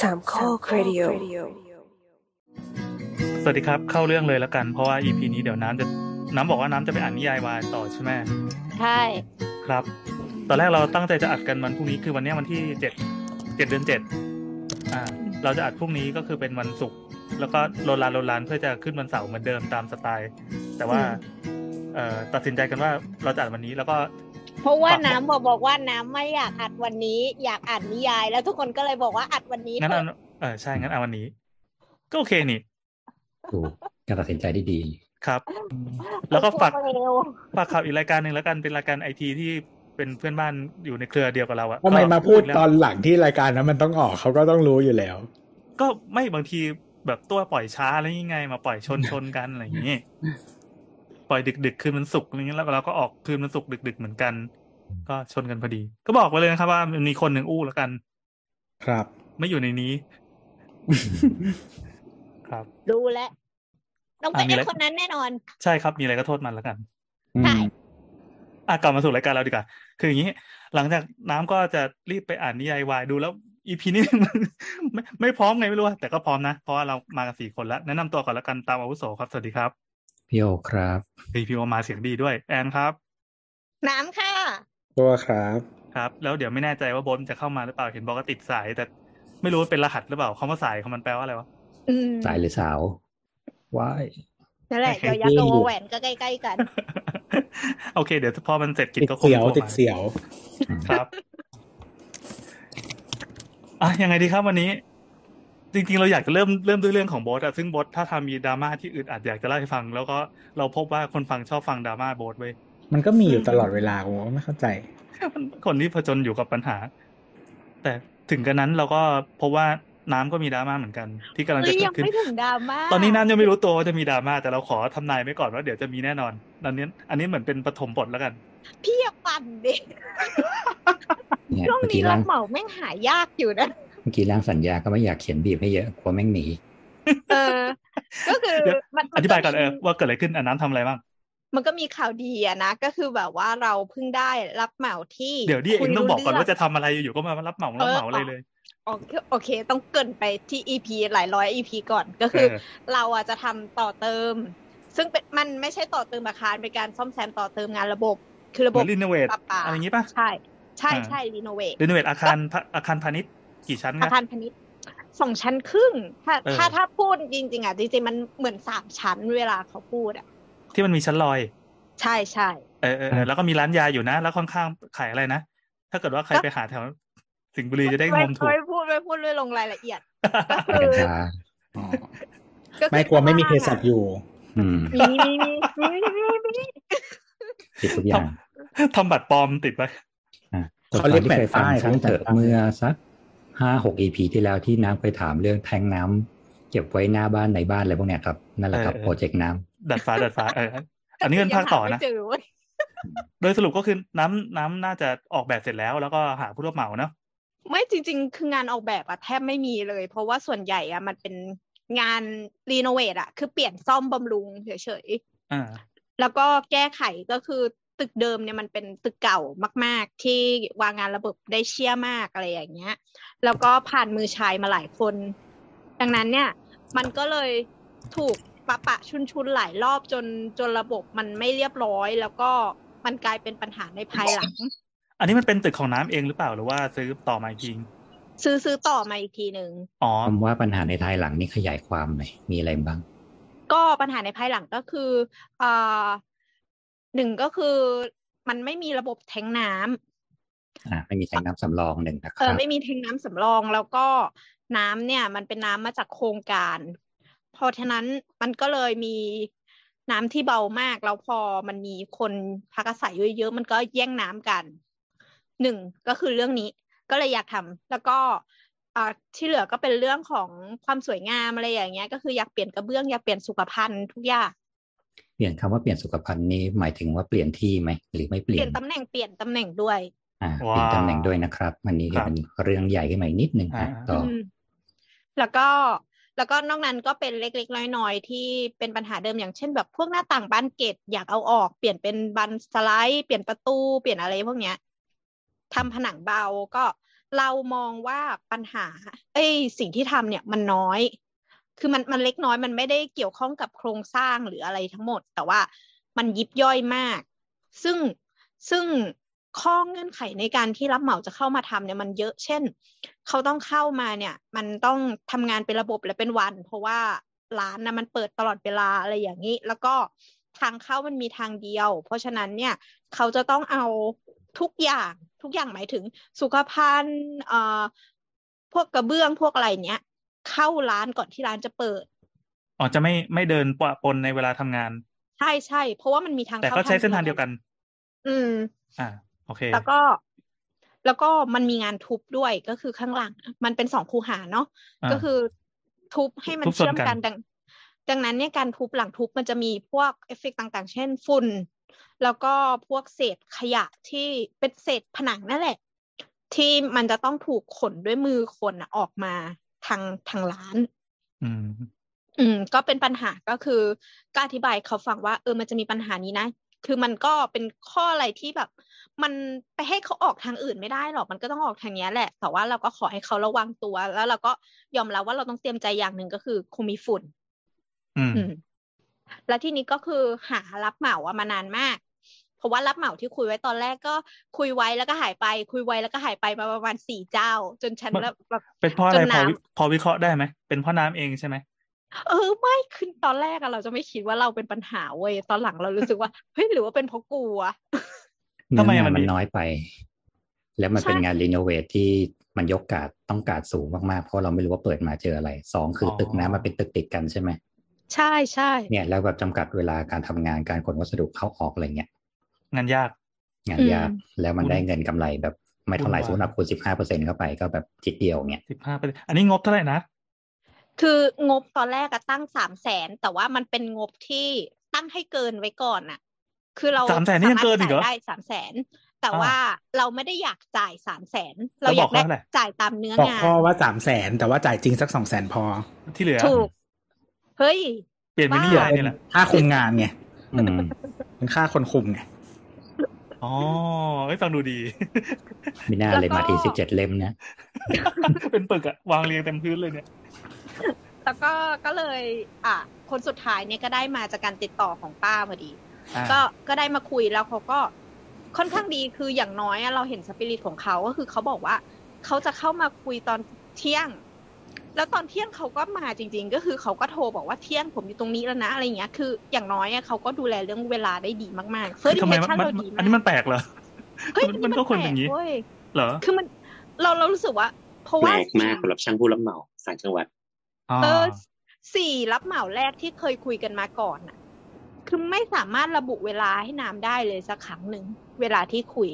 สามข้อครดิโอสวัสดีครับเข้าเรื่องเลยแล้วกัน เพราะว่า EP นี้เดี๋ยวน้ำจะน้ำบอกว่าน้ำจะไปอ่านนิยายวายต่อใช่ไหมใช่ครับ ตอนแรกเราตั้งใจจะอัดกันวันพรุ่งนี้คือวันเนี้ยวันที่เจ็ดเจ็ดเดือนเจ็ดอ่า เราจะอัดพรุ่งนี้ก็คือเป็นวันศุกร์แล้วก็โรลานโรลานเพื่อจะขึ้นวันเสาร์เหมือนเดิมตามสไตล์ แต่ว่า เอ่อตัดสินใจกันว่าเราจะอัดวันนี้แล้วก็เพ ราะว่าครับน้ำบอกบอกว่าน้ำไม่อยากอัดวันนี้ อยากอ่านนิยาย แล้วทุกคนก็เลยบอกว่าอัดวันนี้งั้นเถเอาอะเออใช่งั้นเอาวันนี้ ก็โอเคนี่ถูกการตัดสินใจที่ดีครับ แล้วก็ฝากเร็วฝากข่าวอีกรายการหนึ่งแล้วกันเป็นรายการไอทีที่เป็นเพื่อนบ้านอยู่ในเครือเดียวกับเราอะทำไมก็มาพูดแล้วตอนหลังที่รายการนั้นมันต้องออกเขาก็ต้องรู้อยู่แล้ว ก็ไม่บางทีแบบตัวปล่อยช้าแล้วยังไง มาปล่อยชนชนกันอะไรอย่างงี้ ปล่อยดึกดึกๆคืนมันสุกร์อะไรเงี้ยแล้วเราก็ออกคืนมันสุกร์ดึกดึกๆเหมือนกัน ก็ชนกันพอดี ก็บอกไว้เลยนะครับ ว่ามันมีคนหนึ่งอู้แล้วกัน ครับ ไม่อยู่ในนี้ ครับดูแลวต้องเป็นอะมีอะไรไอ้คนนั้นแน่นอน ใช่ครับมีอะไรก็โทษมันแล้วกันใช่อะกลับมาสู่รายการเราดีกว่า คืออย่างนี้ หลังจากน้ำก็จะรีบไปอ่านนิยายวายดูแล้วอีพีนี้ไม่ไม่พร้อมไงไม่รู้อะแต่ก็พร้อมนะ เพราะว่าเรามากันสี่คนแล้ว แนะนำตัวก่อนแล้วกันตามอาวุโสครับ สวัสดีครับ พี่โอครับพีพีโอมาเสียงดีด้วย แอนครับ น้ำค่ะ ตัวครับ ครับ แล้วเดี๋ยวไม่แน่ใจว่าบนจะเข้ามาหรือเปล่าเห็นบอกว่าติดสาย แต่ไม่รู้ว่าเป็นรหัสหรือเปล่าคำว่าสายของมันแปลว่าอะไรวะอืมสายหรือสาวว้ายนั่นแหละโอเคเดี๋ยวยักษ์กับวอแหวนก็ใกล้ๆกัน โอเค เดี๋ยวพอมันเสร็จกิจติดก็คงเสียวโทรมาติดเสียวครับอะยังไงดีครับวันนี้ จริงๆ เราอยากจะเริ่มเริ่มด้วยเรื่องของโบสอะซึ่งโบสถ้าทำมีดราม่าที่อื่นอาจอยากจะเล่าให้ฟัง แล้วก็เราพบว่าคนฟังชอบฟังดราม่าโบสเว้ย มันก็มีอยู่ตลอดเวลาผมว่าไม่เข้าใจมันคนที่ผจญอยู่กับปัญหา แต่ถึงกันนั้นเราก็พบว่าน้ำก็มีดราม่าเหมือนกัน ที่กำลังเฮ้จะยเกิยัดงขึ้นไม่ถึงดราม่าตอนนี้น้ำยังไม่รู้ตัวว่าจะมีดราม่าแต่เราขอทำนายไว้ก่อนว่าเดี๋ยวจะมีแน่นอนอันนี้อันนี้เหมือนเป็นปฐมบทแล้วกัน พี่อย่าปั่นดิเนี่ยช่วงเมื่อนี้กี้รัร่างบเหมาแม่งหายากอยู่นะเมื่อกี้ร่างสัญญาก็ไม่อยากเขียนบีบให้เยอะกลัวแม่งหนีเออ ก็คือเดี๋ยวมันอธิบายก่อนเอมีอว่าเกิดอะไรขึ้นอันน้ำทำอะไรบ้าง มันก็มีข่าวดีอะนะก็คือแบบว่าเราเพิ่งได้รับเหมาที่ เดี๋ยวดิเองต้องบอกก่อนว่าคุยรู้จะทำอะไรอยู่ๆก็มารับเหมารับเหมาอะไรเลยโอเคโอเค ต้องเกรินไปที่ EP หลายร้อย EP ก่อนก็คือเออเราอะจะทำต่อเติม ซึ่งเป็นมันไม่ใช่ต่อเติมอาคารเป็นการซ่อมแซมต่อเติมงานระบบ คือระเหบมืบอนรีโนเวทประปาอะไรอย่างงี้ป่ะใช่ใช่อ่าใช่รีโนเวทรีโนเวทอาคารพะอาคารพาณิชย์กี่ชั้นอานะคารพาณิชย์สองชั้นครึ่งถ้าเออถ้าถ้าพูดจริง ๆอะจริงๆมันเหมือนสามชั้นเวลาเขาพูดอะ ที่มันมีชั้นลอย ใช่ใช่เออเออเออแล้วก็มีร้านยาอยู่นะ แล้วข้างๆขายอะไรนะ ถ้าเกิดว่าใครไปหาแถวสิงห์บุรีจะได้งไม่มถูกไม่พูดไม่พูดไม่ลงรายละเอียดก็ไปคือกันชาอ๋อก็คือไม่กลัวไม่มีเภสัชอยู่อืมมีมีมีมีมีมีมีติดทุกอย่างทำบัตรปลอมติดไว้อะเขาเรียกที่เคยฟังแปะป้ายครั้งเถอะเขาเรียกแปะป้ายเมื่อสักห้าหกอีพีที่แล้วที่น้ำไปถามเรื่องแทงน้ำเก็บไว้หน้าบ้านในบ้านอะไรพวกเนี้ยครับ นั่นแหละครับเออเออโปรเจกต์น้ำ ดัดฟ้าดัดฟ้าเอออันนี้เป็นภาคต่อนะยังหไม่เจอเว้ยโดยสรุปก็คือน้ำน้ำน่าจะออกแบบเสร็จแล้ว แล้วก็หาผู้รับเหมาเนาะไม่จริง ๆ คืองานออกแบบอะแทบไม่มีเลย เพราะว่าส่วนใหญ่อะมันเป็นงานรีโนเวทอะคือเปลี่ยนซ่อมบำรุงเฉยๆอ่าแล้วก็แก้ไขก็คือตึกเดิมเนี่ยมันเป็นตึกเก่ามาก ๆ ที่วางงานระบบได้เชี่ยมากอะไรอย่างเงี้ย แล้วก็ผ่านมือชายมาหลายคน ดังนั้นเนี่ย มันก็เลยถูก ปะปะชุนชุนๆหลายรอบจนจนระบบมันไม่เรียบร้อย แล้วก็มันกลายเป็นปัญหาในภายหลัง อันนี้มันเป็นตึกของน้ำเองหรือเปล่าหรือว่าซื้อต่อมาอีกทีซื้อซื้อต่อมาอีกทีหนึ่งอ๋อคำว่าปัญหาในภายหลังนี่ขยายความหน่อยมีอะไรบ้าง ก็ปัญหาในภายหลังก็คืออ่าหนึ่งก็คือมันไม่มีระบบแทงน้ำอ่าไม่มีแทงน้ำสำรองหนึ่งนะคเอรัอบไม่มีแทงน้ำสำรองแล้วก็น้ำเนี่ย มันเป็นน้ำมาจากโครงการเพราะฉะนั้นมันก็เลยมีน้ำที่เบามาก แล้วพอมันมีคนพักอาศัยเยอะๆมันก็แย่งน้ำกันหนึ่งก็คือเรื่องนี้ก็เลยอยากทำแล้วก็อ่าที่เหลือก็เป็นเรื่องของความสวยงามอะไรอย่างเงี้ย ก็คืออยากเปลี่ยนกระเบื้องอยากเปลี่ยนสุขภัณฑ์ทุกอย่างเปลี่ยนคำว่าเปลี่ยนสุขภัณฑ์นี้หมายถึงว่าเปลี่ยนที่ไหมหรือไม่เปเปลี่ลี่ยยนนตำแหน่งเปลี่ยนตำแหน่งด้วยอ่าเปลี่ยนตำแหน่งด้วยนะครับอันนี้ครัจะบเป็นเรื่องใหญ่ขึ้นมาอีกนิดนึงอ่าอะต่ออืมแล้วก็ แล้วก็นอกนั้นก็เป็นเล็กๆน้อยๆที่เป็นปัญหาเดิมอย่างเช่น แบบพวกหน้าต่างบานเกตอยากเอาออกเปลี่ยนเป็นบานสไลด์ เปลี่ยนประตูเปลี่ยนอะไรพวกเนี้ยทำผนังเบาก็เรามองว่าปัญหา เอ้ย สิ่งที่ทำเนี่ยมันน้อย คือมันมันเล็กน้อยมันไม่ได้เกี่ยวข้องกับโครงสร้างหรืออะไรทั้งหมด แต่ว่ามันยิบย่อยมาก ซึ่งซึ่ง ข้อเงื่อนไขในการที่รับเหมาจะเข้ามาทำเนี่ยมันเยอะ เช่น เขาต้องเข้ามาเนี่ย มันต้องทำงานเป็นระบบและเป็นวัน เพราะว่าร้านนะมันเปิดตลอดเวลาอะไรอย่างนี้ แล้วก็ทางเข้ามันมีทางเดียว เพราะฉะนั้นเนี่ยเขาจะต้องเอาทุกอย่างทุกอย่างหมายถึงสุขภัณฑ์เอ่อพวกกระเบื้องพวกอะไรเนี้ยเข้าร้านก่อนที่ร้านจะเปิดอ๋อจะไม่ไม่เดินปะปนในเวลาทำงาน ใช่ใช่เพราะว่ามันมีทางแต่เข้าก็ใช้เส้นทางเดียวกัน อืม อ่า โอเค แล้วก็แล้วก็มันมีงานทุบด้วยก็คือข้างหลัง มันเป็นสองคูหาเนาะอ่าก็คือทุบให้มันทุบส่วนเชื่อมกักันนดัง ดังนั้นเนี่ยการทุบหลังทุบมันจะมีพวกเอฟเฟกต์ต่างๆ เช่นฝุ่น แล้วก็พวกเศษขยะที่เป็นเศษผนังนั่นแหละ ที่มันจะต้องถูกขนด้วยมือคนอะออกมาทางทางร้าน อืมอืมก็เป็นปัญหาก็คือก็อธิบายเขาฟังว่าเออมันจะมีปัญหานี้นะ คือมันก็เป็นข้ออะไรที่แบบ มันไปให้เขาออกทางอื่นไม่ได้หรอกมันก็ต้องออกทางเนี้ยแหละ แต่ว่าเราก็ขอให้เขาระวังตัว แล้วเราก็ยอมรับว่าเราต้องเตรียมใจอย่างหนึ่งก็คือคงมีฝุ่น อืมอืมแล้วทีนี้ก็คือหารับเหมาอะมานานมาก เพราะว่ารับเหมาที่คุยไว้ตอนแรกก็คุยไว้แล้วก็หายไป คุยไว้แล้วก็หายไปมาประมาณสี่เจ้า จนฉันมันแบบแบบเป็นเพราะอะไรจนพอน้ำวิพอวิเคราะห์ได้ไหมเป็นเพราะน้ำเองใช่ไหม เออไม่คือตอนแรกอะเราจะไม่คิดว่าเราเป็นปัญหาเว้ยตอนหลังเรารู้สึกว่าเฮ้ยหรือว่าเป็นเพราะกูอะเนื้ทำอไมงานมันมันมีน้อยไป แล้วมันใช่เป็นงานรีโนเวทที่มันยกกาดต้องกาดสูงมากๆ เพราะเราไม่รู้ว่าเปิดมาเจออะไรสองคือออตึกน้ำมันเป็นตึกติดกันใช่ไหมใช่ใช่เนี่ยแล้วแบบจำกัดเวลาการทำงานการขนวัสดุเข้าออกอะไรเงี้ยงานยาก งานยากแล้วมันได้เงินกำไรแบบไม่เท่าไหร่วุ่สมนมวายติเราคูณสิบห้าเปอร์เซ็นเข้าไปก็แบบจิตเดียวเงี้ยสิบห้าเปอร์อันนี้งบเท่าไหร่นะ คืองบตอนแรกอะตั้งสามแสนแต่ว่ามันเป็นงบที่ตั้งให้เกินไว้ก่อนอะคือเราสามแสนนี่ยังเกินอีกเหรอสามารถจ่ายได้สามแสนแต่อ่าว่าเราไม่ได้อยากจ่ายสามแสนแล้เราวอบยาอกกได้เขาเท่าไหร่จ่ายตามเนื้อบอกงานพ่อว่าสามแสนแต่ว่าจ่ายจริงสักสองแสนพอที่เหลือถูกเฮ้ย เปลี่ยนเป็นนิยายนี่แหละค่าคุมงานไงอืมเป็นค่าคนคุมไงอ๋อเอ้ยฟังดูดีมีหน้าเลยแล้วก็มาทีสิบเจ็ดเล่มเนี่ยเป็นปึกอะวางเรียงเต็มพื้นเลยเนี่ย แล้วก็ก็เลย อะคนสุดท้ายเนี่ยก็ได้มาจากการติดต่อของป้าพอดีอ่าก็ก็ได้มาคุยแล้วเขาก็ค่อนข้างดีคืออย่างน้อยอะเราเห็นสปิริตของเขาก็คือเขาบอกว่าเขาจะเข้ามาคุยตอนเที่ยง แล้วตอนเที่ยงเขาก็มาจริง ๆ ก็คือเขาก็โทรบอกว่าเที่ยงผมอยู่ตรงนี้แล้วนะอะไรเงี้ย คือ อย่างน้อยอะเขาก็ดูแลเรื่องเวลาได้ดีมากๆเฟิร์สทำไมอิมันชั่นมันเราดีอันนี้มามันกแปลกเหรอเฮ้ยมันมันก็ควรเป็นอย่างนี้นี้เว้ยเหรอคือมันเราเรารู้สึกว่า เพราะแปว่าลกมากสำหรับช่างผู้รับเหมาต่างจังหวัดอ๋อ เออสี่รับเหมาแรกที่เคยคุยกันมาก่อนน่ะ คือไม่สามารถระบุเวลาให้น้ำได้เลยสักครั้งหนึ่งเวลาที่คุย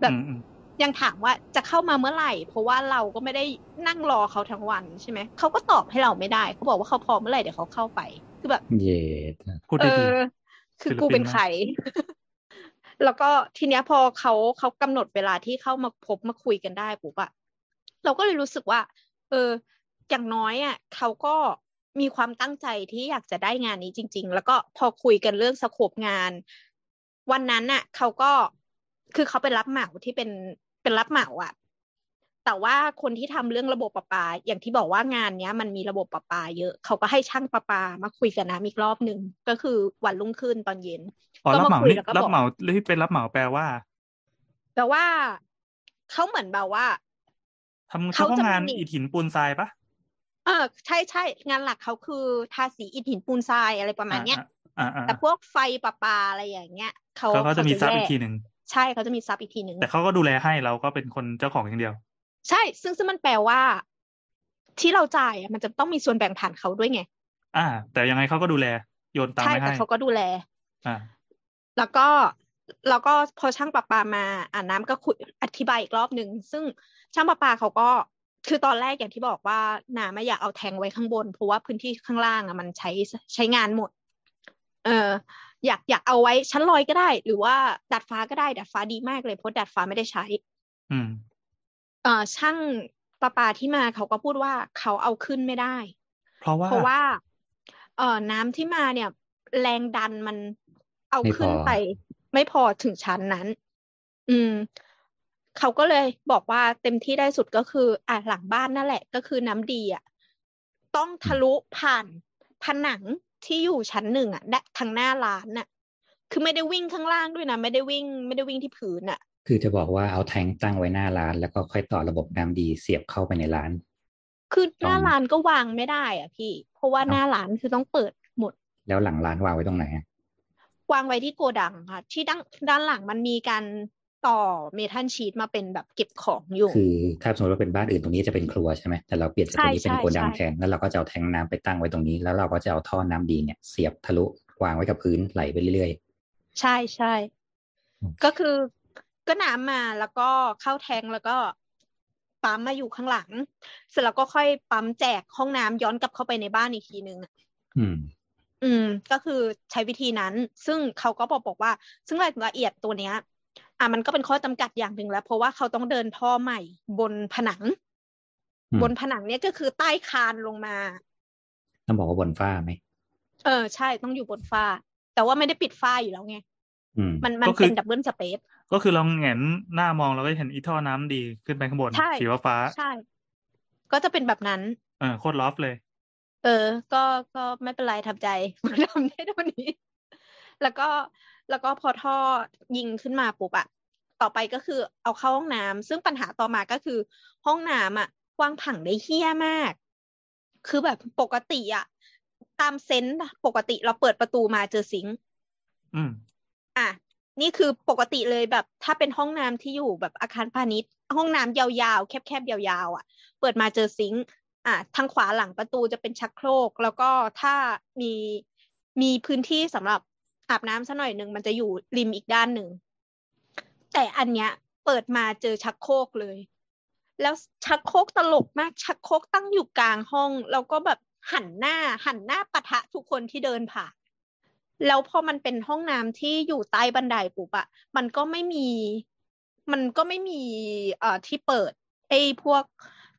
แบบอืมอืมยังถามว่าจะเข้ามาเมื่อไหร่ เพราะว่าเราก็ไม่ได้นั่งรอเขาทั้งวันใช่ไหมเขาก็ตอบให้เราไม่ได้เขาบอกว่าเขาพร้อมเมื่อไหร่เดี๋ยวเขาเข้าไปคือแบบเย็ดพูดเอได้ดีอคือศิลปินกูเป็นมากใครแล้วก็ทีเนี้ยพอเขาเขากำหนดเวลาที่เข้ามาพบมาคุยกันได้ปุ๊บอะเราก็เลยรู้สึกว่า เออ อย่างน้อยอะเขาก็มีความตั้งใจที่อยากจะได้งานนี้จริง ๆ แล้วก็พอคุยกันเรื่องสโคปงาน วันนั้นน่ะเขาก็คือเขาเป็นรับเหมาที่เป็นเป็นรับเหมาอะแต่ว่าคนที่ทำเรื่องระบบประปา อย่างที่บอกว่างานเนี้ย มันมีระบบประปาเยอะเขาก็ให้ช่างประปามาคุยกันนะอีกรอบหนึ่งก็คือวันรุ่งขึ้นตอนเย็นอ๋อก็รับมาเหมาคุยนี่แล้วก็รับบอกเหมาที่เป็นรับเหมาแปลว่าแต่ว่าเขาเหมือนแบบว่าทำเฉเขาพาะจะงานมีอิฐหินปูนทรายปะ เออใช่ใช่งานหลักเขาคือทาสีอิฐหินปูนทรายอะไรประมาณเนี้ยอ่าอ่าแต่พวกไฟประปาอะไรอย่างเงี้ยเขาเขาเขาจะมีซับแยอีกกทีหนึ่งใช่เขาจะมีซับอีกทีหนึ่งแต่เขาก็ดูแลให้เราก็เป็นคนเจ้าของอย่างเดียว ใช่ ซึ่งซึ่งมันแปลว่า ที่เราจ่ายอะมันจะต้องมีส่วนแบ่งผ่านเขาด้วยไง อ่า แต่ยังไงเขาก็ดูแลโยนตังค์ใช่ไปแต่ให้เขาก็ดูแล อ่า แล้วก็แล้วก็พอช่างประปามาอ่าน้ำก็คุยอธิบายอีกรอบหนึ่งซึ่งช่างประปาเขาก็ คือตอนแรกอย่างที่บอกว่าน้ำไม่อยากเอาแทงไว้ข้างบน เพราะว่าพื้นที่ข้างล่างอะมันใช้ใช้งานหมด เอออยากอยากเอาไว้ชั้นลอยก็ได้ หรือว่าดัดฟ้าก็ได้ดัดฟ้าดีมากเลยเพราะดัดฟ้าไม่ได้ใช้ อืมเออช่างประปาที่มาเขาก็พูดว่าเขาเอาขึ้นไม่ได้ เพราะว่าเพราะว่า เอ่อน้ำที่มาเนี่ย แรงดันมันเอาไม่พอขึ้นไป ไม่พอถึงชั้นนั้น อืม เขาก็เลยบอกว่าเต็มที่ได้สุดก็คืออะหลังบ้านนั่นแหละ ก็คือน้ำดีอะต้องทะลุผ่านผนังที่อยู่ชั้นหนึ่งอะได้ทางหน้าร้านน่ะ คือไม่ได้วิ่งข้างล่างด้วยนะไม่ได้วิ่ง ไม่ได้วิ่งที่พื้นอะ คือจะบอกว่าเอาแทงตั้งไว้หน้าร้าน แล้วก็ค่อยต่อระบบน้ำดีเสียบเข้าไปในร้าน คือหน้าต้องร้านก็วางไม่ได้ อะพี่ เพราะว่าเอ้าหน้าร้านคือต้องเปิดหมด แล้วหลังร้านวางไว้ตรงไหนอะวางไว้ที่โกดังค่ะ ที่ด้านด้านหลังมันมีการ ต่อเมทัลชีตมาเป็นแบบเก็บของอยู่ คือถ้าสมมติว่าเป็นบ้านอื่นตรงนี้จะเป็นครัวใช่ไหมแต่เราเปลี่ยนจากตรงนี้ใช่เป็นโกดังใช่แทนแล้วเราก็จะเอาแทงน้ำไปตั้งไว้ตรงนี้ แล้วเราก็จะเอาท่อน้ำดีเนี่ยเสียบทะลุวางไว้กับพื้นไหลไปเรื่อยใช่ใช่อืมก็คือก็น้ำมาแล้วก็เข้าแทงแล้วก็ปั๊มมาอยู่ข้างหลัง เสร็จแล้วก็ค่อยปั๊มแจกห้องน้ำย้อนกลับเข้าไปในบ้านอีกทีนึงอะๆอืม อืม ก็คือใช้วิธีนั้น ซึ่งเขาก็บอกบอกว่า ซึ่งรายละเอียดตัวเนี้ย อะมันก็เป็นข้อจำกัดอย่างหนึ่งแล้ว เพราะว่าเขาต้องเดินท่อใหม่บนผนังอืมบนผนังเนี่ยก็คือใต้คานลงมาต้องบอกว่าบนฝ้าไหมเออใช่ต้องอยู่บนฝ้า แต่ว่าไม่ได้ปิดฝ้าอยู่แล้วไงอืมมันมันก็คือเป็นดับเบิลสเปซก็คือเราแหงนหน้ามองเราก็เห็นอีท่อน้ำดีขึ้นไปข้างบนใช่สีฟ้าใช่ ก็จะเป็นแบบนั้นๆเออโคตรลอฟเลย เออ ก็ก็ไม่เป็นไรทำใจทำได้เท่านี้ แล้วก็แล้วก็พอท่อยิงขึ้นมาปุ๊บอะต่อไปก็คือเอาเข้าห้องน้ำซึ่งปัญหาต่อมาก็คือ ห้องน้ำอะวางผังได้เฮี้ยมาก คือแบบปกติอะตามเซนส์ปกติเราเปิดประตูมาเจอซิงค์อืมอะนี่คือปกติเลยแบบ ถ้าเป็นห้องน้ำที่อยู่แบบอาคารพาณิชย์ ห้องน้ำยาวๆ แคบๆยาวๆ อะ เปิดมาเจอซิงค์อะทางขวาหลังประตูจะเป็นชักโครก แล้วก็ถ้ามีมีพื้นที่สำหรับ อาบน้ำสักหน่อยหนึ่งมันจะอยู่ริมอีกด้านหนึ่ง แต่อันเนี้ยเปิดมาเจอชักโครกเลย แล้วชักโครกตลกมากชักโครกตั้งอยู่กลางห้องแล้วก็แบบหันหน้าหันหน้าปะทะทุกคนที่เดินผ่านแล้วพอมันเป็นห้องน้ำที่อยู่ใต้บันไดปุ๊บอะมันก็ไม่มี มันก็ไม่มีเอ่อที่เปิดไอ้พวก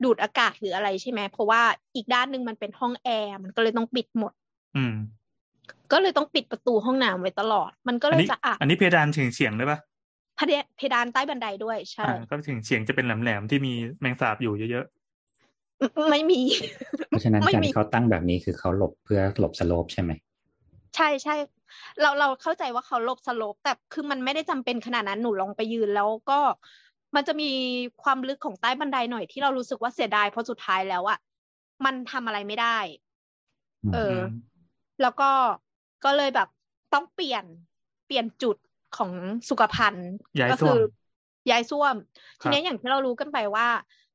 ดูดอากาศหรืออะไรใช่ไหมเพราะว่าอีกด้านหนึ่งมันเป็นห้องแอร์มันก็เลยต้องปิดหมด อืม ก็เลยต้องปิดประตูห้องน้ำไว้ตลอด มันก็อัเลนยนี้จะอับอันนี้เพดานเฉียงเฉียงๆด้วยปะเพดานเพดานใต้บันไดด้วยใช่อ่าก็เฉียงเฉียงๆจะเป็นแหลมๆที่มีแมงสาบอยู่เยอะไม่ไม่มี เพราะฉะนั้นไม่การมีที่เขาตั้งแบบนี้คือเขาหลบเพื่อหลบ slope ใช่ไหมใช่ใช่เราเราเข้าใจว่าเขาหลบ slope แต่คือมันไม่ได้จำเป็นขนาดนั้นหนูลองไปยืนแล้วก็มันจะมีความลึกของใต้บันไดหน่อยที่เรารู้สึกว่าเสียดายเพราะสุดท้ายแล้วอะมันทำอะไรไม่ได้ เอๆอม แล้วก็ก็เลยแบบต้องเปลี่ยนเปลี่ยนจุดของสุขภัณฑ์ย้ายก็ส้วมย้ายส้วมครัทีบเนี้ยอย่างที่เรารู้กันไปว่า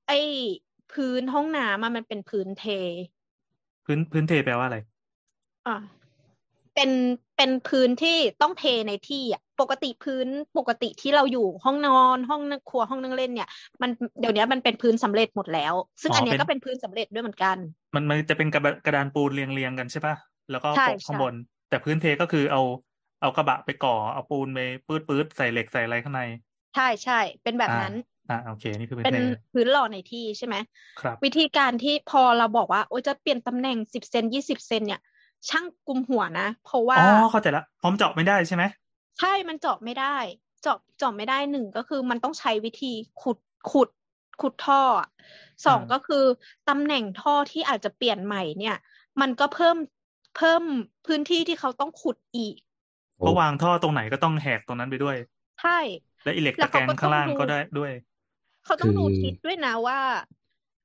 ไอ้พื้นห้องน้ำอะมันเป็นพื้นเท พื้นพื้นเทแปลว่าอะไรอะเป็นเป็นพื้นที่ต้องเทในที่อะปกติพื้นปกติที่เราอยู่ห้องนอนห้องนั่งครัวห้องนั่งเล่นเนี่ย มันเดี๋ยวนี้มันเป็นพื้นสำเร็จหมดแล้ว ซึ่งอ๋ออัอันเนี้ยเป็นก็เป็นพื้นสำเร็จด้วยเหมือนกัน มันมันจะเป็นกระบะกระดานปูนเรียงเรียงๆกันใช่ปะ แล้วก็ใช่โปะข้างใช่บน แต่พื้นเทก็คือเอาเอากระบะไปก่อเอาปูนไปปื๊ดปื๊ดใส่เหล็กใส่อะไรข้างใน ใช่ใช่เป็นแบบอ่านั้นอ่าโอเคนี่คือพื้เป็นนเทพื้นหล่อในที่ใช่ไหมครับ วิธีการที่พอเราบอกว่าโอ้ยจะเปลี่ยนตำแหน่งสิบเซนยี่สิบเซนเนี่ย ช่างกุมหัวนะ เพราะว่าอ๋อเข้าใจละพร้อมเจาะไม่ได้ใช่ไหมใช่มันเจาะไม่ได้ เจาะเจาะไม่ได้หนึ่งก็คือมันต้องใช้วิธีขุดขุดขุดท่ออะสองก็คือตำแหน่งท่อที่อาจจะเปลี่ยนใหม่เนี่ย มันก็เพิ่ม เพิ่มพื้นที่ที่เขาต้องขุดอีกเพราะวางท่อตรงไหนก็ต้องแหกตรงนั้นไปด้วย ใช่ และอิเล็กแล้ตะวแกรเขางก็ข้างล่างต้องดูก็ได้ด้วย เขาต้องดูคือทิศด้วยนะว่า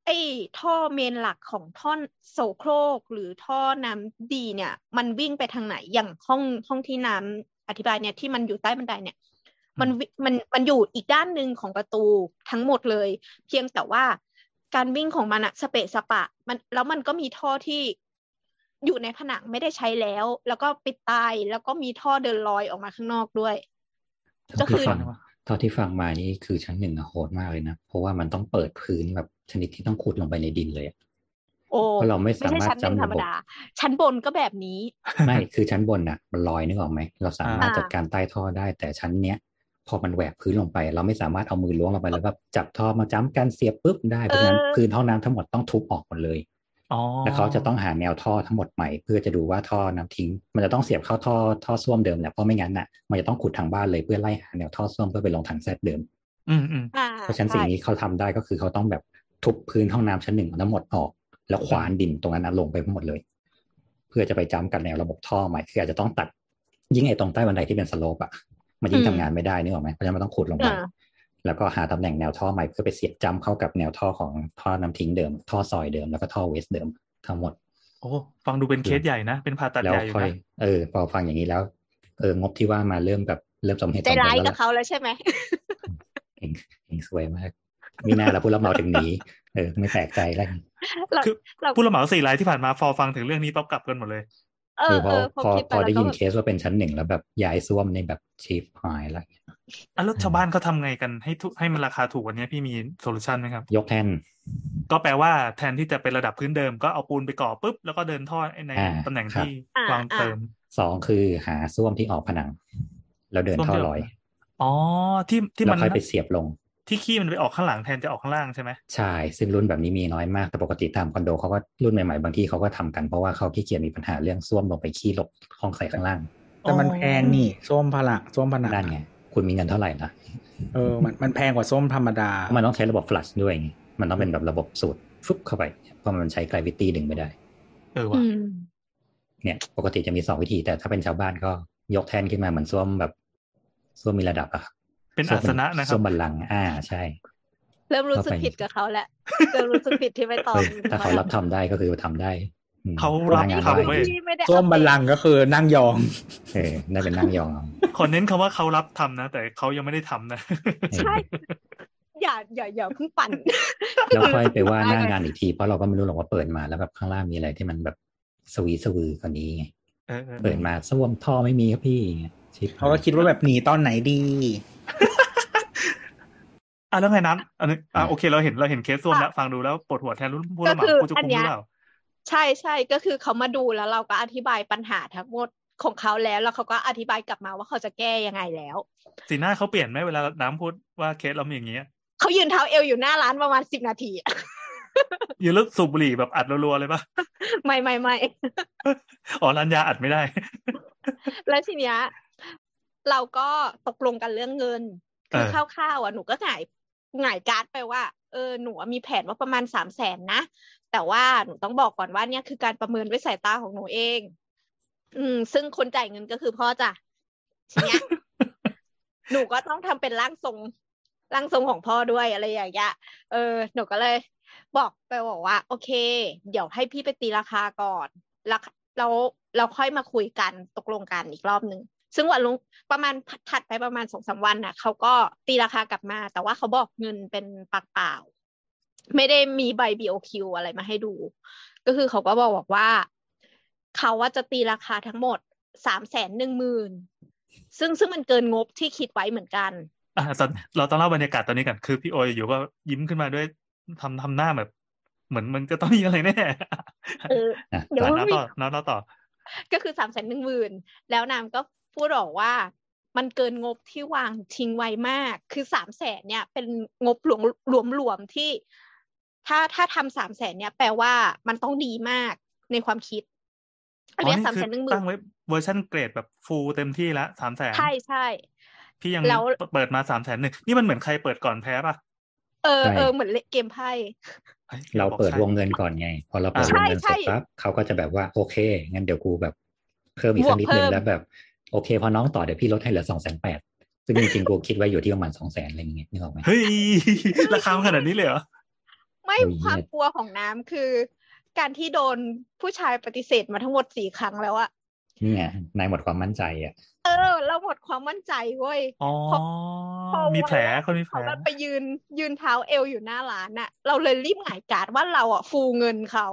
ไอ้ท่อเมนหลักของท่อโสโครกหรือท่อน้ำดีเนี่ย มันวิ่งไปทางไหนอย่างห้องห้องที่น้ำอธิบายเนี่ยที่มันอยู่ใต้บันไดเนี่ย มันวิมันมันอยู่อีกด้านหนึ่งของประตูทั้งหมดเลย เพียงแต่ว่าการวิ่งของมันอะสเปะสปะ มันแล้วมันก็มีท่อที่ อยู่ในผนังไม่ได้ใช้แล้ว แล้วก็ปิดตายแล้วก็มีท่อเดินลอยออกมาข้างนอกด้วยเท่าก็คืที่อฟังเท่าที่ฟังมานี่คือชั้นหนึ่งอะโหดมากเลยนะ เพราะว่ามันต้องเปิดพื้นแบบชนิดที่ต้องขุดลงไปในดินเลยอะโอ้เพราะเราไม่ไม่ใช่สามารถชั้นหนึ่งจำธรระรมบบดา ชั้นบนก็แบบนี้ ไม่ คือชั้นบนน่ะ มันลอยนึกออกไหม เราสามารถอ่าจัดการใต้ท่อได้ แต่ชั้นเนี้ย พอมันแหวกพื้นลงไป เราไม่สามารถเอามือล้วงลงไปแล้วแบบจับท่อมาจ้ำกันเสียบปุ๊บได้ เพราะฉะนั้นพื้นห้องน้ำทั้งหมดต้องทุบออกหมดเลยอ๋อ แล้วเขาจะต้องหาแนวท่อทั้งหมดใหม่ เพื่อจะดูว่าท่อน้ำทิ้ง มันจะต้องเสียบเข้าท่อท่อส้วมเดิมแหละเพราะไม่งั้นน่ะมันจะต้องขุดทางบ้านเลยเพื่อไล่หาแนวท่อส้วมเพื่อไปลงถังแซดเดิมอืมอืมอ่าเพราะฉะนั้นสิ่งใช่นี้เขาทำได้ก็คือเขาต้องแบบทุบพื้นห้องน้ำชั้นหนึ่งทั้งหมดออก แล้วขวานดินตรงนั้นนะลงไปหมดเลย เพื่อจะไปจ้ำกับแนวระบบท่อใหม่คืออาจจะต้องตัดยิ่งไอ้ตรงใต้บันไดที่เป็นสโลปอะมันยิ่งทำงานไม่ได้นึกออกไหมเพราะฉะนั้นมันต้องขุดลงไปอ่า แล้วก็หาตำแหน่งแนวท่อใหม่เพื่อไปเสียบจ้ำเข้ากับแนวท่อของท่อน้ำทิ้งเดิม ท่อซอยเดิมแล้วก็ท่อเวสเดิมทั้งหมด โอ้ฟังดูเป็นเคสใหญ่นะ เป็นผ่าตัดแล้วใหญ่อยู่ค่อยนะเออพอฟังอย่างนี้แล้ว เอองบที่ว่ามาเริ่มแบบเริ่มสมเหตุใจสมผลร้ายแล้วกับล่ะเขาแล้วใช่ไหมเองเองสวยมากมีหน้าแล้วผู้รับเหมาถึงหนีเออไม่แปลกใจแล้วเราคือเราผู้รับเหมาสี่รายที่ผ่านมาฟอฟังถึงเรื่องนี้ปั๊บกลับกันหมดเลย เอเอออพเอออพอพอคิดไปพอแล้วได้ก็ยินแบบเคสว่าเป็นชั้นหนึ่งแล้วแบบย้ายซ่วมในแบบชีฟหายแล้วอะแล้วชาวบ้านเขาทำไงกันให้ทุให้มันราคาถูกกวันนี้พี่มีโซลูชันไหมครับ ยกแท่นก็แปลว่าแทนที่จะเป็นระดับพื้นเดิมก็เอาปูนไปก่อปุ๊บ แล้วก็เดินท่อในอ่าตำแหน่งครับที่อ่าวางอ่าเติมสองคือหาซ่วมที่ออกผนัง แล้วเดินซ่วมท่อที่ออกลอย อ๋อที่ที่แล้วมันค่อยไปเสียบลง ที่ขี้มันไปออกข้างหลังแทนจะออกข้างล่างใช่ไหมใช่ซึ่งรุ่นแบบนี้มีน้อยมากแต่ปกติตามคอนโดเขาก็รุ่นใหม่ๆบางที่เขาก็ทำกันเพราะว่าเขาขี้เกียจมีปัญหาเรื่องซ่วมลงไปขี้หลบห้องใส่ข้างล่าง แต่มันแพงนี่ส้มผละส้มผนังนั่นไงคุณมีเงินเท่าไหร่นะเออมันมันแพงกว่าส้มธรรมดา มันต้องใช้ระบบ flush ด้วยไงมันต้องเป็นแบบระบบสูดฟึบเข้าไป เพราะมันใช้ gravity ดึงไม่ได้ เอออืว่ะมเนี่ย ปกติจะมีสองวิธี แต่ถ้าเป็นชาวบ้านก็ยกแท่นขึ้นมาเหมือนซ่วมแบบซ่วมมีระดับอะครับ เป็นอาสนะนะครัซ่บวมบัลลังก์อ่าใช่ เริ่มรู้สึกเข้าไปผิดกับเขาแล้วเริ่มรู้สึกผิดที่ไม่ตอบเฮ้ยถ้าเขารับทำได้ก็คือทำได้อืมเขารับหน้งานทำได้เว้ยที่ไม่ได้ส้มบัลลังก์ก็คือนั่งยอง เออได้เป็นนั่งยองเอาขอเน้นคำว่าเขารับทำนะ แต่เขายังไม่ได้ทำนะเออใช่อย่าอย่าอย่าเพิ่งปั่นแล้วค่อยไปว่าหน้างานอีกที เพราะเราก็ไม่รู้หรอกว่าเปิดมาแล้วแบบข้างล่างมีอะไรที่มันแบบสวีสวือกว่านี้ไงเออเออเปิดมาส้วมท่อไม่มีครับพี่ชิบเขาก็คิดว่าแบบหนีตอนไหนดี อะแล้วไงน้ำอันนี้อะโอเคเราเห็นเราเห็นเคสส้วมแล้วฟังดูแล้วปวดหัวแทนรุ่นผู้รับเหมาก็คือผู้จุอันกุมหเนี้รืยอเปล่าใช่ใช่ก็คือเขามาดูแล้วเราก็อธิบายปัญหาทั้งหมดของเขาแล้วแล้วเขาก็อธิบายกลับมาว่าเขาจะแก้ยังไงแล้ว สีหน้าเขาเปลี่ยนไหมเวลาน้ำพูดว่าเคสเรามีอย่างเงี้ยเขายืนเท้าเอวอยู่หน้าร้านประมาณสิบนาทีอะยืนแล้วสูบบุหรี่แบบอัดรัวๆเลยปะไม่ไม่ไม่อ๋อร้านยาอัดไม่ได้ แล้วทีเนี้ยเราก็ตกลงกันเรื่องเงินคือเออคร่าวๆอะหนูก็หงาย หงายการ์ดไปว่าเออหนูมีแผนว่าประมาณสามแสนนะแต่ว่าหนูต้องบอกก่อนว่าเนี่ยคือการประเมินด้วยสายตาของหนูเอง อืม ซึ่งคนจ่ายเงินก็คือพ่อจ้ะทีเนี้ยหนูก็ต้องทำเป็นร่างทรงร่างทรงของพ่อด้วยอะไรอย่างเงี้ยเออหนูก็เลย บอกไปบอกว่า โอเค เดี๋ยวให้พี่ไปตีราคาก่อนแล้วเราเราค่อยมาคุยกันตกลงกันอีกรอบหนึ่ง ซึ่งวันลุงประมาณถัดไปประมาณสองสามวันน่ะเขาก็ตีราคากลับมา แต่ว่าเขาบอกเงินเป็นปากเปล่า ไม่ได้มีใบ BOQ อะไรมาให้ดู ก็คือเขาก็บอกบอกว่า เขาว่าจะตีราคาทั้งหมดสามแสนหนึ่งหมื่นซึ่งซึ่งมันเกินงบที่คิดไว้เหมือนกันอะตอนเราต้องเล่าบรรยากาศตอนนี้กันคือพี่โอยอยู่ก็ยิ้มขึ้นมาด้วยทำทำหน้าแบบ เหมือนมันก็ต้องมีอะไรแน่เอออะเดี๋ยวอะน้าต่อน้าต่อ ก็คือสามแสนหนึ่งหมื่นแล้วนามก็ พูดบอกว่ามันเกินงบที่วางทิ้งไว้มาก คือสามแสนเนี่ย เป็นงบหลวงรวมรวมๆที่ ถ้าถ้าทำสามแสนเนี่ย แปลว่ามันต้องดีมากในความคิด อันอ๋อเนี้ยนี่สามคืแสอนหนึ่งหมื่ตั้นงไว้เวอร์ชันเกรดแบบฟูลเต็มที่ละสามแสนใช่ใช่พี่ยังแล้วเปิดมาสามแสนหนึ่งนี่มันเหมือนใครเปิดก่อนแพ้ป่ะเออใช่เออเหมือนเล่นเกมไพ่อ้ยเราเปิดบอกใช่วงเงินก่อนไง พอเราเปิดวใช่งเงินเสร็จใช่ปั๊บเขาก็จะแบบว่าโอเค งั้นเดี๋ยวกูแบบ เพิ่มอีกบวสักกนิดนึงเพิ่มแล้วแบบ โอเค พอน้องต่อเดี๋ยวพี่ลดให้เหลือสองแสนแปดซึ่งจริงๆกูคิดไว้อยู่ที่ประมาณสองแสนอะไรอย่างเงี้ยนึกออกไหมเฮ้ยราคามันขนาดนี้เลยเหรอไม่โอ้ยความเหี้ยกลัวของน้ำคือ การที่โดนผู้ชายปฏิเสธมาทั้งหมดสี่ครั้งแล้วอะนี่ไงนายหมดความมั่นใจอะ เออ เราหมดความมั่นใจเว้ยอ๋อพอพอมีแผลคนมีแผลเขาไปยืนยืนเท้าเอวอยู่หน้าร้านน่ะ เราเลยรีบหงายการ์ดว่าเราอะฟูเงินเขา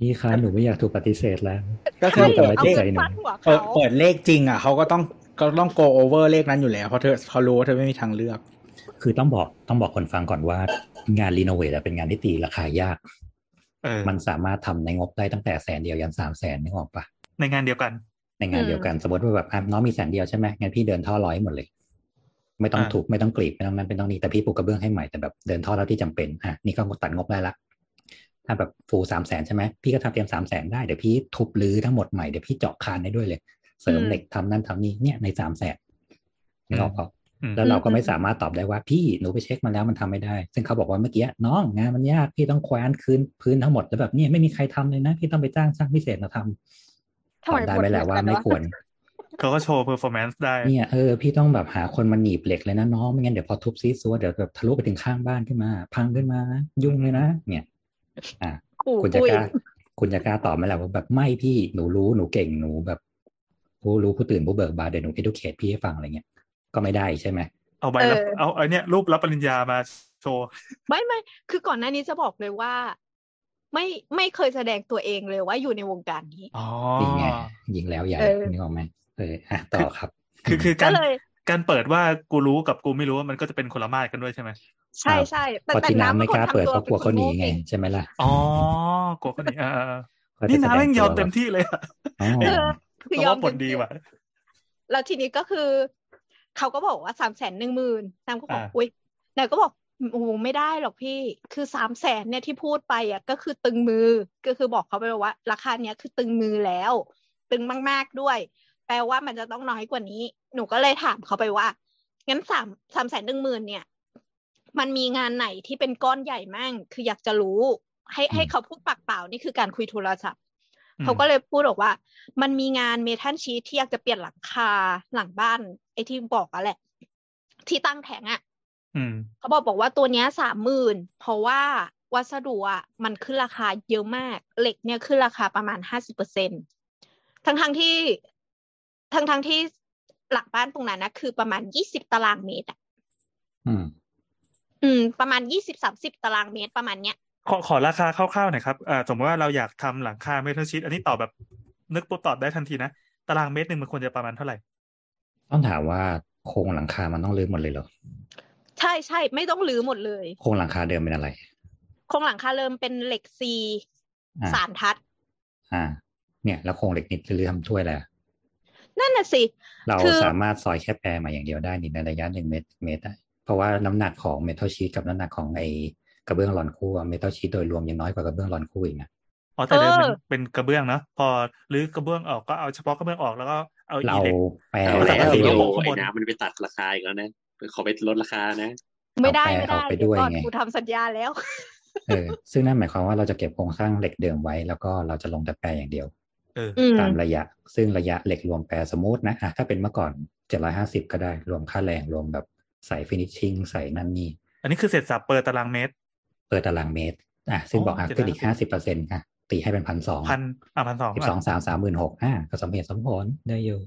พี่คะหนูไม่อยากถูกปฏิเสธแล้ว ก็คือใช่เปิดเอาเลขเงินฟาดหัวเปิเขาดเปิดเลขจริง อะเขาก็ต้องก็ต้อง go over เลขนั้นอยู่แล้วเพราะเธอเขารู้ว่าเธอไม่มีทางเลือก คือต้องบอกต้องบอกคนฟังก่อนว่างาน renovate เป็นงานที่ตีราคายากเออมันสามารถทำในงบได้ตั้งแต่แสนเดียวยันสามแสนนึกออกปะในงานเดียวกัน ในงานเดียวกันสมมติว่าแบบอะน้องมีแสนเดียวใช่ไหมงั้นพี่เดินท่อร้อยหมดเลย ไม่ต้องอ่าถูกไม่ต้องกรีบไม่ต้องนั้นไม่ต้องนี่แต่พี่ปูกระเบื้องให้ใหม่แต่แบบเดินท่อเท่าที่จำเป็นอะนี่ก็ตัดงบได้ละ ถ้าแบบฟูสามแสนใช่ไหมพี่ก็ทำเตรียมสามแสนได้เดี๋ยวพี่ทุบรื้อทั้งหมดใหม่เดี๋ยวพี่เจาะคานได้ด้วยเลย เสริมเหล็กทำนั่นทำนี่เนี่ยในสามแสนนึกออกปะอืมแล้วเราก็ไม่อืมสามารถตอบได้ว่าพี่หนูไปเช็คมาแล้วมันทำไม่ได้ ซึ่งเขาบอกว่าเมื่อกี้น้องงานมันยากพี่ต้องแคว้นคืนพื้นทั้งหมดแล้วแบบเนี่ยไม่มีใครทำเลยนะพี่ต้องไปจ้างช่างพิเศษมาทำทำตอบไมได้หมดไหมแหละมุกว่ากันไม่วะควรเขาก็โชว์ performance ได้เนี่ยเออพี่ต้องแบบหาคนมาหนีบเหล็กเลยนะน้องไม่งั้นเดี๋ยวพอทุบซี้ซั้วเดี๋ยวแบบทะลุไปถึงข้างบ้านขึ้นมา พังขึ้นมานะยุ่งเลยนะ เนี่ย อะขู่คุณจะคุยกล้าคุณจะกล้าตอบไหมล่ะว่าแบบไม่พี่หนูรู้หนูเก่งหนูแบบ ผู้รู้ผู้ตื่นผู้เบิกบานเดี๋ยวหนู educate พี่ให้ฟังอะไรเงี้ยก็ไม่ได้ใช่ไหมเอาใบรับเอาไอเนี้ยรูปรับปริญญามาโชว์ไม่ไม่คือก่อนหน้านี้จะบอกเลยว่า ไม่ไม่เคยแสดงตัวเองเลยว่าอยู่ในวงการนี้อ๋อนี่ไงยิงแล้วใหญ่เออนึกออกไหมเอออะต่อครับ คือคือก็การเลยการเปิดว่ากูรู้กับกูไม่รู้ว่ามันก็จะเป็นคนละมาตรกันด้วยใช่ไหม ใช่ใช่แต่เพราะแต่ที่น้ำน้ำไม่กล้าป็นคนเปิดทำเพราะกลัวเขาหนีไงป็คโง่ใช่ไหมล่ะอ๋อกลัวคนนี้อ่าอ่าอ่าเขาจะนี่น้าแสดแม่งยอมตัวเต็มที่เลยอะอ๋อเออคืเพอยราะอมว่าผลเต็มดีที่ว่ะแล้วทีนี้ก็คือเขาก็บอกว่าสามแสนหนึ่งหมื่นน้ำก็บอกอ่าอุ้ยนายก็บอกโอ้โหไม่ได้หรอกพี่ คือสามแสนเนี่ยที่พูดไปอะก็คือตึงมือ ก็คือบอกเขาไปว่า ราคาเนี้ยคือตึงมือแล้ว ตึงมากๆด้วย แปลว่ามันจะต้องน้อยกว่านี้ หนูก็เลยถามเขาไปว่างั้นสามสามแสนหนึ่งหมื่นเนี่ย มันมีงานไหนที่เป็นก้อนใหญ่มั่ง คืออยากจะรู้ ให้ให้เขาพูดปากเปล่านี่คือการคุยโทรศัพท์อืมเขาก็เลยพูดบอกว่า มันมีงานเมทัลชีทที่อยากจะเปลี่ยนหลังคาหลังบ้าน ไอ้ที่บอกอะแหละ ที่ตั้งแผงอะอืมเขาบอกบอกว่าตัวเนี้ยสามหมื่นเพราะว่าวัสดุอะมันขึ้นราคาเยอะมาก เหล็กเนี่ยขึ้นราคาประมาณห้าสิบเปอร์เซ็นทั้งทั้งๆที่ทั้งทั้งๆที่หลังบ้านตรงนั้นนะคือประมาณยี่สิบตารางเมตรอะ อืมอืม ประมาณยี่สิบสามสิบตารางเมตรประมาณเนี้ย ขอขอราคาคร่าวๆหน่อยครับอ่าสมมติว่าเราอยากทำหลังคาเมทัลชีตอันนี้ตอบแบบนึกปุ๊บตอบได้ทันทีนะตารางเมตรหนึ่งมันควรจะประมาณเท่าไหร่ ต้องถามว่าโครงหลังคามันต้องรื้อหมดเลยเหรอ ใช่ใช่ไม่ต้องรื้อหมดเลย โครงหลังคาเดิมเป็นอะไร โครงหลังคาเริ่มเป็นเหล็กซีอ่าสารทัด อ่า เนี่ย แล้วโครงเหล็กนิดรื้อทำถ้วยอะไรอะนั่นน่ะสิ เราคือสามารถซอยแค่แปรมาอย่างเดียวได้นี่ในระยะหนึ่งเมตรเมตรได้เพ ราะว่าน้ำหนักของเมทัลชีตกับน้ำหนักของไอกระเบื้องหลอนคู่เมทัลชีตโดยรวมยังน้อยกว่ากระเบื้องหลอนคู่อีกนะอ๋อแต่เดิมเอเป็นอเป็นกระเบื้องเนาะพอรื้อกระเบื้องออกก็เอาเฉพาะกระเบื้องออกแล้วก็เอาเราอีเหล็กแปรเอาแต่แล้วว่าไอ้สีโยโลกข้างบนไอ้น้ำมันไปตัดราคาอีกแล้วนะขอไปลดราคานะ ไม่ได้เอาไม่แปรได้เอาไปเดี๋ยวก่อนด้วยไงกูทำสัญญาแล้วเออซึ่งนั่นหมายความว่าเราจะเก็บโครงสร้างเหล็กเดิมไว้ แล้วก็เราจะลงแต่แปรอย่างเดียวเอออืมตามระยะ ซึ่งระยะเหล็กรวมแปรสมมตินะอะถ้าเป็นเมื่อก่อนเจ็ดร้อยห้าสิบก็ได้รวมค่าแรงรวมแบบ ใส่ฟินิชชิ่งใส่นั่นนี่ อันนี้คือเสร็จสรรพเปิดตารางเมตร เปิดตารางเมตรอะซึ่งอ๋อบอกอะ750ขึ้นอีกห้าสิบเปอร์เซ็นต์อะตีให้เป็นพันสองพันอะพันสองสิบสองสามสามหมื่นหกอะก็สมเหตุสมผลได้อยู่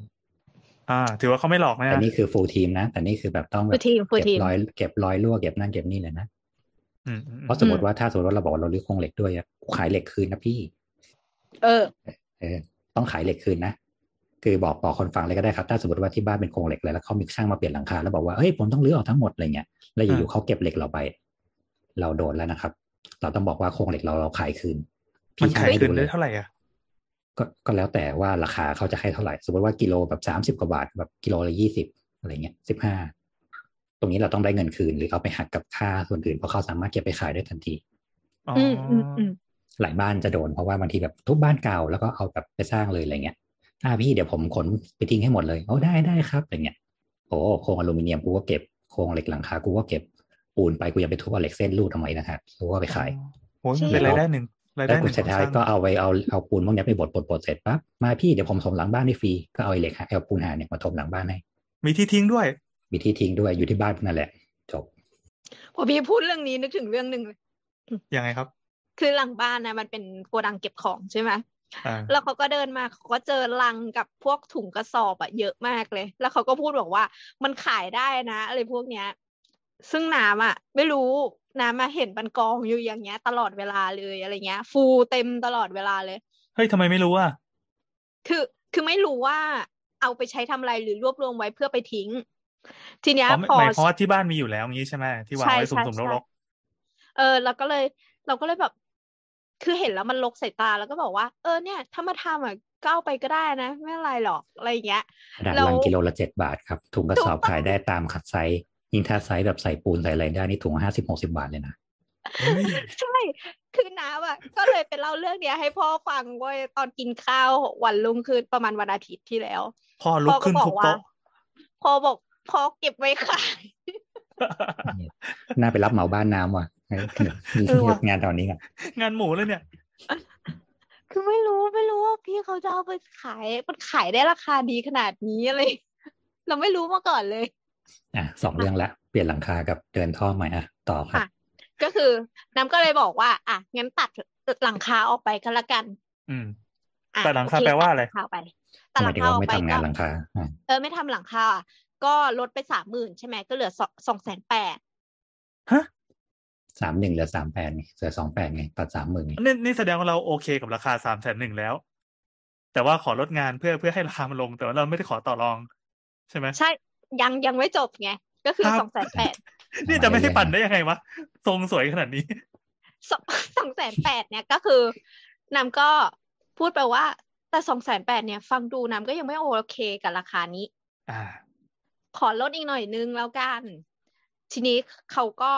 อ่า ถือว่าเขาไม่หลอกนะแต่นี่คือ full team นะ แต่นี่คือแบบต้องแบบ fullทีมฟูลเก็บทีมร้อยเก็บร้อยรั่วเก็บนั่นเก็บนี่เลยนะอืมอืมเพราะสมมติว่าถ้าสมมติว่าเราบอกว่าเรารื้อโครงเหล็กด้วยอะขายเหล็กคืนนะพี่ เออ เออ ต้องขายเหล็กคืนนะ คือบอกบอกคนฟังเลยก็ได้ครับ ถ้าสมมติว่าที่บ้านเป็นโครงเหล็กเลยแล้วเขามีช่างมาเปลี่ยนหลังคาแล้วบอกว่าเฮ้ยผมต้องรื้อออกทั้งหมดอะไรเงี้ยแล้วอยู่ๆเขาเก็บเหล็กเราไป เราโดนแล้วนะครับ เราต้องบอกว่าโครงเหล็กเราเราขายคืนมันช่างขายให้คืนดูเลได้ยเท่าไหร่อะก็ก็แล้วแต่ว่าราคาเขาจะให้เท่าไหร่ สมมติว่ากิโลแบบสามสิบกว่าบาทแบบกิโลละยี่สิบอะไรเงี้ยสิบห้าตรงนี้เราต้องได้เงินคืนหรือเอาไปหักกับค่าส่วนอื่นเพราะเขาสามารถเก็บไปขายได้ทันทีอ๋ออืมอืมอืมหลายบ้านจะโดนเพราะว่าบางทีแบบทุบบ้านเก่าแล้วก็เอาแบบไปสร้างเลยอะไรเงี้ย อ่าพี่เดี๋ยวผมขนไปทิ้งให้หมดเลยโอ้ได้ได้ครับอะไรเงี้ยโอ้โครงอลูมิเนียมกูก็เก็บโครงเหล็กหลังคากูก็เก็บปูนไปกูยังไปทุบเอาเหล็กเส้นรูดทำไมนะครับกูก็ไปขายโอ้ยจริมันงเป็นรายได้หนึ่งรายแล้ได้วหกูนึ่งสุดท้ายก็เอาไว้เอาเอาปูนพวกเนี้ยไปบดบดบดเสร็จปั๊บมาพี่เดี๋ยวผมถมหลังบ้านให้ฟรีก็เอาไอ้เหล็กเอาปูนหาเนี่ยมาถมหลังบ้านให้มีที่ทิ้งด้วย มีที่ทิ้งด้วยอยู่ที่บ้านนั่นแหละจบพอพี่พูดเรื่องนี้นึกถึงเรื่องหนึ่งเลยยังไงครับ คือหลังบ้านนะมันเป็นโกดังเก็บของใช่ไหมอ่า แล้วเขาก็เดินมาเขาก็เจอลังกับพวกถุงกระสอบอะเยอะมากเลย แล้วเขาก็พูดบอกว่ามันขายได้นะอะไรพวกเนี้ย ซึ่งน้ำอะไม่รู้น้ำมาเห็นบันกองอยู่อย่างเงี้ย ตลอดเวลาเลยอะไรเงี้ย ฟูเต็มตลอดเวลาเลยเฮ้ยทำไมไม่รู้อะคือคือไม่รู้ว่าเอาไปใช้ทำอะไรหรือรวบรวมไว้เพื่อไปทิ้ง ทีเนี้ยอ๋อไม่พอหมายความว่าที่บ้านมีอยู่แล้วงี้ใช่ไหมที่วางใช่ไว้สุ่ใช่มๆใช่รกเออเราก็เลย เราก็เลยแบบ คือเห็นแล้วมันลกสายตาแล้วก็บอกว่า เออเนี่ย ถ้ามาทำอะก็เอาไปก็ได้นะ ไม่เป็นไรหรอกอะไรอย่างเงี้ยกระดาษแล้วลังกิโลละเจ็ดบาทครับ ถุงกระสอบถูกต้องขายได้ตามขนาดไซส์ยิ่งถ้าไซส์แบบใส่ปูนใส่อะไรได้นี่ถุงห้าสิบหกสิบาทเลยนะๆเฮ้ยใช่ คือน้ำอะ ก็เลยไปเล่าเรื่องเนี้ยให้พ่อฟังเว้ยตอนกินข้าววันรุ่งขึ้นประมาณวันอาทิตย์ที่แล้ว พ่อลุกขึ้นพ่อก็ทุบบอกว่าโต๊ะพ่อบอกพอเก็บไว้ขายน่าไปรับเหมาบ้านน้ำว่ะให้มีเออว่ะ งานตอนนี้กันงานหมูเลยเนี่ย คือไม่รู้ไม่รู้ว่าพี่เขาจะเอาไปขายมันขายได้ราคาดีขนาดนี้อะไรเราไม่รู้มาก่อนเลย อะสองเรื่องละ เปลี่ยนหลังคากับเดินท่อใหม่อะต่อค่ะ ก็คือน้ำก็เลยบอกว่า อะงั้นตัดหลังคาออกไปก็แล้วกัน อืมอะตัดหลังคาแปลว่าอะไรหลังคาไปแตัดหหมาลังคาออกไม่ไปทำงานก็หลังคาเออไม่ทำหลังคาอะก็ลดไปสามหมื่นใช่ไหมก็เหลือสองแสนแปดฮะ สามหนึ่งเหลือสามแปดไงเหลือสองแปดไงตัดสามหมื่นไงนี่นี่แสดงว่าเราโอเคกับราคาสามแสนหนึ่งแล้ว แต่ว่าขอลดงานเพื่อเพื่อให้ราคามันลง แต่ว่าเราไม่ได้ขอต่อรอง ใช่ไหมใช่ยังยังไม่จบไง ก็คือครับสองแสนแปดนี่จะไม่ให้ปั่นได้ยังไงวะทรงสวยขนาดนี้สองสองแสนแปดเนี่ยก็คือนำก็พูดไปว่า แต่สองแสนแปดเนี่ย ฟังดูนำก็ยังไม่โอเคกับราคานี้ อ่า ขอลดอีกหน่อยนึงแล้วกัน ทีนี้เขาก็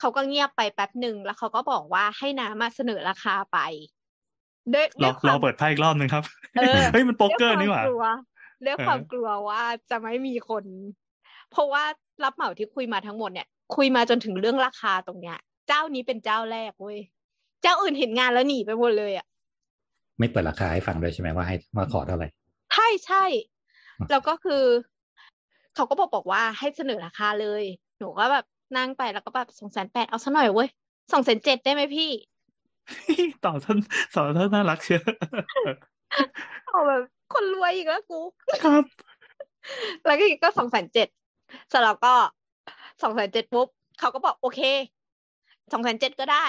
เขาก็เงียบไปแป๊บหนึ่งแล้วเขาก็บอกว่าให้น้ำมาเสนอราคาไปด้วยเราด้วยควาเรามเปิดไพ่อีกรอบหนึ่งครับเออเฮ้ยมันโป๊กเกอร์ด้วยนี่หว่าความกลัวด้วยเออความกลัวว่าจะไม่มีคน เพราะว่ารับเหมาที่คุยมาทั้งหมดเนี่ย คุยมาจนถึงเรื่องราคาตรงเนี้ย เจ้านี้เป็นเจ้าแรกเว้ยเจ้าอื่นเห็นงานแล้วหนีไปหมดเลยอะไม่เปิดราคาให้ฟังด้วยใช่ไหมว่าให้ว่าขอเท่าไหร่ใช่ใช่อะแล้วก็คือ เขาก็บอกบอกว่าให้เสนอราคาเลย หนูก็แบบ นั่งไปแล้วก็แบบสองแสนแปดเอาซะหน่อยเว้ยสองแสนเจ็ดได้ไหมพี่ต่อท่านสอนท่านน่ารักเชียวเอาแบบคนรวยอีกแล้วกูครับแล้วก็ก็สองแสนเจ็ดเสร็จแล้วก็สองแสนเจ็ดปุ๊บเขาก็บอกโอเคสองแสนเจ็ดก็ได้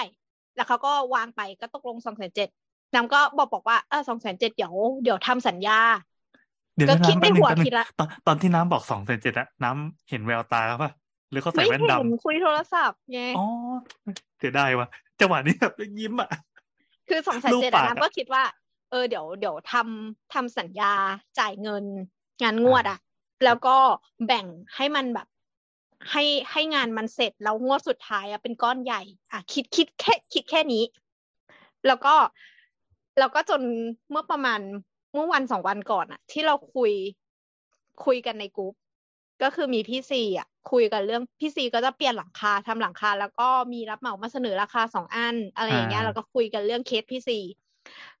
แล้วเขาก็วางไปก็ตกลงสองแสนเจ็ดน้ำก็บอกบอกว่าเออสองแสนเจ็ดเดี๋ยวเดี๋ยวทำสัญญาเดี๋ยวก็นะคิดน้ำในแป๊บนึงหัวแป๊บนึงคิดละตอนตอนที่น้ำบอกสองเซนเจ็ดอะน้ำเห็นแววตาป่ะ หรือเขาใส่ไม่แว่นเห็ดนคุยโทรศัพท์ไงำอ๋อเสียดายว่ะจังหวะนี้แบบยิ้มอะคือสองแสนรูปเจ็ดปากอะน้ำก็คิดว่า เออเดี๋ยวเดี๋ยวทำทำสัญญาจ่ายเงินงานงวดอะ แล้วก็แบ่งให้มันแบบให้ให้งานมันเสร็จแล้วงวดสุดท้ายอะเป็นก้อนใหญ่ อะ คิดคิดแค่ คิดแค่นี้ แล้วก็แล้วก็จนเมื่อประมาณเมื่อวันสองวันก่อนอะที่เราคุยคุยกันในกลุ่ม ก็คือมีพี่ซีอะคุยกันเรื่องพี่ซีก็จะเปลี่ยนหลังคาทำหลังคา แล้วก็มีรับเหมามาเสนอราคาสองอัน อะไรอย่างเงี้ยอ่าแล้วก็คุยกันเรื่องเคสพี่ซี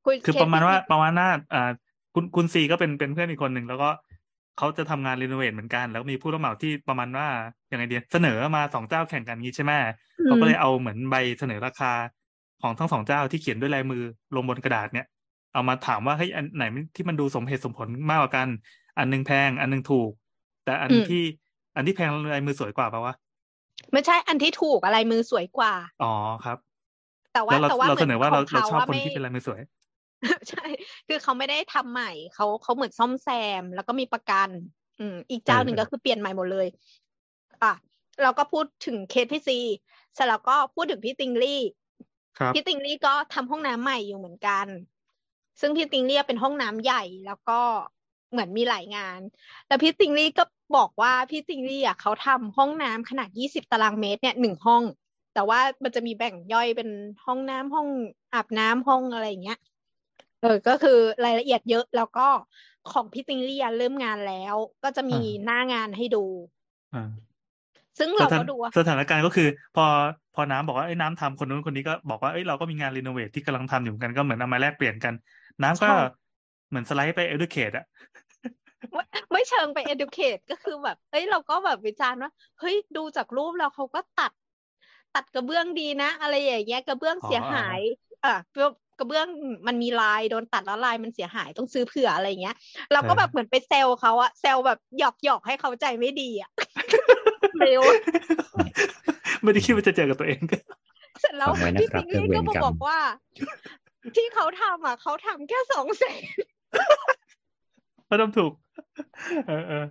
คุยคือเคสประมาณพี่ว่าซีประมาณว่าอ่าคุณคุณซีก็เป็นเป็นเพื่อนอีกคนหนึ่งแล้วก็เขาจะทำงานรีโนเวทเหมือนกัน แล้วมีผู้รับเหมาที่ประมาณว่ายังไงเดียเสนอมาสองเจ้าแข่งกันงี้ใช่ไหมเขาก็เลยเอาเหมือนใบเสนอราคาของทั้งสองเจ้าที่เขียนด้วยลายมือลงบนกระดาษเนี่ย เอามาถามว่าเฮ้ยอันไหนที่มันดูสมเหตุสมผลมากกว่ากัน อันหนึงแพง อันหนึงถูก แต่อันอืมที่อันที่แพงลายมือสวยกว่าปะวะไม่ใช่อันที่ถูกอะไรมือสวยกว่า อ๋อครับ แต่ว่าแล้วเราแต่ว่าเราเหมืเสอนนอว่าเราขเรางชอบอะคนไม่ที่เป็นลายมือสวย ใช่ คือเขาไม่ได้ทำใหม่เขาเขาเหมือนซ่อมแซม แล้วก็มีประกัน อืม อีกเจ้าหนึ่งเออก็คือเปลี่ยนใหม่หมดเลย อะเราก็พูดถึงเคสพี่ซีเสร็จแล้วก็พูดถึงพี่ติงลี่ครับพี่ติงลี่ก็ทำห้องน้ำใหม่อยู่เหมือนกัน ซึ่งพี่ติงลี่เป็นห้องน้ำใหญ่แล้วก็ เหมือนมีหลายงาน แล้วพี่ติงลี่ก็บอกว่าพี่ติงลี่อะเขาทำห้องน้ำขนาดยี่สิบตารางเมตรเนี่ยหนึ่งห้อง แต่ว่ามันจะมีแบ่งย่อยเป็นห้องน้ำห้องอาบน้ำห้องอะไรอย่างเงี้ยเออก็คือรายละเอียดเยอะแล้วก็ของพี่ติงลี่อะเริ่มงานแล้ว ก็จะมีอ่าหน้างานให้ดูอ่าซึ่งสเราถานก็ดูว่าสถานการณ์ก็คือ พอพอน้ำบอกว่าไอ้ยน้ำทำคนนู้นคนนี้ก็บอกว่าเอ้ยเราก็มีงานรีโนเวทที่กำลังทำอยู่เหมือนกันก็เหมือนเอามาแลกเปลี่ยนกัน น้ำก็ใช่ เหมือนสไลด์ไป educate อะไม่ไม่เชิงไป educate ก็คือแบบเอ้ยเราก็แบบวิจารณ์ว่า เฮ้ยดูจากรูปแล้วเขาก็ตัด ตัดกระเบื้องดีนะ อะไรอย่างเงี้ยกระเบื้องเสียหายเออกระเบื้องมันมีลายโดนตัดแล้วลายมันเสียหายต้องซื้อเผื่ออะไรเงี้ย เราก็แบบเหมือนไปเซลเขาอะเซลแบบหยอกหยอกให้เขาใจไม่ดีอะเร็วไม่ได้คิดว่าจะเจอกับตัวเอง เสร็จแล้วฟังไว้นะพี่ครับติงลี่เรื่ก็องเวรมากรรมบอกว่า ที่เขาทำอะเขาทำแค่สองแสน เขาทำถูกเออเออ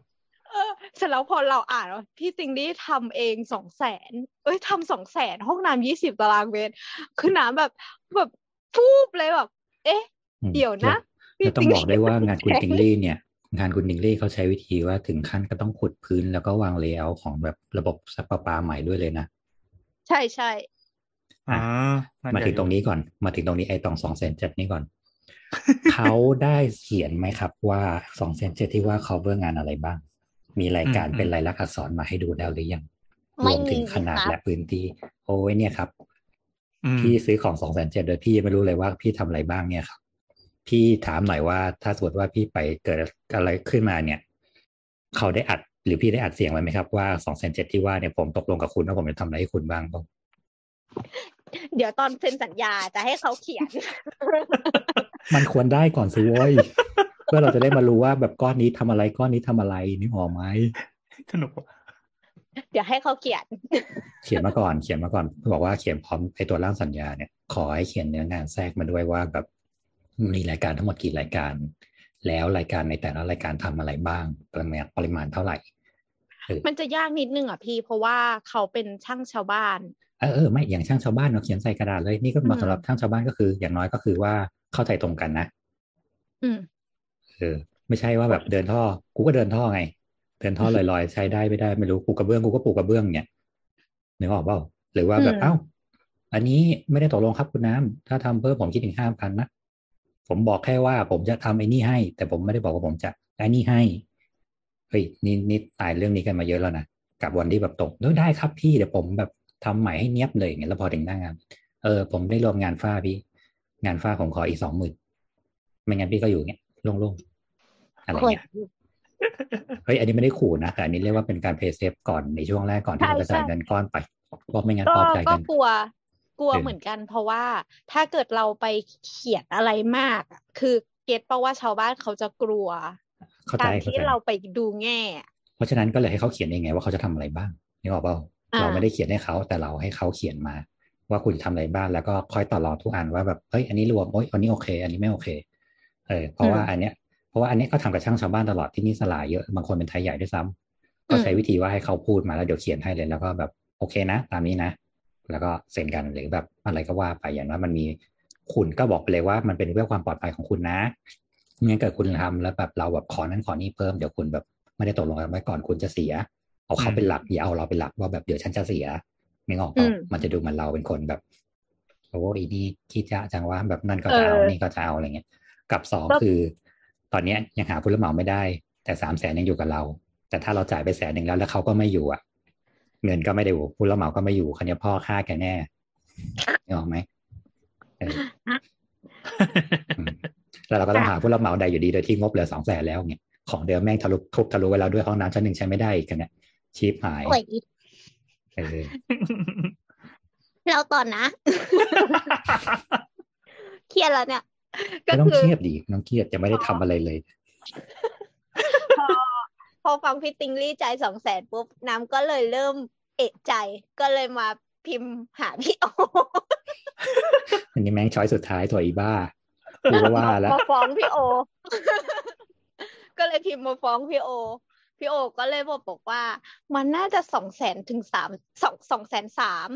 เออเสร็จแล้วพอเราอ่านว่าพี่ติงลี่ทำเองสองแสนเอ้ยทำสองแสนห้องน้ำยี่สิบตารางเมตรคือน้ำแบบแบบฟูบเลยแบบ เอ๊ะอืมเดี๋ยวนะแล้วแล้วต้องบอกด้วยว่างานคุณแพติงลี่เนี่ย งานคุณติงลี่เขาใช้วิธีว่าถึงขั้นก็ต้องขุดพื้นแล้วก็วาง layer ของแบบระบบซับประปาใหม่ด้วยเลยนะ ใช่ใช่อ่ามาถึงตรงนี้ก่อน มาถึงตรงนี้ไอ้ตองสองแสนเจ็ดนี้ก่อน เขาได้เขียนไหมครับว่าสองแสนเจ็ดที่ว่า cover งานอะไรบ้าง มีรายการอืมเป็นลายลักษณ์อักษรมาให้ดูแล้วหรือยังรไม่วมถึงมีขนาดครับและพื้นที่ โอ้ยเนี่ยครับอืมพี่ซื้อของสองแสนเจ็ดโดยพี่ยังไม่รู้เลยว่าพี่ทำอะไรบ้างเนี่ยครับ พี่ถามหน่อยว่าถ้าสมมติว่าพี่ไปเกิดอะไรขึ้นมาเนี่ย เขาได้อัดหรือพี่ได้อัดเสียงไว้ไหมครับว่าสองแสนเจ็ดที่ว่าเนี่ยผมตกลงกับคุณว่าผมจะทำอะไรให้คุณบ้างบ้าง เดี๋ยวตอนเซ็นสัญญาจะให้เขาเขียน มันควรได้ก่อนสิโว้ยเพื่อเราจะได้มารู้ว่าแบบก้อนนี้ทำอะไรก้อนนี้ทำอะไรนี่หออกไหมสนุกว่ะเดี๋ยวให้เขาเขียน เขียนมาก่อนเขียนมาก่อนบอกว่าเขียนพร้อมไอตัวร่างสัญญาเนี่ย ขอให้เขียนเนื้องานแทรกมาด้วยว่าแบบมีรายการทั้งหมดกี่รายการ แล้วรายการในแต่ละรายการทำอะไรบ้างปริมาณปริมาณเท่าไหร่เออมันจะยากนิดนึงอะพี่ เพราะว่าเขาเป็นช่างชาวบ้าน เออเออไม่อย่างช่างชาวบ้านเราเขียนใส่กระดาษเลยนี่ก็เหมาะอืมสำหรับช่างชาวบ้านก็คือ อย่างน้อยก็คือว่าเข้าใจตรงกันนะอืมเออ ไม่ใช่ว่าแบบเดินท่อ กูก็เดินท่อไง เดินท่อลอยๆ ใช้ได้ไม่ได้ไม่รู้กูกระเบื้องกูก็ปูกระเบื้องเนี่ยนึกออกเปล่าหรือว่าแบบอืมเอ้า อันนี้ไม่ได้ตกลงครับคุณน้ำถ้าทำเพิ่มผมคิดถึงห้าพันนะผมบอกแค่ว่าผมจะทำไอ้นี่ให้ แต่ผมไม่ได้บอกว่าผมจะไอ้นี่ให้เฮ้ยนี่นี่ตายเรื่องนี้กันมาเยอะแล้วนะกับวันที่แบบตกเออได้ครับพี่เดี๋ยวผมแบบ ทำใหม่ให้เนียบเลยอย่างเงี้ยแล้วพอถึงหน้างาน เออ ผมได้รวมงานฝ้าพี่ งานฝ้าผมขออีกสองหมื่นไม่งั้นพี่ก็อยู่เงี้ยโล่งๆอะไรเงี้ยเฮ้ยอันนี้ไม่ได้ขู่นะแต่อันนี้เรียกว่าเป็นการเพย์เซฟก่อนในช่วงแรกก่อนที่ใช่จะกระจายใช่เงินก้อนไปเพราะไม่งั้นก็ปลอบใจก็กันกลัวกลัวเออเหมือนกัน เพราะว่าถ้าเกิดเราไปเขียนอะไรมากอะคือเก็ตเพราะว่าชาวบ้านเขาจะกลัวเข้าใจการเข้าที่ใจเราไปดูแง่ เพราะฉะนั้นก็เลยให้เขาเขียนเองไงว่าเขาจะทำอะไรบ้างนี่บอกเปล่าอ่า เราไม่ได้เขียนให้เขาแต่เราให้เขาเขียนมา ว่าคุณทำอะไรบ้างแล้วก็ค่อยต่อรองทุกอันว่าแบบเฮ้ยอันนี้รวมโอ้ยอันนี้โอเค อันนี้ไม่โอเคเออเพราะว่าอันเนี้ยเพราะว่าอันเนี้ยก็ทำกับช่างชาวบ้านตลอดที่นี่สลายเยอะบางคนเป็นไทยใหญ่ด้วยซ้ำก็ใช้วิธีว่าให้เขาพูดมาแล้วเดี๋ยวเขียนให้เลย แล้วก็แบบโอเคนะ ตามนี้นะ แล้วก็เซ็นกันหรือแบบอะไรก็ว่าไปอย่างนั้นมันมีคุณก็บอกไปเลยว่ามันเป็นเรื่องความปลอดภัยของคุณนะไม่งั้นเกิดคุณทำแล้วแบบเราแบบขอนั้นขอนี้เพิ่มเดี๋ยวคุณแบบไม่ได้ตกลงกันไว้ก่อนคุณจะเสีย เอาเขาเป็นหลักอย่าเอาเราเป็นหลักว่าแบบเดี๋ยวฉันจะเสียนึกออกอืปะมมันจะดูเหมือนเราเป็นคนแบบโอ้อีนี่ขี้จะจังว่าแบบนั่นก็จะเอาเออนี่ก็จะเอาอะไรเงี้ย กับสองก็คือ ตอนเนี้ยยังหาผู้รับเหมาไม่ได้ แต่สามแสนยังอยู่กับเรา แต่ถ้าเราจ่ายไปแสนหนึ่งแล้วแล้วเขาก็ไม่อยู่อะ เงินก็ไม่ได้อยู่ผู้รับเหมาก็ไม่อยู่คันนี้พ่อฆ่าแกแน่นึกออกไหมเอออืมแล้วเราก็ต้องหาผู้รับเหมาใดอยู่ดีโดยที่งบเหลือสองแสนแล้วเนี่ยของเดิมแม่งทะลุทุบทะลุไว้แล้วด้วยห้องน้ำชั้นหนึ่งใช้ไม่ได้อีกกันเนี่ย ชีพหายโอ้ยเออเราตอนนะเครียดแล้วเนี่ยก็ไม่ต้องคือเครียดดิไม่ต้องเครียดจะไม่ได้ทำอะไรเลยพอพอฟังพี่ติงลี่ใจายสองแสนปุ๊บน้ำก็เลยเริ่มเอะใจ ก็เลยมาพิมพ์หาพี่โออันนี้แม่งช้อยสุดท้ายตัวอีบ้ากูก็ว่าแล้วมาฟ้องพี่โอ ก็เลยพิมพ์มาฟ้องพี่โอ พี่โอก็เลยบอกบอกว่า มันน่าจะสองแสนถึงสามสองสองแสนสาม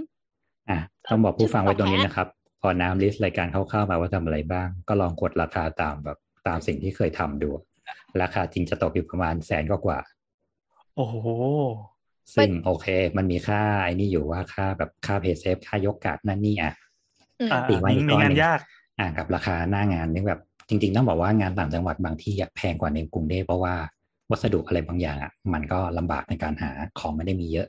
อะต้องบอกผู้ฟังไว้ตรงนี้นะครับ พอน้ำลิสต์รายการคร่าวๆมาว่าทำอะไรบ้าง ก็ลองกดราคาตามแบบตามสิ่งที่เคยทำดู ราคาจริงจะตกอยู่ประมาณแสนกว่า โอ้โหๆซึ่งโอเค มันมีค่าไอ้นี่อยู่ว่าค่าแบบค่าเพย์เซฟค่ายกกาดนั่นนี่อะอืมอ่าตีไว้อีกมีก้อนหนึ่งงานยากอ่ากับราคาหน้างานนี่แบบจริง ๆ ต้องบอกว่างานต่างจังหวัดบางที่อะแพงกว่าในกรุงเทพเพราะว่า วัสดุอะไรบางอย่างอะมันก็ลำบากในการหาของไม่ได้มีเยอะ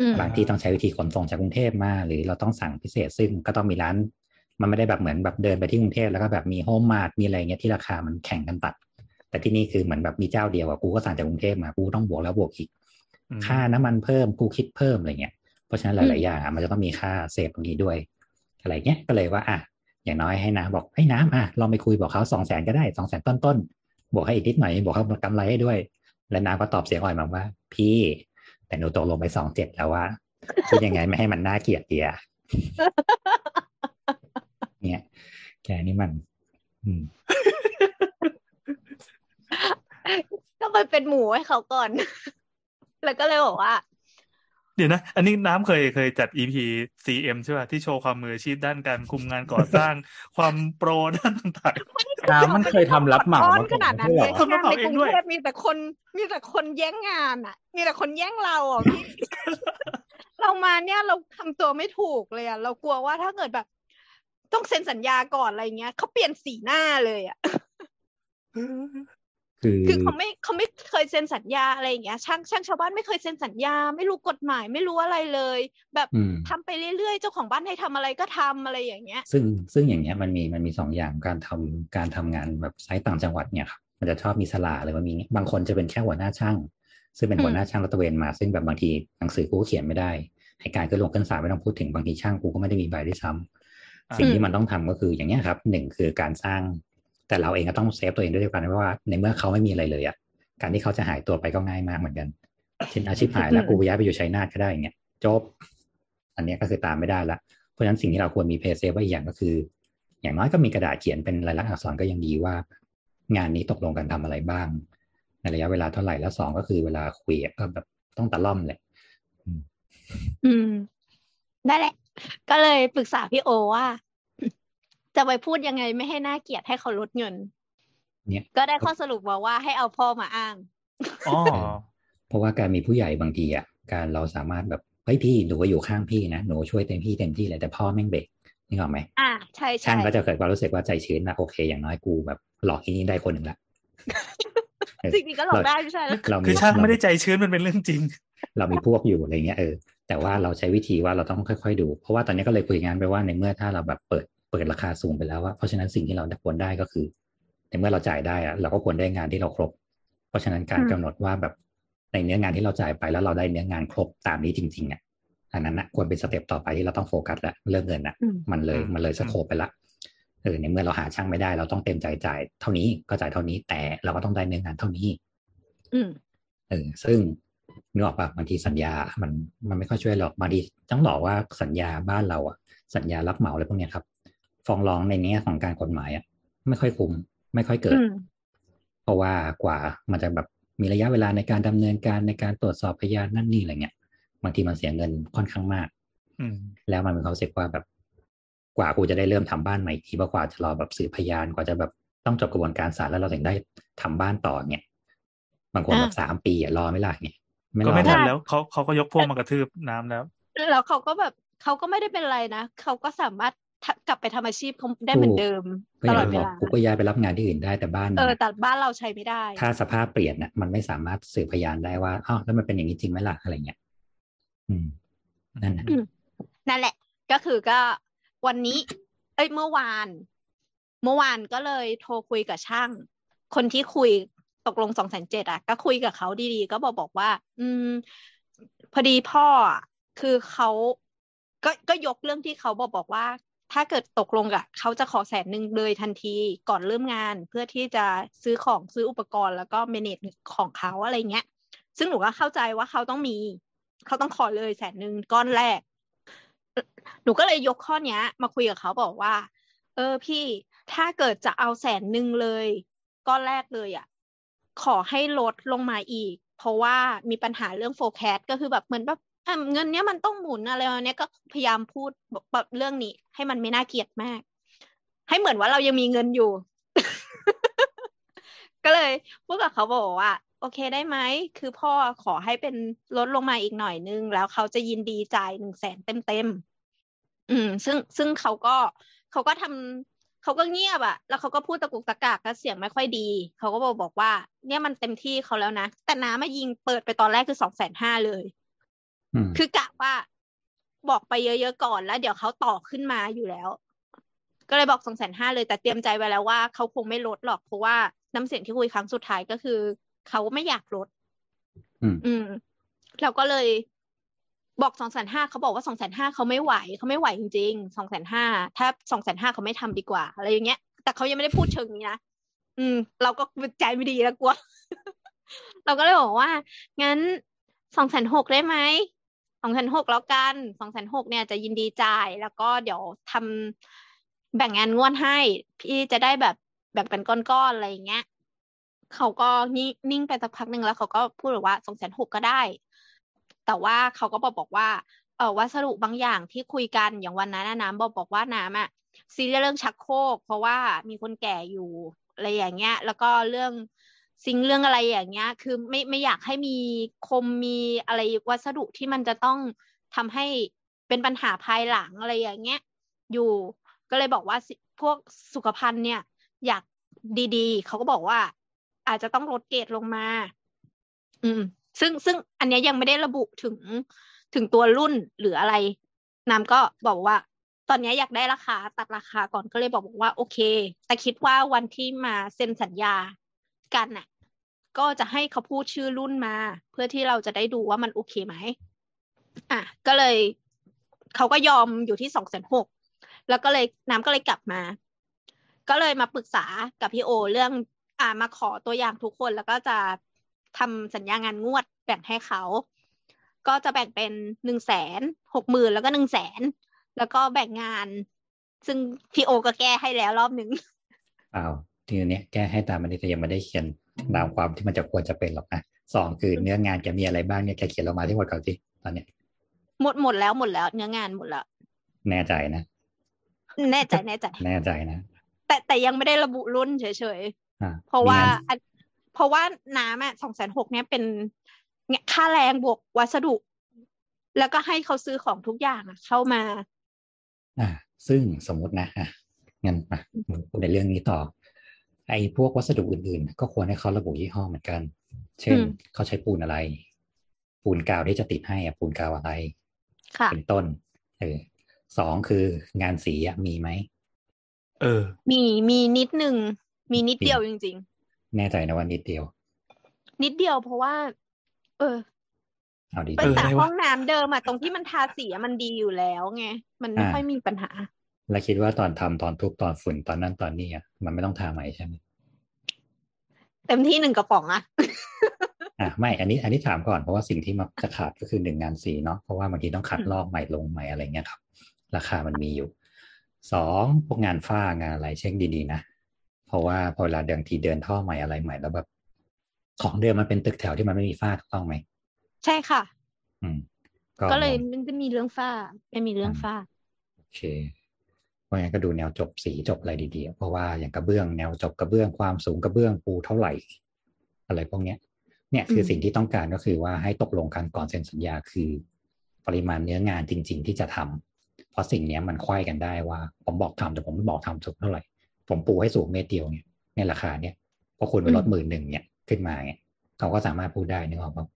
อืมบางที่ต้องใช้วิธีขนส่งจากกรุงเทพมา หรือเราต้องสั่งพิเศษ ซึ่งก็ต้องมีร้าน มันไม่ได้แบบเหมือนแบบเดินไปที่กรุงเทพแล้วก็แบบมีโฮมมาร์ทมีอะไรเงี้ยที่ราคามันแข่งกันตัด แต่ที่นี่คือเหมือนแบบมีเจ้าเดียวอะกูก็สั่งจากกรุงเทพมากูต้องบวกแล้วบวกอีกอืมค่าน้ำมันเพิ่มกูคิดเพิ่มอะไรเงี้ยเพราะฉะนั้นหลาย ๆ อย่างอะมันจะต้องมีค่า safe ตรงนี้ด้วย อะไรเงี้ยก็เลยว่าอะอย่างน้อยให้น้ำบอกให้น้ำอะลองไปคุยบอกเขาสองแสนก็ได้สองแสนต้นๆ บวกให้อีกนิดหน่อยบวกเขากำไรให้ด้วย แล้วน้ำก็ตอบเสียงอ่อยมาว่า พี่ แต่หนูตกลงไปสองเจ็ดแล้วว่ะคิดยังไงไม่ให้มันน่าเกลียดเดียเนี่ยแกนี่มันอืมก็ไปเป็นหมูให้เขาก่อน แล้วก็เลยบอกว่า เดี๋ยวนะ อันนี้น้ำเคยเคยจัด EP CM ใช่ป่ะที่โชว์ความมืออาชีพด้านการคุมงานก่อสร้าง ความโปรด้านต่างน้ำมันเคยทำรับเหมาอ้อนมาขก่อนนาดไม่นั้นใช่เหรเลยอคนมาแค่เผาในเอกงรุงด้วยเทพมีแต่คนมีแต่คนแย่งงานอะ มีแต่คนแย่งเราอะพี่เรามาเนี่ยเราทำตัวไม่ถูกเลยอะเรากลัวว่าถ้าเกิดแบบ ต้องเซ็นสัญญาก่อนอะไรเงี้ยเขาเปลี่ยนสีหน้าเลยอะ คือคือเขาไม่เขาไม่เคยเซ็นสัญญาอะไรอย่างเงี้ยช่างช่างชาวบ้านไม่เคยเซ็นสัญญา ไม่รู้กฎหมายไม่รู้อะไรเลย แบบอืมทำไปเรื่อยๆ เจ้าของบ้านให้ทำอะไรก็ทำอะไรอย่างเงี้ย ซึ่งซึ่งอย่างเงี้ยมันมีมันมีสองอย่างการทำการทำงานแบบไซต์ต่างจังหวัดเนี่ยครับมันจะชอบมีสลาหรือว่ามีบางคนจะเป็นแค่หัวหน้าช่าง ซึ่งเป็นหัวหน้าช่างรัตระเวนมา ซึ่งแบบบางทีหนังสือกูก็เขียนไม่ได้ให้การขึ้นลงขึ้นศาลไม่ต้องพูดถึงบางทีช่างกูก็ไม่ได้มีใบด้วยซ้ำอ่าสิ่งที่มันต้องทำก็คืออย่างเงี้ยครับหนึ่งคือการสร้าง แต่เราเองก็ต้อง save ตัวเองด้วยกันว่าในเมื่อเขาไม่มีอะไรเลยอะการที่เขาจะหายตัวไปก็ง่ายมากเหมือนกันเช่นอาชีพหายแล้วอืมกูย้ายไปอยู่ชัยนาทก็ได้อย่างเงี้ยจบ อันเนี้ยก็คือตามไม่ได้ละเพราะฉะนั้นสิ่งที่เราควรมี play safe ไว้อีกอย่างก็คือ อย่างน้อยก็มีกระดาษเขียนเป็นลายลักษณ์อักษรก็ยังดีว่า งานนี้ตกลงกันทำอะไรบ้าง ในระยะเวลาเท่าไหร่แล้วสองก็คือเวลาคุยอะก็แบบต้องตะล่อมเลยอืมนั่นแหละ ก็เลยปรึกษาพี่โอว่า จะไปพูดยังไงไม่ให้น่าเกลียดให้เขาลดเงิน เนี่ย ก็ได้ข้อสรุปมาว่าให้เอาพ่อมาอ้างอ๋อเพราะว่าการมีผู้ใหญ่บางทีอะ การเราสามารถแบบเฮ้ยพี่หนูก็อยู่ข้างพี่นะหนูช่วยเต็มที่เต็มที่เลยแต่พ่อแม่งเบรกนี่หรอกไหมอ่าใช่ใช่ช่างก็จะเกิดความรู้สึกว่าใจชื้นนะโอเค อย่างน้อยกูแบบ หลอกอีนี่ได้คนหนึ่งละเออจริงๆก็หลอกได้ไม่ใช่เหรอเรามีคือช่างเราไม่ได้ใจชื้นมันเป็นเรื่องจริง เรามีพวกอยู่อะไรเงี้ยเออแต่ว่าเราใช้วิธีว่าเราต้องค่อยๆดู เพราะว่าตอนนี้ก็เลยคุยงานไปว่าในเมื่อถ้าเราแบบเปิด เปิดราคาสูงไปแล้วว่าเพราะฉะนั้นสิ่งที่เราควรได้ก็คือ ในเมื่อเราจ่ายได้อะเราก็ควรได้งานที่เราครบ เพราะฉะนั้นการกำหนดว่าแบบในเนื้องานที่เราจ่ายไปแล้วเราได้เนื้องานครบตามนี้จริงๆอะอันนั้นนะควรเป็นสเต็ปต่อไปที่เราต้องโฟกัสละเรื่องเงินอะอืมมันเลยอืมมันเลยสโคปไปละเออในเมื่อเราหาช่างไม่ได้เราต้องเต็มใจจ่ายเท่านี้ก็จ่ายเท่านี้แต่เราก็ต้องได้เนื้องานเท่านี้ อืมเออซึ่งนึกออกปะบางทีสัญญา มันมันไม่ค่อยช่วยหรอกบางทีต้องบอกว่าสัญญาบ้านเราอะสัญญารับเหมาอะไรพวกเนี้ยครับ ฟ้องร้องในแง่ของการกฎหมายอะไม่ค่อยคุ้มไม่ค่อยเกิดอืมเพราะว่ากว่ามันจะแบบมีระยะเวลาในการดำเนินการในการตรวจสอบพยานนั่นนี่อะไรเงี้ยบางทีมันเสียเงินค่อนข้างมากอืมแล้วมันมีความรู้สึกว่าแบบกว่ากูจะได้เริ่มทำบ้านใหม่อีกทีเพราะกว่าจะรอแบบสืบพยานกว่าจะแบบต้องจบกระบวนการศาลแล้วเราถึงได้ทำบ้านต่อเนี่ยบางคนแบบอ่าสามปีอะรอไม่ล่ะเนี่ยไม่ก็รอไม่ทันได้แล้วเขาเขาก็ยกพวกมากระทืบน้ำแล้วแล้วเขาก็แบบเขาก็ไม่ได้เป็นไรนะเขาก็สามารถทะ กลับไปทำอาชีพเขาได้เหมือนเดิมก็ตอลย่าอดงเวที่บอกลากูก็ย้ายไปรับงานที่อื่นได้แต่บ้านเออน่ะแต่บ้านเราใช้ไม่ได้ ถ้าสภาพเปลี่ยนน่ะมันไม่สามารถสืบพยานได้ว่าอ้าวแล้วมันเป็นอย่างนี้จริงไหมล่ะอะไรเงี้ยอืมนั่นน่ะอืมนั่นแหละ ก็คือก็วันนี้ เอ้ยเมื่อวาน เมื่อวานก็เลยโทรคุยกับช่าง คนที่คุยตกลงสองแสนเจ็ดอะ ก็คุยกับเขาดีๆ ก็บอกบอกว่า อืม พอดีพ่ออะคือเขาก็ก็ยกเรื่องที่เขาบอกบอกว่า ถ้าเกิดตกลงอะเขาจะขอแสนหนึ่งเลยทันทีก่อนเริ่มงานเพื่อที่จะซื้อของซื้ออุปกรณ์แล้วก็เมเนจของเขาอะไรเงี้ย ซึ่งหนูก็เข้าใจว่าเขาต้องมี เขาต้องขอเลยแสนหนึ่งก้อนแรก หนูก็เลยยกข้อเนี้ยมาคุยกับเขาบอกว่า เออพี่ถ้าเกิดจะเอาแสนหนึ่งเลย ก้อนแรกเลยอะขอให้ลดลงมาอีก เพราะว่ามีปัญหาเรื่องโฟกัสก็คือแบบเหมือนแบบ เงินเนี้ยมันต้องหมุนอะไรเนี้ยก็พยายามพูดแบบเรื่องนี้ ให้มันไม่น่าเกลียดมาก ให้เหมือนว่าเรายังมีเงินอยู่ ก็เลยพูดกับเขาบอกว่า โอเคได้ไหมคือพ่อขอให้เป็นลดลงมาอีกหน่อยนึง แล้วเขาจะยินดีจ่ายหนึ่งแสนเต็มเต็มๆอืม ซึ่งซึ่งเขาก็เขาก็ทำเขาก็เงียบอะแล้วเขาก็พูดตะกุกตะกากก็เสียงไม่ค่อยดี เขาก็บอกบอกว่า เนี่ยมันเต็มที่เขาแล้วนะ แต่น้ามายิงเปิดไปตอนแรกคือสองแสนห้าเลย คือกะว่าบอกไปเยอะๆก่อนแล้ว เดี๋ยวเขาต่อขึ้นมาอยู่แล้ว ก็เลยบอกสองแสนห้าเลยแต่เตรียมใจไว้แล้วว่าเขาคงไม่ลดหรอกเพราะว่าน้ำเสียงที่คุยครั้งสุดท้ายก็คือ เขาไม่อยากลด อืมอืมเราก็เลยบอกสองแสนห้าเขาบอกว่าสองแสนห้าเขาไม่ไหวเขาไม่ไหวจริงๆสองแสนห้าถ้าสองแสนห้าเขาไม่ทำดีกว่า อะไรอย่างเงี้ย แต่เขายังไม่ได้พูดเชิงนี้นะอืม เราก็ใจไม่ดีแล้วกลัว เราก็เลยบอกว่า งั้นสองแสนหกได้ไหม สองแสนหกแล้วกันสองแสนหกเนี่ยจะยินดีจ่าย แล้วก็เดี๋ยวทำแบ่งงานงวดให้ พี่จะได้แบบแบ่งเป็นก้อนๆอะไรอย่างเงี้ยเขาก็นิ่งนิ่งไปสักพักหนึ่งแล้วเขาก็พูดบอว่าสองแสนหกก็ได้ แต่ว่าเขาก็บอกบอกว่าเออวัสดุบางอย่างที่คุยกันอย่างวันนั้นนะน้ำบอกบอกว่าน้ำอะซีเรียสเรื่องชักโครกเพราะว่ามีคนแก่อยู่อะไรอย่างเงี้ย แล้วก็เรื่อง ซิงเรื่องอะไรอย่างเงี้ย คือไม่ไม่อยากให้มีคมมีอะไรวัสดุที่มันจะต้องทำให้เป็นปัญหาภายหลังอะไรอย่างเงี้ย อยู่ก็เลยบอกว่าพวกสุขภัณฑ์เนี่ย อยากดีๆ เขาก็บอกว่า อาจจะต้องลดเกรดลงมา อืม ซึ่งซึ่งอันนี้ยังไม่ได้ระบุถึงถึงตัวรุ่นหรืออะไรน้ำก็บอกว่า ตอนนี้อยากได้ราคาตัดราคาก่อนก็เลยบอกว่า โอเค แต่คิดว่าวันที่มาเซ็นสัญญา กันน่ะ ก็จะให้เขาพูดชื่อรุ่นมา เพื่อที่เราจะได้ดูว่ามันโอเคไหมอะก็เลยเขาก็ยอมอยู่ที่สองแสนหกแล้วก็เลยน้ำก็เลยกลับมา ก็เลยมาปรึกษากับพี่โอ เรื่องอ่ามาขอตัวอย่างทุกคนแล้วก็จะทำสัญญางานงวดแบ่งให้เขา ก็จะแบ่งเป็นหนึ่งแสนหกหมื่นแล้วก็หนึ่งแสนแล้วก็แบ่งงาน ซึ่งพี่โอก็แก้ให้แล้วรอบหนึ่งอ้าว ทีเนี้ยแก้ให้ตามมันแต่ยังไม่ได้เขียนตามความที่มันจะควรจะเป็นหรอกนะสองคือเนื้องานแกมีอะไรบ้างเนี่ยแกเขียนลงมาที่หมดก่อนสิตอนเนี้ยหมดหมดแล้วหมดแล้ว เนื้องานหมดแล้ว แน่ใจนะแน่ใจแน่ใจ แน่ใจนะ แต่แต่ยังไม่ได้ระบุรุ่นเฉยอ่าๆเพราะว่ามีงนอันเพราะว่าน้ำอะสองแสนหกเนี่ยเป็นเนี่ยค่าแรงบวกวัสดุ แล้วก็ให้เขาซื้อของทุกอย่างอะ เข้ามา อ่า ซึ่งสมมตินะอะงั้นมาพูดในเรื่องนี้ต่อ ไอ้พวกวัสดุอื่นๆ ก็ควรให้เขาระบุยี่ห้อเหมือนกัน เช่นอืมเขาใช้ปูนอะไร ปูนกาวที่จะติดให้อะปูนกาวอะไรค่ะเป็นต้น เออสองคืองานสีอะมีไหม เออ มีมีนิดนึงมีนิดมีเดียวจริงแน่ใจนะว่านิดเดียวๆนิดเดียวเพราะว่า เออเอาดีแต่เออแต่อะไรวะห้องน้ำเดิมอะตรงที่มันทาสีอะมันดีอยู่แล้วไง มันไม่อ่าค่อยมีปัญหาๆ แล้วคิดว่าตอนทำตอนทุบตอนฝุ่นตอนนั้นตอนนี้อะมันไม่ต้องทาใหม่ใช่ไหมเต็มที่หนึ่งกระป๋องอะอะไม่อันนี้อันนี้ถามก่อนเพราะว่าสิ่งที่มักจะขาดก็คือหนึ่งงานสีเนาะเพราะว่าบางทีต้องขัดลอกใหม่ลงใหม่อะไรเงี้ยครับ ราคามันมีอยู่สองพวกงานฝ้างานอะไรเช็คดีๆนะเพราะว่าพอเวลาเดินทีเดินท่อใหม่อะไรใหม่แล้วแบบของเดิมมันเป็นตึกแถวที่มันไม่มีฝ้าถูกต้องไหมใช่ค่ะ อืม ก็เลยมันจะมีเรื่องฝ้าไม่มีเรื่องฝ้าโอเค เพราะงั้นก็ดูแนวจบสีจบอะไรดีๆ เพราะว่าอย่างกระเบื้องแนวจบกระเบื้องความสูงกระเบื้องปูเท่าไหร่ อะไรพวกเนี้ย เนี่ยคืออมสิ่งที่ต้องการก็คือว่าให้ตกลงกันก่อนเซ็นสัญญาคือ ปริมาณเนื้องานจริง ๆ ที่จะทำเพราะสิ่งเนี้ยมันควายกันได้ว่าผมบอกทำแต่ผมไม่บอกทำสูงเท่าไหร่ ผมปูให้สูงเมตรเดียวเนี่ยในราคาเนี่ยพอคุณไปลดหมื่นหนึ่งเนี่ยขึ้นมาเนี่ยเขาก็สามารถพูดได้นึกออกปะ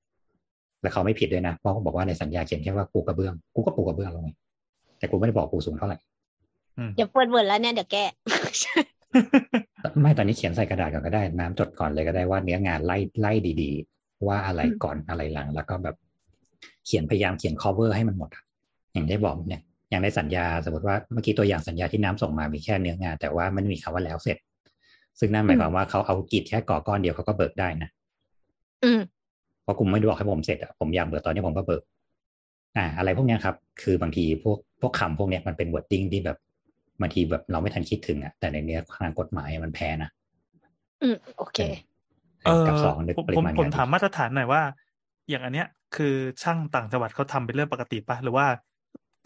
แล้วเขาไม่ผิดด้วยนะเพราะเขาบอกว่าในสัญญาเขียนแค่ว่าปูกระเบื้องกูก็ปูกระเบื้องลงไงแต่กูไม่ได้บอกปูสูงเท่าไหร่อืม เดี๋ยวเปิดเวิร์ดแล้วเนี่ยเดี๋ยวแก้ไม่ตอนนี้เขียนใส่กระดาษก่อนก็ได้น้ำจดก่อนเลยก็ได้ว่าเนื้องานไล่ไล่ดีๆ ว่าอะไรอืมก่อนอะไรหลัง แล้วก็แบบเขียนพยายามเขียน cover ให้มันหมดอะอย่างได้บอกเนี่ยอย่างในสัญญาสมมติว่าเมื่อกี้ตัวอย่างสัญญาที่น้ำส่งมามีแค่เนื้องาน แต่ว่ามันมีคำว่าแล้วเสร็จ ซึ่งนั่นหมายความว่าเขาเอากรีดแค่ก่อก้อนเดียวเขาก็เบิกได้นะอืมเพราะกลุ่มไม่ได้บอกให้ผมเสร็จอะผมอยากเบิกตอนนี้ผมก็เบิก อ่า อะไรพวกเนี้ยครับ คือบางทีพวกพวกคำพวกเนี้ยมันเป็น wording ที่แบบ บางทีแบบเราไม่ทันคิดถึงอะแต่ในเนื้อทางกฎหมายมันแพ้นะอืมโอเคเออกับสองนึกผมปริผมมาณผมงานถามมาตรฐานหน่อยว่า อย่างอันเนี้ย คือช่างต่างจังหวัดเขาทำเป็นเรื่องปกติปะหรือว่า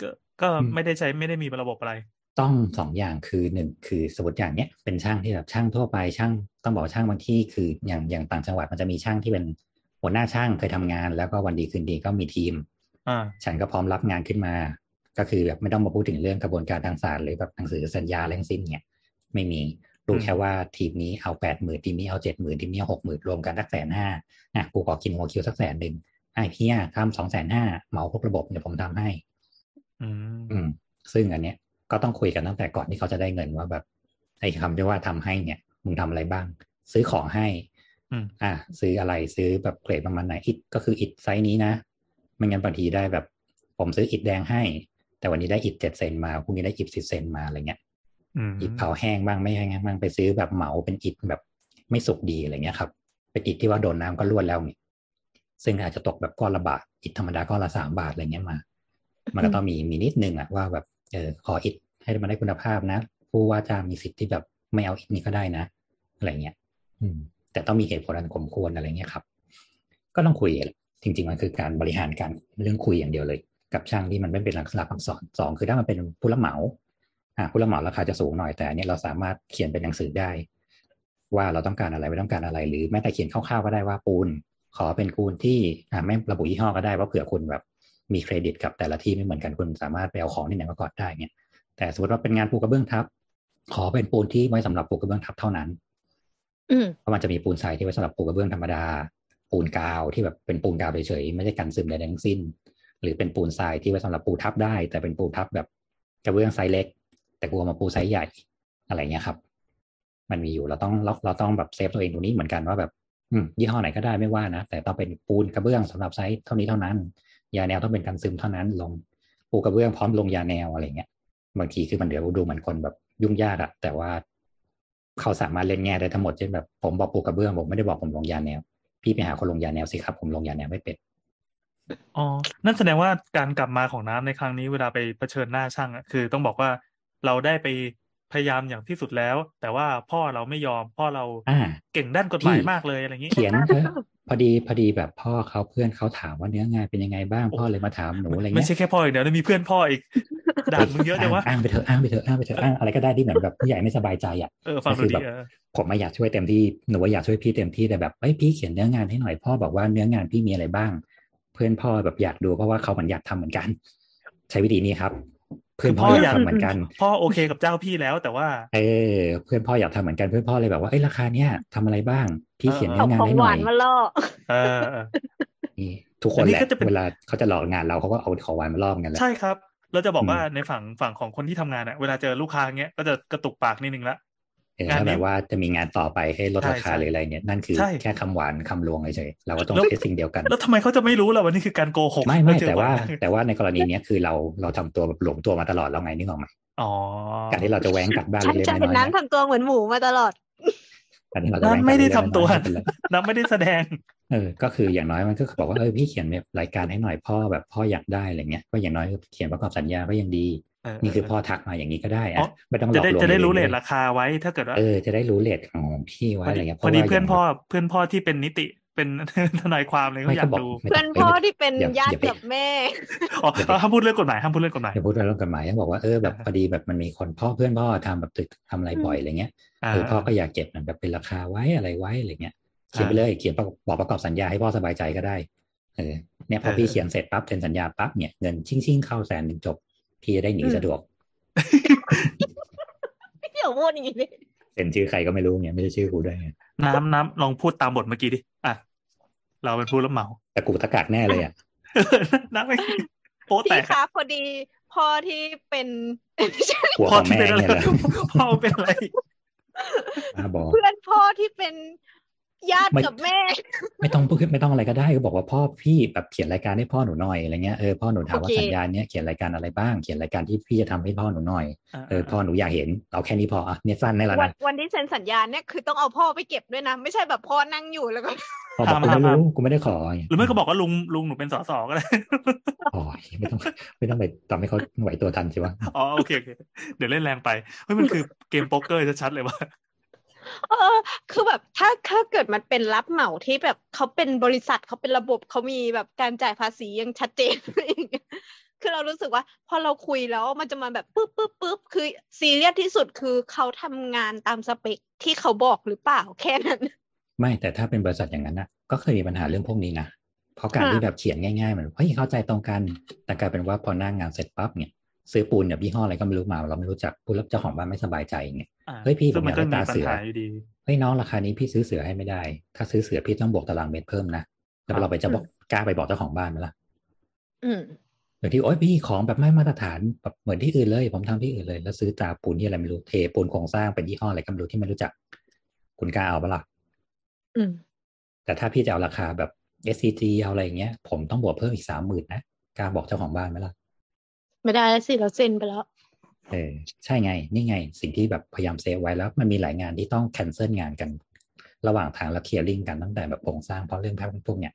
ก็ก็ไม่ได้ใช้ไม่ได้มีระบบอะไร ต้องสองอย่างคือหนึ่งคือสมมติอย่างเนี้ยเป็นช่างที่แบบช่างทั่วไปช่างต้องบอกว่าช่างบางที่คืออย่างอย่างต่างจังหวัดมันจะมีช่างที่เป็นหัวหน้าช่างเคยทำงาน แล้วก็วันดีคืนดีก็มีทีมอ่าฉันก็พร้อมรับงานขึ้นมา ก็คือแบบไม่ต้องมาพูดถึงเรื่องกระบวนการทางศาลหรือแบบหนังสือสัญญาอะไรทั้งสิ้นเนี่ย ไม่มีรู้อืมแค่ว่าทีมนี้เอาแปดหมื่นทีมนี้เอาเจ็ดหมื่นทีมนี้หกหมื่นรวมกันสักแสนห้าอะกูขอกินหัวคิวสักแสนหนึ่งไอ้พี่อะทำสองแสนห้าเหมาพวกระบบเดี๋ยวผมทำให้อืมอืมซึ่งอันเนี้ยก็ต้องคุยกันตั้งแต่ก่อนที่เขาจะได้เงินว่าแบบไอ้คำที่ว่าทำให้เนี่ยมึงทำอะไรบ้าง ซื้อของให้อืมอะซื้ออะไรซื้อแบบเกรดประมาณไหนอิฐก็คืออิฐไซส์นี้นะไม่งั้นบางทีได้แบบ ผมซื้ออิฐแดงให้ แต่วันนี้ได้อิฐเจ็ดเซนมาพรุ่งนี้ได้อิฐสิบเซนมาอะไรเงี้ยอืมอิฐเผาแห้งบ้างไม่แห้งบ้างไปซื้อแบบเหมาเป็นอิฐแบบไม่สุกดีอะไรเงี้ยครับ เป็นอิฐที่ว่าโดนน้ำก็ร่วนแล้วเนี่ยซึ่งอาจจะตกแบบก้อนละบาทอิฐธรรมดาก้อนละสามบาทอะไรเงี้ยมา มันก็ต้องมีมีนิดนึงอะว่าแบบเออขออิฐให้มันได้คุณภาพนะ ผู้ว่าจ้างมีสิทธิ์ที่แบบไม่เอาอิฐนี้ก็ได้นะอะไรเงี้ย อืม แต่ต้องมีเหตุผลอันสมควรอะไรเงี้ยครับ ก็ต้องคุยแหละจริง ๆ มันคือการบริหารการเรื่องคุยอย่างเดียวเลย กับช่างที่มันไม่เป็นหลักษณะคำสอนสองคือถ้ามันเป็นผู้รับเหมาอ่าผู้รับเหมาราคาจะสูงหน่อยแต่อันเนี้ยเราสามารถเขียนเป็นหนังสือได้ ว่าเราต้องการอะไรไม่ต้องการอะไร หรือแม้แต่เขียนคร่าวๆก็ได้ว่าปูน ขอเป็นปูนที่อ่าไม่ระบุยี่ห้อก็ได้ว่าเผื่อคุณแบบมีเครดิตกับแต่ละที่ไม่เหมือนกันคุณสามารถไปเอาของที่ไหนมาก่อนได้เนี่ยแต่สมมติว่าเป็นงานปูกระเบื้องทับ ขอเป็นปูนที่ไว้สำหรับปูกระเบื้องทับเท่านั้นอืมเพราะมันจะมีปูนทรายที่ไว้สำหรับปูกระเบื้องธรรมดา ปูนกาวที่แบบเป็นปูนกาวเฉยๆไม่ได้กันซึมใดๆทั้งสิ้น หรือเป็นปูนทรายที่ไว้สำหรับปูทับได้ แต่เป็นปูทับแบบกระเบื้องไซส์เล็ก แต่กลัวมาปูไซส์ใหญ่อะไรเงี้ยครับ มันมีอยู่เราต้องเราเราต้องแบบ save ตัวเองตรงนี้เหมือนกันว่าแบบอืยี่ห้อไหนก็ได้ไม่ว่านะแต่ต้องเป็นปูนกระเบื้องสำหรับไซส์เท่านี้เท่านั้น ยาแนวต้องเป็นกันซึมเท่านั้นลงปูกระเบื้องพร้อมลงยาแนวอะไรเงี้ยบางทีคือมันเดี๋ยวดูเหมือนคนแบบยุ่งยากอะแต่ว่าเขาสามารถเล่นแง่ได้ทั้งหมดเช่นแบบผมบอกปูกระเบื้องผมไม่ได้บอกผมลงยาแนว พี่ไปหาคนลงยาแนวสิครับ ผมลงยาแนวไม่เป็น อ๋อ นั่นแสดงว่าการกลับมาของน้ำในครั้งนี้เวลาไปเผชิญหน้าช่างอะคือต้องบอกว่าเราได้ไปพยายามอย่างที่สุดแล้ว แต่ว่าพ่อเราไม่ยอม พ่อเราอ่าเก่งด้านกฎหมายพี่มากเลยอะไรอย่างนี้ เขียนเถอะพอดีพอดีแบบพ่อเขาเพื่อนเขาถามว่าเนื้องานเป็นยังไงบ้างพ่อเลยมาถามหนูอะไรไม่เงี้ยใช่แค่พ่ออย่างเดียวนะมีเพื่อนพ่ออีกด่ามึงเยอะจังวะอ้างไปเถอะอ้างไปเถอะอ้างไปเถอะอ้างอะไรก็ได้ที่เหมือนแบบผู้ใหญ่ไม่สบายใจอะเออฟังดูคือดีแบบเออผมไม่อยากช่วยเต็มที่หนูว่าอยากช่วยพี่เต็มที่แต่แบบเอ้ยพี่เขียนเนื้องานให้หน่อยพ่อบอกว่าเนื้องานพี่มีอะไรบ้าง เพื่อนพ่อแบบอยากดูเพราะว่าเขาเหมือนอยากทำเหมือนกัน ใช้วิธีนี้ครับ เพื่อนพ่ออยากทำเหมือนกัน พ่อโอเคกับเจ้าพี่แล้วแต่ว่า เออ เพื่อนพ่ออยากทำเหมือนกันเพื่อนพ่อเลยแบบว่าเอ้ยราคาเนี้ยทำอะไรบ้างพี่เขียนเออเนื้เอาองานของให้หหน่วาอยนมาล่อเออเออนี่ทุกคนอันนี้แหละก็จะเป็นเวลาเขาจะหลอกงานเราเขาก็เอาของหวานมาล่อมกันแหละใช่ครับเราจะบอกอืมว่าในฝั่งฝั่งของคนที่ทำงานอะเวลาเจอลูกค้าเงี้ยก็จะกระตุกปากนิดนึงละ เอองานถ้านี้แบบว่าจะมีงานต่อไปให้ลดใช่ราคาใช่หรืออะไรเนี่ยนั่นคือใช่แค่คำหวานคำลวงเฉยๆเราก็ต้องแล้วใช้สิ่งเดียวกัน แล้วทำไมเขาจะไม่รู้ล่ะว่านี่คือการโกหกไม่ไม่เจอแต่ว่าบ่อยมกแต่ว่าในกรณีเนี้ยคือเราเราทำตัวแบบหลงตัวมาตลอดแล้วไงนึกออกไหมอ๋อการที่เราจะแหวงกัดบ้านฉันเล็กจะๆเห็นน้อยๆน้ำนะทำตัวเหมือนหมูมาตลอดการที่เราจะแหวนั้งนกัดไม่ได้เล็กๆทำตัวน้อยๆไม่เป็นไรนับไม่ได้แสดง เออ ก็คืออย่างน้อยมันก็บอกว่าเออพี่เขียนแบบรายการให้หน่อยพ่อแบบพ่ออยากได้อะไรเงี้ยก็อย่างน้อยเขียนประกอบสัญญาก็ยังดีเออ นี่คือเออพ่อทักมาอย่างนี้ก็ได้อ๋อะอไม่ต้องหลจะอกได้ลวงจะได้รู้องเลลทยราคาไว้ถ้าเกิดว่าเออจะได้รู้เลทของพี่ไว้พออะไรดีเงี้ยพอดีพราะว่าเพื่อนย่างพ่อเพื่อนพ่อที่เป็นนิติเป็นทนายความเลยเขาไม่อยาก็กบอกดูไม่เพื่ต้ออนงพ่อไม่ที่เป็นอย่าญาอติย่าไปกับแม่อ๋อเอาห้ามพูดเรื่องกฎหมายห้ามพูดเรื่องกฎหมายอย่าพูดเรื่องกฎหมายต้องบอกว่าเออแบบอ่าพอดีแบบมันมีคนพ่อเพื่อนพ่อทำแบบตึกทำอะไรบ่อยอะไรเงี้ยอ่าเออพ่อก็อยากเก็บมันแบบเป็นราคาไว้อะไรไว้อะไรเงี้ยเขียนไปอ่าเลยเขียนประกอบบอกประกอบสัญญาให้พ่อสบายใจก็ได้เออเนี่ยพอเออพี่เขียนเสร็จปั๊บเซ็นสัญญาปั๊บเนี่ยเงินชิ่งชิ่งๆเข้าแสนหนึ่งจบ พี่จะได้หนีอืมสะดวกเดี๋ยวพูดอย่างนี้ดิเซ็นชื่อใครก็ไม่รู้เนี่ยไม่ใช่ชื่อกูด้วยไงน้ำน้ำลองพูดตามบทเมื่อกี้ดิอะเราเป็นผู้รับเหมาแต่กูตะกักแน่เลยอะน้ำไม่โป๊ะแตพี่กคะพอดีพ่อที่เป็นหัวพ่ขอองที่แม่เป็นอะไรเนี่ยแหละพ่อเป็นอะไรบ้าบอเพื่อนพ่อที่เป็น ญาติไม่กับแม่ ไม่ต้องพูดไม่ต้องอะไรก็ได้ก็บอกว่าพ่อพี่แบบเขียนรายการให้พ่อหนูหน่อยอะไรเงี้ยเออพ่อหนูถามว่าโอเคสัญญาเนี้ยเขียนรายการอะไรบ้างเขียนรายการที่พี่จะทำให้พ่อหนูหน่อยเออพ่อหนูอยากเห็นเอาแค่นี้พออะเนี่ยสั้นได้แล้ววันนะวันที่เซ็นสัญญาเนี่ยคือต้องเอาพ่อไปเก็บด้วยนะ ไม่ใช่แบบพ่อนั่งอยู่แล้วก็พ่อบอกกูห้ามไม่ห้ามรู้กูไม่ได้ขอ หรือไม่ก็บอกว่าลุงลุงหนูเป็นสสก็ได้อ๋อไม่ต้องไม่ต้องไปทำให้เขาไหวตัวทันสิวะอ๋อโอเคโอเคเดี๋ยวเล่นแรงไปเฮ้ยมันคือเกมโป๊กเกอร์ชัดๆเลยว่า เออ คือแบบถ้าถ้าเกิดมันเป็นรับเหมาที่แบบเขาเป็นบริษัทเขาเป็นระบบเขามีแบบการจ่ายภาษียังชัดเจนอะไรอย่างเงี้ยคือเรารู้สึกว่า พอเราคุยแล้วมันจะมาแบบปุ๊บปุ๊บปุ๊บคือซีเรียสที่สุดคือเขาทำงานตามสเปคที่เขาบอกหรือเปล่าแค่นั้น ไม่แต่ถ้าเป็นบริษัทอย่างนั้นนะก็เคยมีปัญหาเรื่องพวกนี้นะเพราะการค่ะที่แบบเขียนง่ายๆเหมือนเฮ้ยเข้าใจตรงกันแต่กลายเป็นว่าพอหน้างงานเสร็จปั๊บเนี่ย ซื้อปูนแบบยี่ห้ออะไรก็ไม่รู้มา เราไม่รู้จักผู้รับเจ้าของบ้านไม่สบายใจเนี่ยอ่าเฮ้ยพี่ซึ่งผมมันก็อยากได้มีตาปัเสืญอหาอยู่ดีเฮ้ยน้องราคานี้พี่ซื้อเสือให้ไม่ได้ ถ้าซื้อเสือพี่ต้องบวกตารางเมตรเพิ่มนะแล้วเราไปจะบอกกล้าไปบอกเจ้าของบ้านไหมล่ะอืมหรือที่โอ้ยพี่ของแบบไม่มาตรฐานแบบเหมือนที่อื่นเลย ผมทำที่อื่นเลย แล้วซื้อตาปูนที่อะไรไม่รู้เทปูนโครงสร้างเป็นยี่ห้ออะไรก็ไม่รู้ที่ไม่รู้จัก คุณกล้าเอาปะล่ะอืมแต่ถ้าพี่จะเอาราคาแบบ SCG เอาอะไรอย่างเงี้ย ผมต้องบวกเพิ่มอีกสามหมื่นนะกล้าบอกเจ้าของบ้านไหมล่ะ ไม่ได้แล้วสิเราเซ็นไปแล้ว เออใช่ไง นี่ไง สิ่งที่แบบพยายามเซฟไว้แล้ว มันมีหลายงานที่ต้องแคนเซิลงานกัน ระหว่างทางแล้วเคลียร์ลิงกันตั้งแต่แบบโครงสร้างเพราะเรื่องแพพวกเนี้ย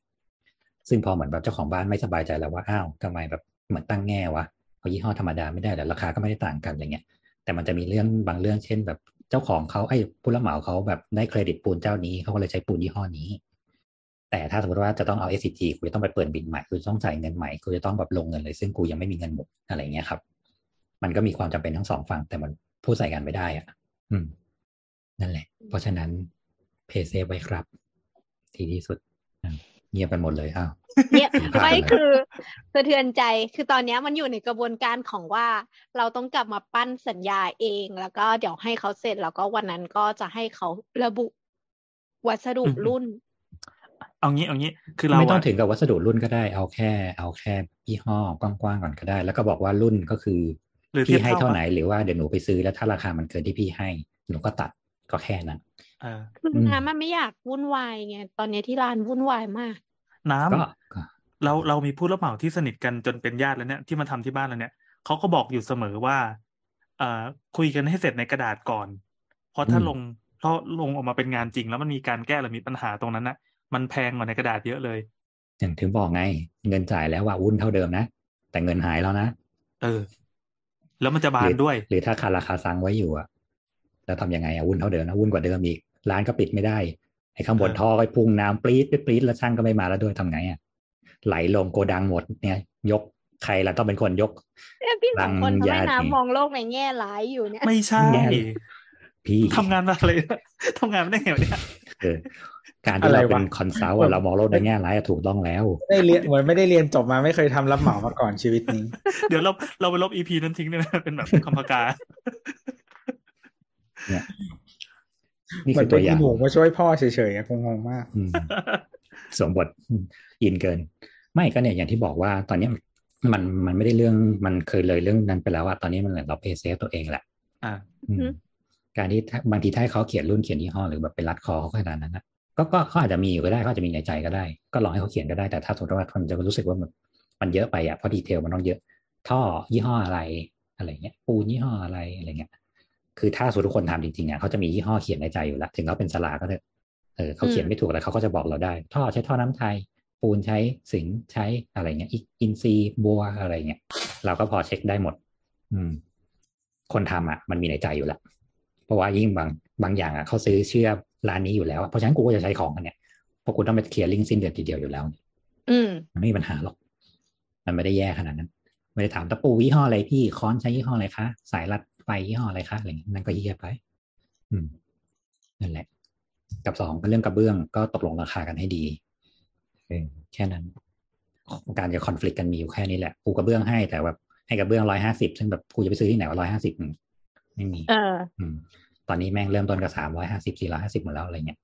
ซึ่งพอเหมือนแบบเจ้าของบ้านไม่สบายใจแล้วว่าอ้าวทำไมแบบเหมือนตั้งแง่วะเอายี่ห้อธรรมดาไม่ได้แต่ราคาก็ไม่ได้ต่างกันอะไรเงี้ย แต่มันจะมีเรื่องบางเรื่องเช่น แบบเจ้าของเขาไอ้ผู้รับเหมาเขาแบบได้เครดิตปูนเจ้านี้เขาก็เลยใช้ปูนยี่ห้อนี้ แต่ถ้าสมมติว่าจะต้องเอา SCG กูจะต้องไปเปิดบินใหม่กูจะต้องจ่ายเงินใหม่กูจะต้องแบบลงเงินเลย ซึ่งกูยังไม่มีเงินหมดอะไรเงี้ยครับ มันก็มีความจำเป็นทั้งสองฝั่งแต่มันพูดใส่กันไม่ได้อะ อืม นั่นแหละ เพราะฉะนั้นเพย์เซฟไว้ครับทีที่สุดอะเงียบกันหมดเลยอ้าวเนี่ยสัมภาษณ์ไม่เลยคือสะเทือนใจคือตอนเนี้ยมันอยู่ในกระบวนการของว่า เราต้องกลับมาปั้นสัญญาเอง แล้วก็เดี๋ยวให้เขาเสร็จแล้วก็วันนั้นก็จะให้เขาระบุวัสดุอืมรุ่น เอางี้เอางี้คือเราไม่ต้องอะถึงกับวัสดุรุ่นก็ได้เอาแค่ เอาแค่ยี่ห้อกว้างๆก่อนก็ได้ แล้วก็บอกว่ารุ่นก็คือหรือพี่เทียบให้เท่าเท่าปะไหนหรือว่าเดี๋ยวหนูไปซื้อแล้วถ้าราคามันเกินที่พี่ให้ หนูก็ตัดก็แค่นั้นเออคืออืมน้ำมันไม่อยากวุ่นวายไงตอนนี้ที่ร้านวุ่นวายมาก น้ำก็ก็เราเรามีผู้รับเหมาที่สนิทกันจนเป็นญาติแล้วเนี่ยที่มาทำที่บ้านแล้วเนี่ยเขาก็บอกอยู่เสมอว่า เอ่อคุยกันให้เสร็จในกระดาษก่อน เพราะถ้าลงเพราะลงออกมาเป็นงานจริง แล้วมันมีการแก้หรือมีปัญหาตรงนั้นนะ มันแพงกว่าในกระดาษเยอะเลย อย่างถึงบอกไง เงินจ่ายแล้วว่าวุ่นเท่าเดิมนะ แต่เงินหายแล้วนะ เออ แล้วมันจะบานด้วย หรือถ้าคาราคาซังไว้อยู่อะแล้วทำยังไงอะวุ่นเท่าเดิมนะวุ่นกว่าเดิมอีก ร้านก็ปิดไม่ได้ไอ้ข้างบนเออท่อก็พุ่งน้ำปรี๊ดปรี๊ดแล้วช่างก็ไม่มาแล้วด้วยทำไงอะไหลลงโกดังหมดเนี่ย ยกใครละต้องเป็นคนยกเอ้ยพี่สองคนบางทำญาให้ติน้ำมองโลกในแง่ร้ายอยู่เนี่ย ไม่ใช่แง่เลยพี่ทำงานมาอะไรทำงานไม่ได้ไงวะเนี่ยเออ การที่เราอะไรวะเป็นคอนซัลท์อะเรามองโลกในแง่ร้ายอะถูกต้องแล้วได้เรียนเหมือนไม่ได้เรียนจบมาไม่เคยทำรับเหมามาก่อนชีวิตนี้ เดี๋ยวเราเราไปลบอีพีนั้นทิ้งได้ไหมเป็นแบบคำพกาเนี่ยนี่เหมืคืออนตัวเป็นอย่างหนูมาช่วยพ่อเฉยๆอะคงงงมากอืมสวมบทอืมอินเกิน ไม่ก็เนี่ยอย่างที่บอกว่าตอนเนี้ยมันมันไม่ได้เรื่องมันเคยเลยเรื่องนั้นไปแล้วอะตอนนี้มันเหมือนเรา play safe ตัวเองแหละ อ่าอืมอืมการที่ถ้าบางทีถ้าให้เขาเขียนรุ่นเขียนยี่ห้อหรือแบบเป็นรัดคอเขาขนาดนั้นนะ ก็ก็เขาอาจจะมีอยู่ก็ได้เขาจะมีในใจก็ได้ ก็ลองให้เขาเขียนก็ได้แต่ถ้าสมมติว่าคนจะรู้สึกว่ามันมันเยอะไปอะเพราะ detail มันต้องเยอะ ท่อยี่ห้ออะไรอะไรเงี้ยปูนยี่ห้ออะไรอะไรเงี้ยคือถ้าสมมติทุกคนทำจริงๆอะเขาจะมียี่ห้อเขียนในใจอยู่แล้ว ถึงเขาเป็นสล่าก็เถอะเออเขาเขียนไม่ถูกอะไรเขาก็จะบอกเราได้ ท่อใช้ท่อน้ำไทย ปูนใช้สิงใช้อะไรเงี้ยอิอินซีบัวอะไรเงี้ยเราก็พอเช็คได้หมด อืม คนทำอะ มันมีในใจอยู่แล้วเพราะว่ายิ่งบางบางอย่างอะเขาซื้อเชื่อ ร้านนี้อยู่แล้วอะเพราะฉะนั้นกูก็จะใช้ของอันเนี้ยเพราะกูต้องไปเคลียร์ลิงก์สิ้นเดือนทีเดียวอยู่แล้ว อืมมันไม่มีปัญหาหรอก มันไม่ได้แย่ขนาดนั้น ไม่ได้ถามตะปูยี่ห้ออะไรพี่ค้อนใช้ยี่ห้ออะไรคะสายรัดไฟยี่ห้ออะไรคะอะไรอย่างนี้นั่นก็เฮียไป อืมนั่นแหละ กับสองก็เรื่องกระเบื้องก็ตกลงราคากันให้ดีเออแค่นั้น การจะคอน FLICT กันมีอยู่แค่นี้แหละกูกระเบื้องให้แต่แบบให้กระเบื้องร้อยห้าสิบซึ่งแบบกูจะไปซื้อที่ไหนว่าร้อยห้าสิบไม่มีเอออืม ตอนนี้แม่งเริ่มต้นกับสามร้อยห้าสิบสี่ร้อยห้าสิบหมดแล้วอะไรเงี้ย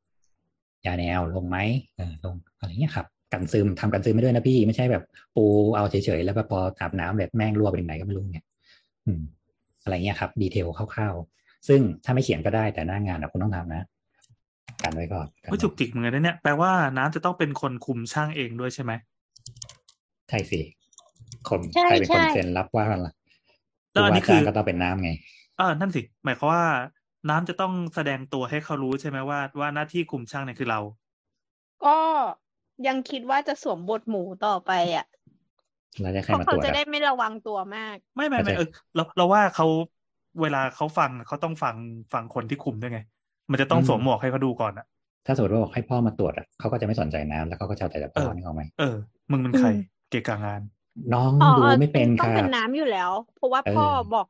ยาแนวลงไหมเออลงอะไรเงี้ยครับ กันซึมทำกันซึมไม่ด้วยนะพี่ไม่ใช่แบบ ปูเอาเฉยๆแล้วแบบพออาบน้ำแบบแม่งรั่วไปถึงไหนก็ไม่รู้เนี่ยอืม อะไรเงี้ยครับ ดีเทลคร่าวๆ ซึ่งถ้าไม่เขียนก็ได้แต่หน้างานอะคุณต้องทำนะกันไว้ก่อนกันก็จุกจิกเหมือนกันนะเนี่ยแปลว่าน้ำจะต้องเป็นคนคุมช่างเองด้วยใช่ไหมใช่สิคนใช่ใครเป็นคนใช่เซ็นรับว่ากันล่ะแล้วอันนี้ผู้ว่าคือจ้างก็ต้องเป็นน้ำไงอ่านั่นสิ หมายความว่า น้ำจะต้องแสดงตัวให้เขารู้ใช่ไหมว่า ว่าหน้าที่คุมช่างเนี่ยคือเรา ก็ยังคิดว่าจะสวมบทหมูต่อไปอะแล้วจะใครเพราะมาเขาตรวจจะอะได้ไม่ระวังตัวมาก ไม่ไม่ไม่เข้าใจเออเราเราว่าเขาเวลาเขาฟังเขาต้องฟังฟังคนที่คุมด้วยไง มันจะต้องสวมหมวกให้เขาดูก่อนอะถ้าสมมติว่าบอกให้พ่อมาตรวจอะเขาก็จะไม่สนใจน้ำแล้วเขาก็จะเอาแต่จะพ่อเออนี่เอาไหมเออมึงเป็นใครอืมเกะกะงาน น้องอ๋อดูเออไม่เป็นต้องค่ะเป็นน้ำอยู่แล้ว เพราะว่าเออพ่อบอก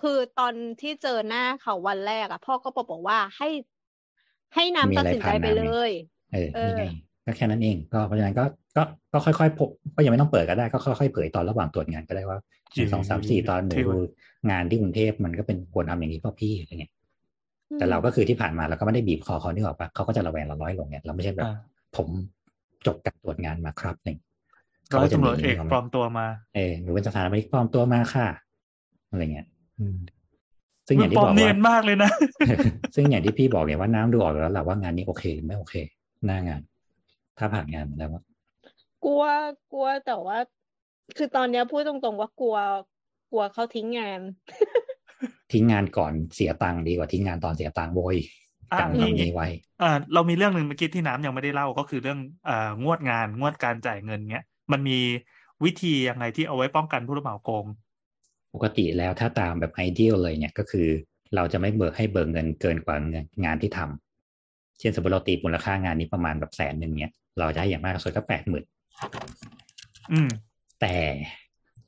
คือตอนที่เจอหน้าเขาวันแรกอะพ่อก็บอกว่าให้ ให้น้ำมีตัดอะไรสินใจผ่านไปน้ำเลไงยเออเออนี่ไงก็แค่นั้นเอง ก็เพราะฉะนั้นก็ก็ก็ค่อยๆพบก็ยังไม่ต้องเปิดก็ได้ ก็ค่อยๆเผยตอนระหว่างตรวจงานก็ได้ว่าหนึ่งสองสามสี่ตอนหนูเท่ว่ะดูงานที่กรุงเทพมันก็เป็นควรทำอย่างนี้เปล่าพี่อะไรเงี้ยอืมแต่เราก็คือที่ผ่านมาเราก็ไม่ได้บีบคอเขานี่หรอกปะเขาก็จะระแวงเราน้อยลงเนี่ยเราไม่ใช่แบบอ่าผมจบการตรวจงานมาครับหนึ่งร้อยตำรวจมีเอกขาไหปลอมตัวมา เออหนูเป็นสถานบริปลอมตัวมาค่ะอะไรเงี้ยอืม ซึ่งอมัย่านงปที่ลอบมอกเนียว่านมากเลยนะ ซึ่งอย่างที่พี่บอกเนี่ยว่าน้ำดูออกแล้วแหละว่างานนี้โอเคหรือไม่โอเค หน้างาน ถ้าผ่านงานมาแล้วอะกลัวกลัวแต่ว่า คือตอนเนี้ยพูดตรงๆว่ากลัว กลัวเขาทิ้งงาน ทิ้งงานก่อนเสียตังค์ดีกว่าทิ้งงานตอนเสียตังค์โวยอะกันอย่างนี้นี้ไว้อ่าเรามีเรื่องหนึ่งเมื่อกี้ที่น้ำยังไม่ได้เล่าก็คือเรื่องอ่างวดงานงวดการจ่ายเงินเนี้ย มันมีวิธียังไงที่เอาไว้ป้องกันผู้รับเหมาโกง ปกติแล้วถ้าตามแบบไอเดียเลยเนี่ยก็คือ เราจะไม่เบิกให้เบิกเงินเกินกว่าเงินงานที่ทำเช่นสมมติเราตีมูลค่างานนี้ประมาณแบบแสนหนึ่งเนี่ยเราจะให้อย่างมากสุดก็แปดหมื่นอืมแต่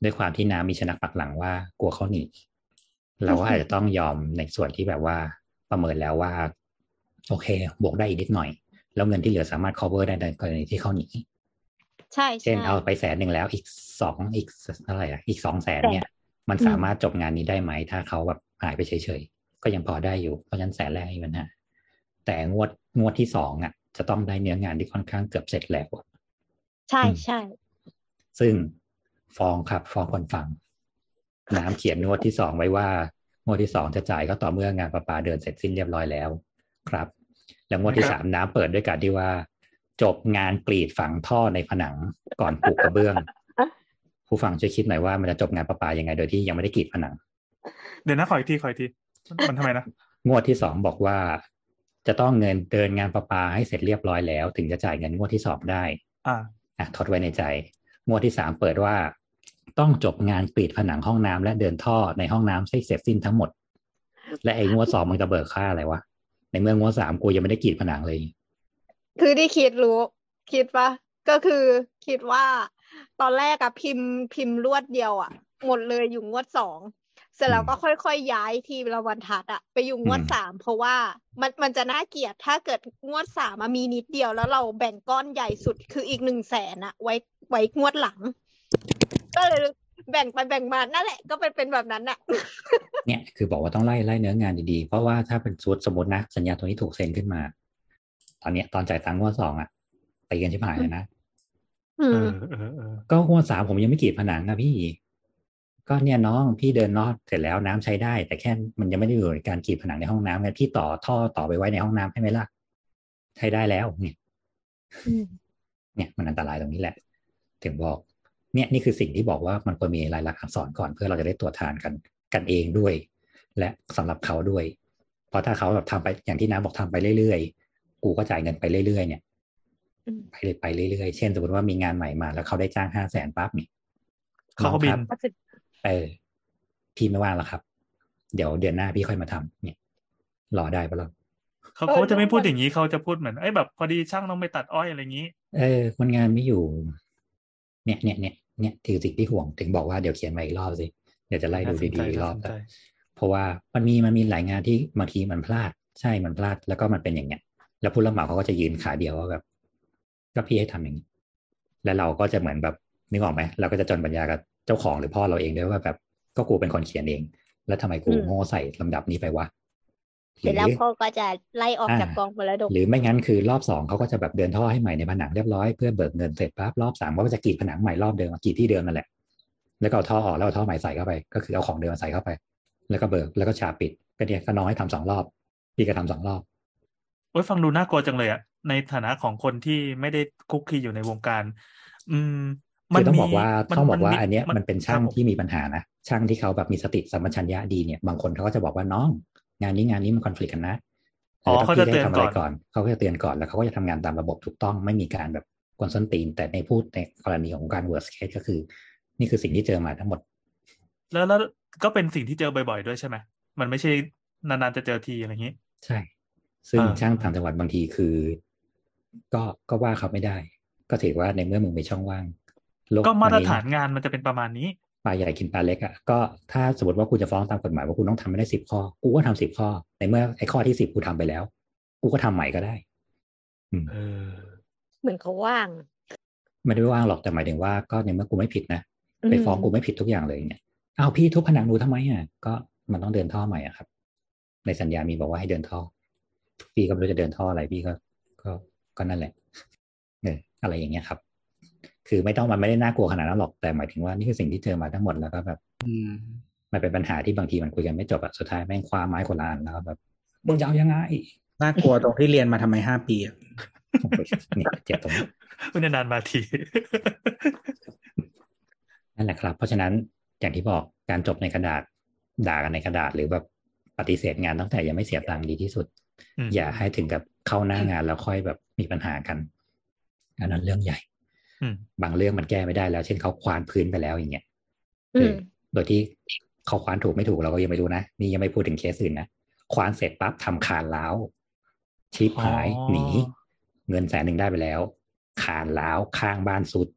ด้วยความที่น้ำมีชนักปักหลังว่ากลัวเขาหนีเราก็อาจจะต้องยอมในส่วนที่แบบว่าประเมินแล้วว่า โอเค บวกได้อีกนิดหน่อย แล้วเงินที่เหลือสามารถ cover ได้ในกรณีที่เขาหนีใช่เช่นใช่เอาไปแสนหนึ่งแล้วอีกสองอีกอะไรอะอีกสองแสนเนี่ย มันอืมสามารถจบงานนี้ได้ไหม ถ้าเขาแบบหายไปเฉยๆ ก็ยังพอได้อยู่ เพราะฉะนั้นแสนแรกไม่มีปัญหาแต่งวดงวดที่สองอะ จะต้องได้เนื้องานที่ค่อนข้างเกือบเสร็จแล้วอะใช่อืมใช่ซึ่งฟ้องครับฟ้องคนฟัง น้ำเขียนงวดที่สองไว้ว่างวดที่สองจะจ่ายก็ต่อเมื่องานประปาเดินเสร็จสิ้นเรียบร้อยแล้ว ครับ แล้วงวดที่ครับสามน้ำเปิดด้วยการที่ว่า จบงานกรีดฝังท่อในผนังก่อนปลูกกระเบื้อง ผู้ฟังช่วยคิดหน่อยว่ามันจะจบงานประปายังไง โดยที่ยังไม่ได้กรีดผนัง เดี๋ยวนะขออีกทีขออีกที มันทำไมนะงวดที่สองบอกว่า จะต้องเงินเดินงานประปาให้เสร็จเรียบร้อยแล้ว ถึงจะจ่ายเงินงวดที่สองได้ อ่าอะทดไว้ในใจ งวดที่สามเปิดว่า ต้องจบงานกรีดผนังห้องน้ำและเดินท่อในห้องน้ำให้เสร็จสิ้นทั้งหมด และไอ้งวดสองมันจะเบิกค่าอะไรวะในเมื่องวดสามกูยังไม่ได้กรีดผนังเลย คือที่คิดรู้ คิดปะก็คือคิดว่า ตอนแรกอะพิมพ์พิมพ์รวดเดียวอะหมดเลยอยู่งวดสองเสร็จแล้วก็ค่อยๆย้ายทีละบรรทัดอะไปอยู่งวดอืมสามเพราะว่ามันมันจะน่าเกลียดถ้าเกิดงวดสามอะมีนิดเดียวแล้วเราแบ่งก้อนใหญ่สุดคืออีกหนึ่งแสนอะไว้ไว้งวดหลัง ก็เลยแบ่งไปแบ่งมานั่นแหละ ก็เป็นเป็นแบบนั้นอะเนี่ยคือบอกว่าต้องไล่ไล่เนื้องานดีๆ เพราะว่าถ้าเป็นสูตรสมมตินะสัญญาตัวนี้ถูกเซ็นขึ้นมา ตอนเนี้ยตอนจ่ายตังค์งวดสองอะไปกันชิบหายเลยนะอื เอมอเออเออก็งวดสามผมยังไม่กรีดผนังอะพี่ ก็เนี่ยน้องพี่เดินนอดเสร็จแล้วน้ำใช้ได้ แต่แค่มันยังไม่ได้อยู่ในการกรีดผนังในห้องน้ำไงพี่ต่อท่อต่อไปไว้ในห้องน้ำให้ไหมล่ะใช้ได้แล้วเนี่ยอืมเนี่ยมันอันตรายตรงนี้แหละ ถึงบอก เนี่ยนี่คือสิ่งที่บอกว่ามันควรมีลายลักษณ์อักษรก่อนเพื่อเราจะได้ตรวจทานกันกันเองด้วย และสำหรับเขาด้วย เพราะถ้าเขาแบบทำไปอย่างที่น้าบอกทำไปเรื่อยๆ กูก็จ่ายเงินไปเรื่อยๆ เนี่ยอืม ไปเลยไปเรื่อยๆ เช่นสมมติว่ามีงานใหม่มา แล้วเขาได้จ้างห้าแสนปั๊บนี่เขาก็บินองครับเออพี่ไม่ว่างแล้วครับ เดี๋ยวเดือนหน้าพี่ค่อยมาทำเนี่ยรอได้ปะล่ะเขาเออเขาจะไม่เรื่องพูดมันอย่างนี้เขาจะพูดเหมือนไอ้ยแบบพอดีช่างต้องไปตัดอ้อยอะไรอย่างนี้ เออคนงานไม่อยู่ เนี่ยเนี่ยเนี่ยเนี่ยถือสิ่งที่ห่วงถึงบอกว่าเดี๋ยวเขียนมาอีกรอบสิเดี๋ยวจะไล่ดูน่าสนใจดีๆอีกรอบน่าสนใจเพราะว่ามันมีมันมีหลายงานที่บางทีมันพลาด ใช่มันพลาดแล้วก็มันเป็นอย่างเงี้ยแล้วผู้รับเหมาเขาก็จะยืนขาเดียวว่าแบบ ก็พี่ให้ทำอย่างนี้ แล้วเราก็จะเหมือนแบบนึกออกไหมเราก็จะจนปัญญากับเจ้าของหรือพ่อเราเองด้วยว่าแบบก็กูเป็นคนเขียนเอง แล้วทำไมกูอืมโง่ใส่ลำดับนี้ไปวะเสร็จแล้วพ่อก็จะไล่ออกจากกองมรดกหรือไม่งั้นคือรอบสองเขาก็จะแบบเดินท่อให้ใหม่ในผนังเรียบร้อยเพื่อเบิกเงินเสร็จปั๊บรอบสามก็จะกรีดผนังใหม่รอบเดิมกรีดที่เดิมนั่นแหละ แล้วก็เอาท่อออกแล้วเอาท่อใหม่ใส่เข้าไป ก็คือเอาของเดิมใส่เข้าไป แล้วก็เบิกแล้วก็ฉาบปิดก็เนี่ยก็น้องให้ทำสองรอบ พี่ก็ทำสองรอบ โอ้ยฟังดูน่ากลัวจังเลยอะในฐานะของคนที่ไม่ได้คุกคีอยู่ในวงการ อืมคือต้องมีบอกว่ามันต้องบอกว่ามัอันเนี้ยมันเป็นช่างครับผมที่มีปัญหานะช่างที่เขาแบบมีสติสัมปชัญญะดีเนี่ยบางคนเขาก็จะบอกว่าน้อง งานนี้งานนี้มันคอนฟ lict กันนะอ๋อเขาจะพี่เตือนทำอะไรก่อนก่อนเขาก็จะเตือนก่อนแล้วเขาก็จะทำงานตามระบบถูกต้องไม่มีการแบบกวนส้นตีน แต่ในพูดในกรณีของการ worst case ก็คือ นี่คือสิ่งที่เจอมาทั้งหมด แล้วแล้วก็เป็นสิ่งที่เจอบ่อย ๆ ด้วยใช่ไหมมันไม่ใช่นานๆจะเจอทีอะไรอย่างนี้ ใช่ ซึ่งอ่าช่างต่างจังหวัดบางทีคือ ก็ก็ว่าเขาไม่ได้ ก็ถือว่าในเมื่อมึงมีช่องว่างโลก็มาตรนนี้ฐานงานมันจะเป็นประมาณนี้ปลาใหญ่กินปลาเล็กอะก็ถ้าสมมติว่ากูจะฟ้องตามกฎหมายว่ากูต้องทำไม่ได้สิบข้อ กูก็ทำสิบข้อ ในเมื่อไอ้ข้อที่สิบกูทำไปแล้ว กูก็ทำใหม่ก็ได้อืมเออเหมือนเขาว่าง ไม่ได้ว่างหรอกแต่หมายถึงว่าก็ในเมื่อกูไม่ผิดนะอืมไปฟ้องกูไม่ผิดทุกอย่างเลยเนี่ยอ้าวพี่ทุบผนังหนูทำไมอะก็มันต้องเดินท่อใหม่อะครับ ในสัญญามีบอกว่าให้เดินท่อ พี่ก็ไม่รู้จะเดินท่ออะไรพี่ก็ก็ก็นั่นแหละเอออะไรอย่างเงี้ยครับ คือไม่ต้องมันไม่ได้น่ากลัวขนาดนั้นหรอกแต่หมายถึงว่านี่คือสิ่งที่เจอมาทั้งหมดแล้วก็แบบอืมมันเป็นปัญหาที่บางทีมันคุยกันไม่จบอะสุดท้ายแม่งคว้าไม้คนละอันแล้วก็แบบมึงจะเอายังไงน่ากลัวตรงที่เรียนมาทำไมห้าปีอะโอ้โหเนี่ยเจ็บตรงนี้มันนานๆมาทีนั่นแหละครับ เพราะฉะนั้นอย่างที่บอกการจบในกระดาษด่ากันในกระดาษหรือแบบปฏิเสธงานตั้งแต่ยังไม่เสียตังค์ดีที่สุด อืมอย่าให้ถึงกับเข้าหน้างานแล้วค่อยแบบมีปัญหากันอันนั้นเรื่องใหญ่อืมบางเรื่องมันแก้ไม่ได้แล้ว เช่นเขาควานพื้นไปแล้วอย่างเงี้ยอืมเออโดยที่เขาควานถูกไม่ถูกเราก็ยังไม่รู้นะนี่ยังไม่พูดถึงเคสอื่นนะควานเสร็จปั๊บทำคานล้าวชิปหายอ๋อหนี เงินแสนหนึ่งได้ไปแล้วคานล้าวข้างบ้านสุด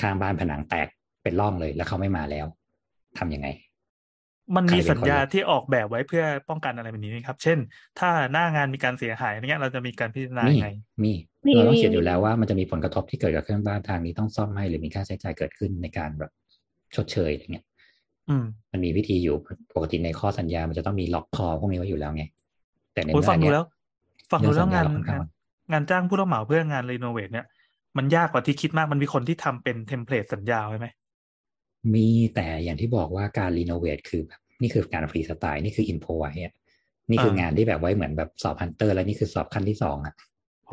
ข้างบ้านผนังแตกเป็นร่องเลยแล้วเขาไม่มาแล้วทำยังไง มันมีใครเป็นสัญญาคนรับที่ออกแบบไว้เพื่อป้องกันอะไรแบบนี้ไหมครับ เช่น ถ้าหน้างานมีการเสียหายอะไรเงี้ยเราจะมีการพิจารณามียังไงมีมีเราต้องมีเขียนอยู่แล้วว่ามันจะมีผลกระทบที่เกิดกับเครื่องบ้านทางนี้ต้องซ่อมให้หรือมีค่าใช้จ่ายเกิดขึ้นในการแบบชดเชยอะไรเงี้ยอืมมันมีวิธีอยู่ปกติในข้อสัญญา มันจะต้องมีล็อกคอพวกนี้ไว้อยู่แล้วไง แต่ในโอ้ยเมื่อฟังอันดูเนี้ยแล้วฟังดูแล้วงานเรื่องสัญญาเราค่อนข้างงานงานจ้างผู้รับเหมาเพื่องานรีโนเวทเนี่ยมันยากกว่าที่คิดมากมันมีคนที่ทำเป็นเทมเพลตสัญญาไว้ไหม มีแต่อย่างที่บอกว่าการรีโนเวทคือแบบนี่คือการฟรีสไตล์นี่คืออินโฟไว้อะนี่คืออ่างงานที่แบบไว้เหมือนแบบสอบฮันเตอร์ แล้วนี่คือสอบขั้นที่สองอะโห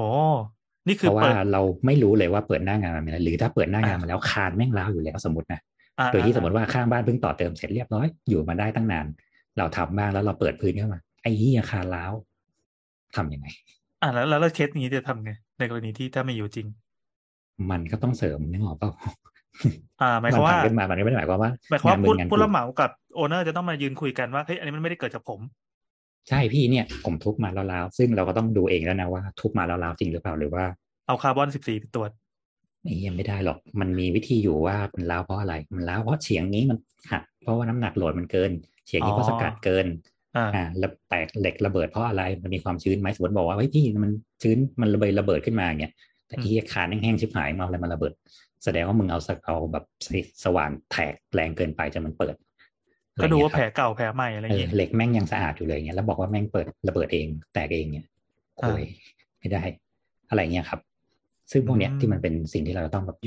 นี่เพคือราะว่าเปิดเราไม่รู้เลยว่าเปิดหน้างานมาแล้วหรือถ้าเปิดหน้างานมาแล้วคานแม่งร้าวอยู่แล้วสมมตินะอ่าโดยที่สมมอ่าติว่าข้างบ้านเพิ่งต่อเติมเสร็จเรียบร้อยอยู่มาได้ตั้งนาน เราทำบ้างแล้วเราเปิดพื้นเข้ามา ไอ้เหี้ยคานร้าวทำยังไง อ่าแล้วแล้วแล้วเคสนี้จะทำไงในกรณีที่ถ้าไม่อยู่จริง มันก็ต้องเสริมนึกออกเปล่า อ่าหมายความว่านทำขึ้นมามันก็ไม่ได้หมายความว่าหมายความว่ามึผู้งงานผู้กูรับเหมากับโอเนอร์จะต้องมายืนคุยกันว่าเฮ้ยอันนี้มันไม่ได้เกิดจากผม ใช่พี่เนี่ย ผมทุบมาแล้วๆซึ่งเราก็ต้องดูเองแล้วนะว่า ทุบมาแล้วๆจริงหรือเปล่าหรือว่าเอาคาร์บอนสิบสี่ไปตรวจนี่ยังไม่ได้หรอก มันมีวิธีอยู่ว่ามันล้าวเพราะอะไร มันล้าวเพราะเฉียงนี้มันหักเพราะว่าน้ำหนักโหลดมันเกิน เฉียงนี้เพราะอ๋สอกัดเกินอ่าอ่า แล้วแตกเหล็กระเบิดเพราะอะไร มันมีความชื้นไหมสมมติบอกว่าเฮ้ยพี่มันชื้นมันระเบิดระเบิดขึ้นมาอย่างเงี้ย แต่อืมที่คานแห้งๆชิบหายมาเอาอะไรมาระเบิด แสดงว่ามึงเอาสักเอาแบบสว่านแทกแรงเกินไปจนมันเปิด ก็ดูว่าอะไรแผลเงี้ยครับเก่าแผลใหม่อะไรอเอย่างอเงี้ยเหล็กแม่งยังสะอาดอยู่เลยเงี้ยแล้วบอกว่าแม่งเปิดระเบิดเองแตกเองเนี่ยโอยอ่าไม่ได้ อะไรเงี้ยครับ ซึ่งพวกเนี้ยอืมที่มันเป็นสิ่งที่เราต้องแบบ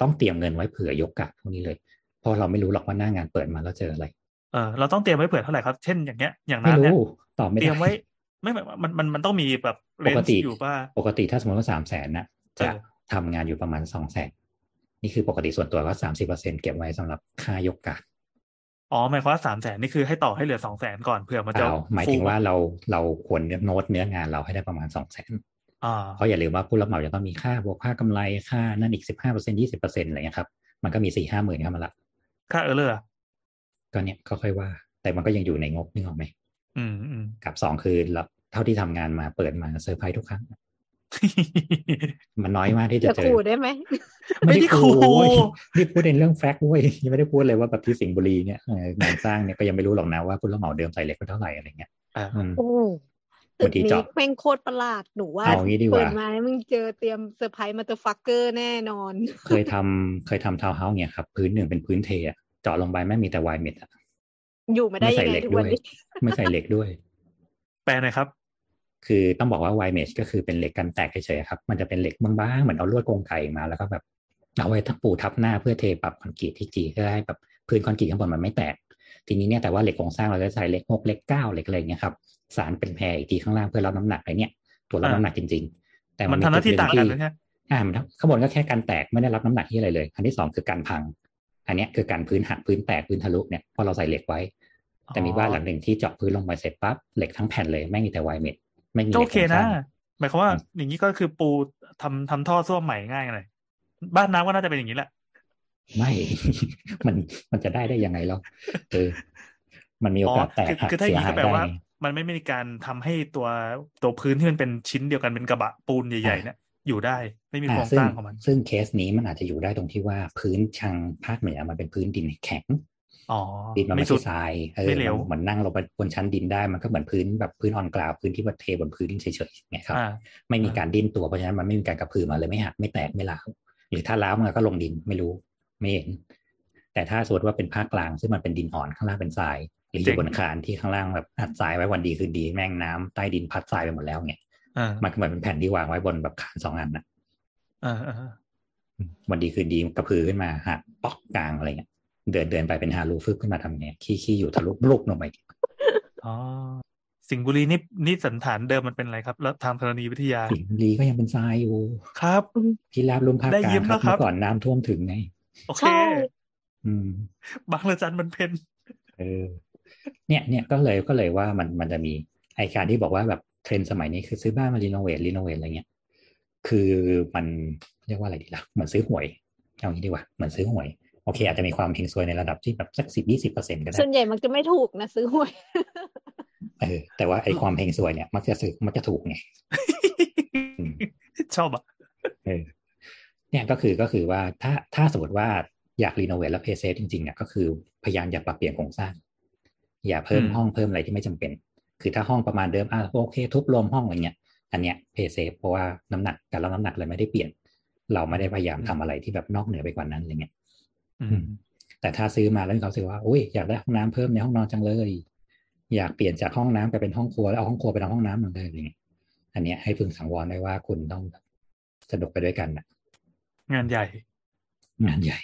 ต้องเตรียมเงินไว้เผื่อยกกะพวกนี้เลย เพราะเราไม่รู้หรอกว่าหน้างานเปิดมาแล้วเจออะไรเออเราต้องเตรียมไว้เผื่อเท่าไหร่ครับ เช่นอย่างเงี้ยอย่างไม่น้ำเนี่ยรู้ตอบไม่เตรีได้ยมไว้ไม่ไม่มันมันมันต้องมีแบบเรปนกติอยู่ป่ะปกติถ้าสมมติว่าสามแสนนะจะเออทำงานอยู่ประมาณสองแสน นี่คือปกติส่วนตัวก็สามสิบเปอร์เซ็นเก็บไว้สำหรับค่ายกกะอ๋อหมายความว่าสามแสนนี่คือให้ต่อให้เหลือสองแสนก่อนเผื่อมันเปจะล่าหมายถึงฟูว่าเราเราควรโน้ตเนื้องานเราให้ได้ประมาณสองแสนอ่าเพราะอย่าลืมว่าผู้รับเหมาจะต้องมีค่าบวกค่ากำไรค่านั่นอีกสิบห้าเปอร์เซ็นต์ยี่สิบเปอร์เซ็นต์อะไรเงี้ยครับ มันก็มีสี่ห้าหมื่นเข้ามาละ ค่า error ก็เนี่ยก็ค่อยว่า แต่มันก็ยังอยู่ในงบนึกออกไหมอืมอืมกับสองคือเราเท่าที่ทำงานมาเปิดมาเซอร์ไพรส์ทุกครั้ง มันน้อยมากที่จะจะเจอขู่ได้ไหมไม่ได้ขู่เว้ยนี่พูดในเรื่อง fact เว้ยยังไม่ได้พูดเลยว่าแบบที่สิงห์บุรีเนี่ยเอองานสร้างเนี่ยก็ยังไม่รู้หรอกนะว่าผู้รับเหมาเดิมใส่เหล็กไปเท่าไหร่อะไรเงี้ยอ่าอืมโอ้บางทีตึกนี้เจาะแม่งโคตรประหลาดหนูว่าเอางี้ดีกว่าเปิดมาแล้วมึงเจอเตรียมเซอร์ไพรส์มาเตอร์ฟักเกอร์แน่นอน เคยทำเคยทำทาวน์เฮาส์เนี่ยครับ พื้นหนึ่งเป็นพื้นเทอะเจาะลงไปแม่งมีแต่วายเม็ดอะอยู่ไม่ได้ไม่ยัใส่งไงเหล็กทุกด้วัวนยนี้ไม่ใส่เหล็กด้วย แปลหน่อยครับ คือต้องบอกว่า y mesh ก็คือเป็นเหล็กกันแตกเฉยๆครับมันจะเป็นเหล็กบางๆเหมือนเอาลวดกรงไก่มาแล้วก็แบบเอาไว้ทับปูทับหน้าเพื่อเทปรับคอนกรีตที่จีเพื่อให้แบบพื้นคอนกรีตข้างบนมันไม่แตก ทีนี้เนี่ยแต่ว่าเหล็กโครงสร้างเราจะใช้เหล็กหกเหล็กเก้าเหล็กอะไรอย่างเงี้ยครับสารเป็นแพรอีกทีข้างล่างเพื่อรับน้ำหนักไอ้เนี่ยตัวรับอ่าน้ำหนักจริง ๆ แต่มันทำหน้าที่จุดต่างหกันงนะฮะอ่ามันข้างบนก็แค่การแตกไม่ได้รับน้ำหนักที่อะไรเลย อันที่สองคือการพัง อันเนี้ยคือการพื้นหักพื้นแตกพื้นทะลุเนี่ยเพราะเราใส่เหล็กไว้ แต่มีบ้านหลังหนึ่งที่เจาะพื้นลงไปเสร็จปั๊บเหล็กทั้งแผ่นเลยไม่มีแต่วายเม็ด ไม่มีหโอล็กเคโรงสนะร้างหมายความว่าอย่างนี้ก็คือปูทำทำท่อส้วมใหม่ง่ายหน่อยบ้านน้ำก็น่าจะเป็นอย่างนี้แหละ ไม่ มันมันจะได้ได้ยังไงแล้วเออมันมีโอกาสแตกคือหักคือถ้าอเสียย่างนี้หาก็ยแปลได้ว่ามันไม่มีการทำให้ตัวตัวพื้นที่มันเป็นชิ้นเดียวกันเป็นกระบะปูนใหญ่ๆเนี่ยอยู่ได้ไม่มีโครงซึ่สร้างของมัน ซึ่งเคสนี้มันอาจจะอยู่ได้ตรงที่ว่าพื้นชังภาคเหนือมันเป็นพื้นดินแข็ง อ๋อดินมันไม่ไม่สุใช่ดทรายเออไม่เหลวมันเหมือนนั่งลงไปบนชั้นดินได้มันก็เหมือนพื้นแบบพื้นออนกราวพื้นที่ว่าเทบนพื้นเฉยๆเนี่ยครับอ่าไม่มีอ่าการดิ้นตัวเพราะฉะนั้นมันไม่มีการกระพือมาเลยไม่หักไม่แตกไม่ร้าวหรือถ้าร้าวมันก็ลงดินไม่รู้ไม่เห็น แต่ถ้าสมมติว่าเป็นภาคกลางซึ่งมันเป็นดินอ่อนข้างล่างเป็นทราย หรืออยู่บนคานที่ข้างล่างแบบอัดทรายไว้วันดีคืนดีแม่งน้ำใต้ดินพัดทรายไปหมดแล้วเนี่ยอ่ามันก็เหมือนเป็นแผ่นที่วางไว้บนแบบคานสองอันนะอ่าอ่าวันดีคืนดีกระพือขึ้นมาหักป๊อกกลางอะไรเงี้ย เดินเดินไปเป็นฮารูฟึบขึ้นมาทำไงขี้ขี้อยู่ทะลุบลุกลงไปอ๋อสิงห์บุรีนี่นี่สัณฐานเดิมมันเป็นอะไรครับ แล้วทางธรณีวิทยา สิงห์บุรีก็ยังเป็นทรายอยู่ ครับที่ราบลุ่มภาคได้กลายิ้งมครับนะครับเมื่อก่อนน้ำท่วมถึงไง โอเคใช่อืมบางระจันมันเพนเออเนี่ยเนี่ยก็เลยก็เลยว่ามันมันจะมีไอการที่บอกว่าแบบเทรนด์สมัยนี้คือซื้อบ้านมา renovate renovate อะไรเงี้ยคือมันเรียกว่าอะไรดีล่ะเหมือนซื้อหวยเอางี้ดีกว่าเหมือนซื้อหวย โอเคอาจจะมีความเฮงซวยในระดับที่แบบสักสิบยี่สิบเปอร์เซ็นก็ได้ส่วนใหญ่มันจะไม่ถูกนะซื้อหวยเออแต่ว่าไอความเฮงซวยเนี่ยมักจะซื้อมักจะถูกไงอืมชอบอะเออเนี่ยก็คือก็คือว่าถ้าถ้าสมมติว่าอยาก renovate และ play safe จริงๆเนี่ยก็คือพยายามอย่าปรับเปลี่ยนโครงสร้าง อย่าเพิ่มอืมห้องเพิ่มอะไรที่ไม่จำเป็น คือถ้าห้องประมาณเดิมอะโอเค ทุบรวมห้องอะไรเงี้ย อันเนี้ย play safe เพราะว่าน้ำหนักการรับน้ำหนักเลยไม่ได้เปลี่ยน เราไม่ได้พยายามทำอะไรที่แบบนอกเหนือไปกว่านั้นอะไรเงี้ยอือืมม แต่ถ้าซื้อมาแล้วมีความรู้สึกว่าอุ้ยอยากได้ห้องน้ำเพิ่มในห้องนอนจังเลย อยากเปลี่ยนจากห้องน้ำไปเป็นห้องครัวแล้วเอาห้องครัวไปทำห้องน้ำเหมือนเดิมอะไรเงี้ยอันเนี้ยให้พึงสังวรไว้ว่าคุณต้องสนุกไปด้วยกันนะงานใหญ่ งานใหญ่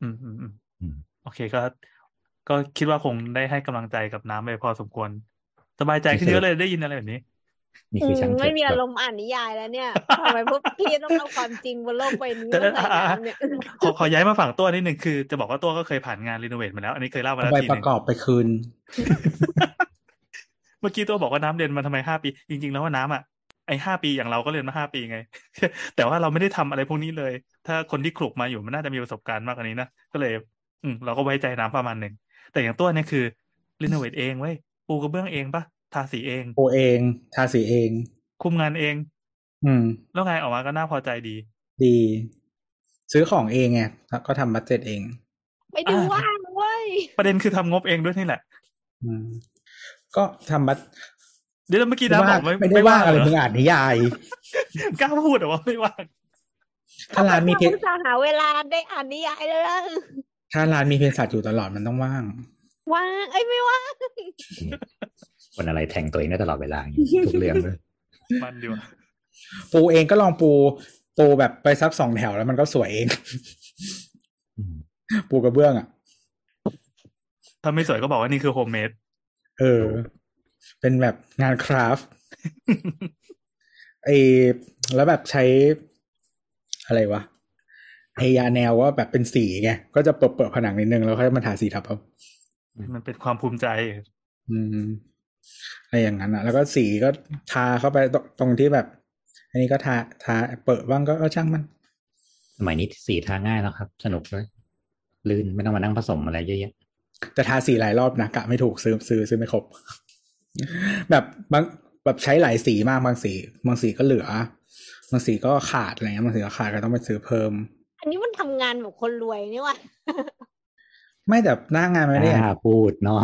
อืมอืมอืมอืมโอเคก็ ก็คิดว่าคงได้ให้กำลังใจกับน้ำไปพอสมควร สบายใจขึ้นเยอะเลยได้ยินอะไรแบบนี้ นี่คือช่างอืมเถไม่อะมีแบอาบรมณ์อ่านนิยายแล้วเนี่ยทำไมพวกพี่ต้องเอาความจริงบนโลกใบนี้แต่มาใส่น้ำเนี่ยขอขอย้ายมาฝั่งตัวนิดหนึ่งคือ จะบอกว่าตัวก็เคยผ่านงานรีโนเวทมาแล้ว อันนี้เคยเล่ามาเอาแล้วใบทีหปนึ่ระงกอบไปคืน เมื่อกี้ตัวบอกว่าน้ำเรียนมาทำไมห้าปี จริง ๆ แล้วว่าน้ำอะไอห้าปีอย่างเราก็เรียนมาห้าปีไง แต่ว่าเราไม่ได้ทำอะไรพวกนี้เลย ถ้าคนที่คลุกมาอยู่มันน่าจะมีประสบการณ์มากกว่านี้นะก็เลย อืมเราก็ไว้ใจน้ำประมาณหนึ่งแต่อย่างตัวเนี่ยคือรีโนเวทเองเว้ยปูกระเบื้องเองปะ ทาสีเองโอเอง ทาสีเอง คุมงานเอง อืม แล้วไงออกมาก็น่าพอใจดี ดี ซื้อของเองไงแล้วก็ทำบัตเจ็ตเองไปดูว่างเว้ย ประเด็นคือทำงบเองด้วยนี่แหละ อืม ก็ทำบัตเดี๋ยวเมื่อกี้น้ำบอกไม่ไม่ได้ว่างอะไรเหมึงอ่านนิยายกล้าพูดแต่ว่าไม่ว่างถ้าร้านมีเพอุตส่าห์หาเวลาได้อ่านนิยายเลยนะถ้าเรามี passion อยู่ตลอดมันต้องว่าง ว่างไอ้ยไม่ว่าง คนอะไรแทงตัวเองได้ตลอดเวลาอย่างนี้ทุกเรื่องเลยมันดีว่ะปูเองก็ลองปูปูแบบไปซักสองแถวแล้วมันก็สวยเองอืมปูกระเบื้องอะ ถ้าไม่สวยก็บอกว่านี่คือ homemade เออ เป็นแบบงาน craft ไอแล้วแบบใช้อะไรวะไอยาแนวว่าแบบเป็นสีไง ก็จะเปิดเปิดผนังนิดนึงแล้วค่อยมาทาสีทับเอา มันเป็นความภูมิใจ อืม อะไรอย่างนั้นอะแล้วก็สีก็ทาเข้าไปตรงตรงที่แบบ อันนี้ก็ทาทาเปิดบ้างก็เออช่างมัน สมัยนี้สีทาง่ายแล้วครับ สนุกด้วยลื่นไม่ต้องมานั่งผสมอะไรเยอะแยะแต่ทาสีหลายรอบนะกะไม่ถูกซื้อซื้อซื้อไม่ครบ แบบบางแบบใช้หลายสีมากบางสี บางสีก็เหลือบางสีก็ขาดอะไรเงี้ยบางสีก็ขาดก็ต้องไปซื้อเพิ่ม อันนี้มันทำงานแบบคนรวยนี่ว่ะไม่แต่หน้างานไม่ได้อ่าพูดเนาะ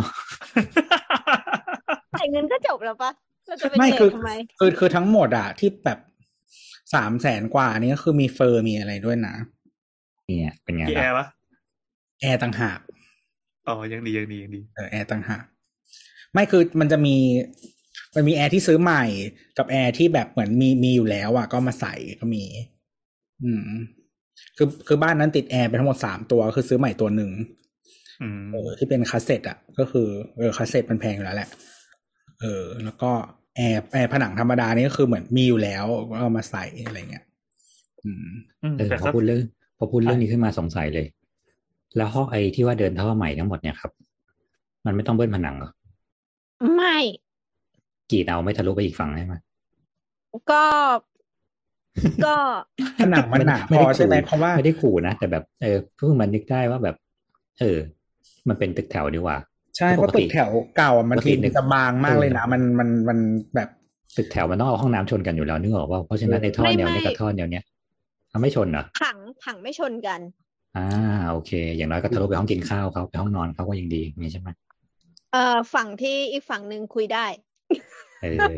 ใส่เงินก็จบแล้วปะเราจะไปไม่เดคือททำไมคือคือทั้งหมดอะที่แบบสามแสนกว่านี้ก็คือมีเฟอร์มีอะไรด้วยนะเนี่ยเป็นไงกี่แอล่ะร์วะแอร์ต่างหากอ๋อยังดียังดียังดีเออแอร์ต่างหากไม่คือมันจะมีมันมีแอร์ที่ซื้อใหม่กับแอร์ที่แบบเหมือนมีมีอยู่แล้วอะ ก็มาใส่ก็มี อืม คือคือบ้านนั้นติดแอร์ไปทั้งหมดสามตัว คือซื้อใหม่ตัวหนึ่งอืมเออที่เป็นคาสเซ็ตอะ ก็คือเออคาสเซ็ตมันแพงอยู่แล้วแหละ เออ แล้วก็แอร์แอร์ผนังธรรมดานี่ก็คือเหมือนมีอยู่แล้วก็เอามาใส่อะไรเงี้ยอืมอืมเออแต่พอก็พูดเรื่องพอพูดเรื่องนี้ขึ้นมาสงสัยเลย แล้วห้องไอที่ว่าเดินท่อใหม่ทั้งหมดเนี่ยครับ มันไม่ต้องเบิ้ลผนังเหรอไม่กรีดเอาไม่ทะลุไปอีกฝั่งได้ไหมก็ ก็ผนังมันหนาพอใช่ไหมเพราะว่าไม่ได้ขู่นะแต่แบบเออเพิ่งมันนึกได้ว่าแบบ เออ มันเป็นตึกแถวดีกว่า ใช่เพราะตึกแถวเก่าอะมันปกติทีมันจะบางมากเลยนะเออมันมันมันแบบตึกแถวมันต้องเอาห้องน้ำชนกันอยู่แล้วนึกออกว่าเพราะฉะนั้นในท่อไม่แนวเนี้ไม่กับท่อแนวเนี้ยทำไม่ชนเหรอผังผังไม่ชนกัน อ่าโอเค อย่างน้อยก็ทะลุไปห้องกินข้าวเขาไปห้องนอนเขาก็ยังดีอย่างนี้ใช่ไหมเอ่อฝั่งที่อีกฝั่งหนึ่งคุยได้เออ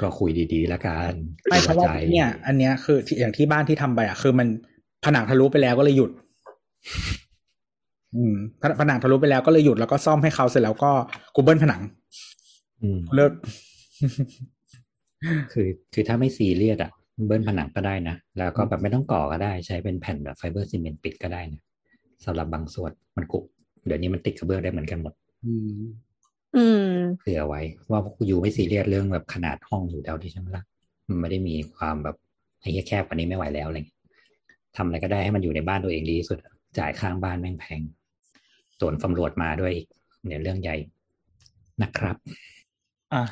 ก็คุยดีๆแล้วกันไม่เพราะว่าใจเนี่ย อันเนี้ยคือที่อย่างที่บ้านที่ทำไปอะคือมันผนังทะลุไปแล้วก็เลยหยุดอืม ผผนังทะลุไปแล้วก็เลยหยุดแล้วก็ซ่อมให้เขาเสร็จแล้วก็กูเบิ้ลผนังอืมเลิกคือคือถ้าไม่ซีเรียสอะ เบิ้ลผนังก็ได้นะ แล้วก็แบบไม่ต้องก่อก็ได้ ใช้เป็นแผ่นแบบไฟเบอร์ซีเมนต์ปิดก็ได้นะสำหรับบางส่วนมันกุเดี๋ยวนี้มันติดกระเบื้องได้เหมือนกันหมด อืมอืมเผื่อไว้ ว่าพวกอยู่ไม่ซีเรียสเรื่องแบบขนาดห้องอยู่แถวที่ใช่ไหมล่ะมันไม่ได้มีความแบบไอ้เหี้ยแคบกว่านี้ไม่ไหวแล้วอะไรเงี้ยทำอะไรก็ได้ให้มันอยู่ในบ้านตัวเองดีที่สุด จ่ายข้างบ้านแม่งแพง ส่วนตำรวจมาด้วยอีกเนี่ยเรื่องใหญ่นะครับ อะ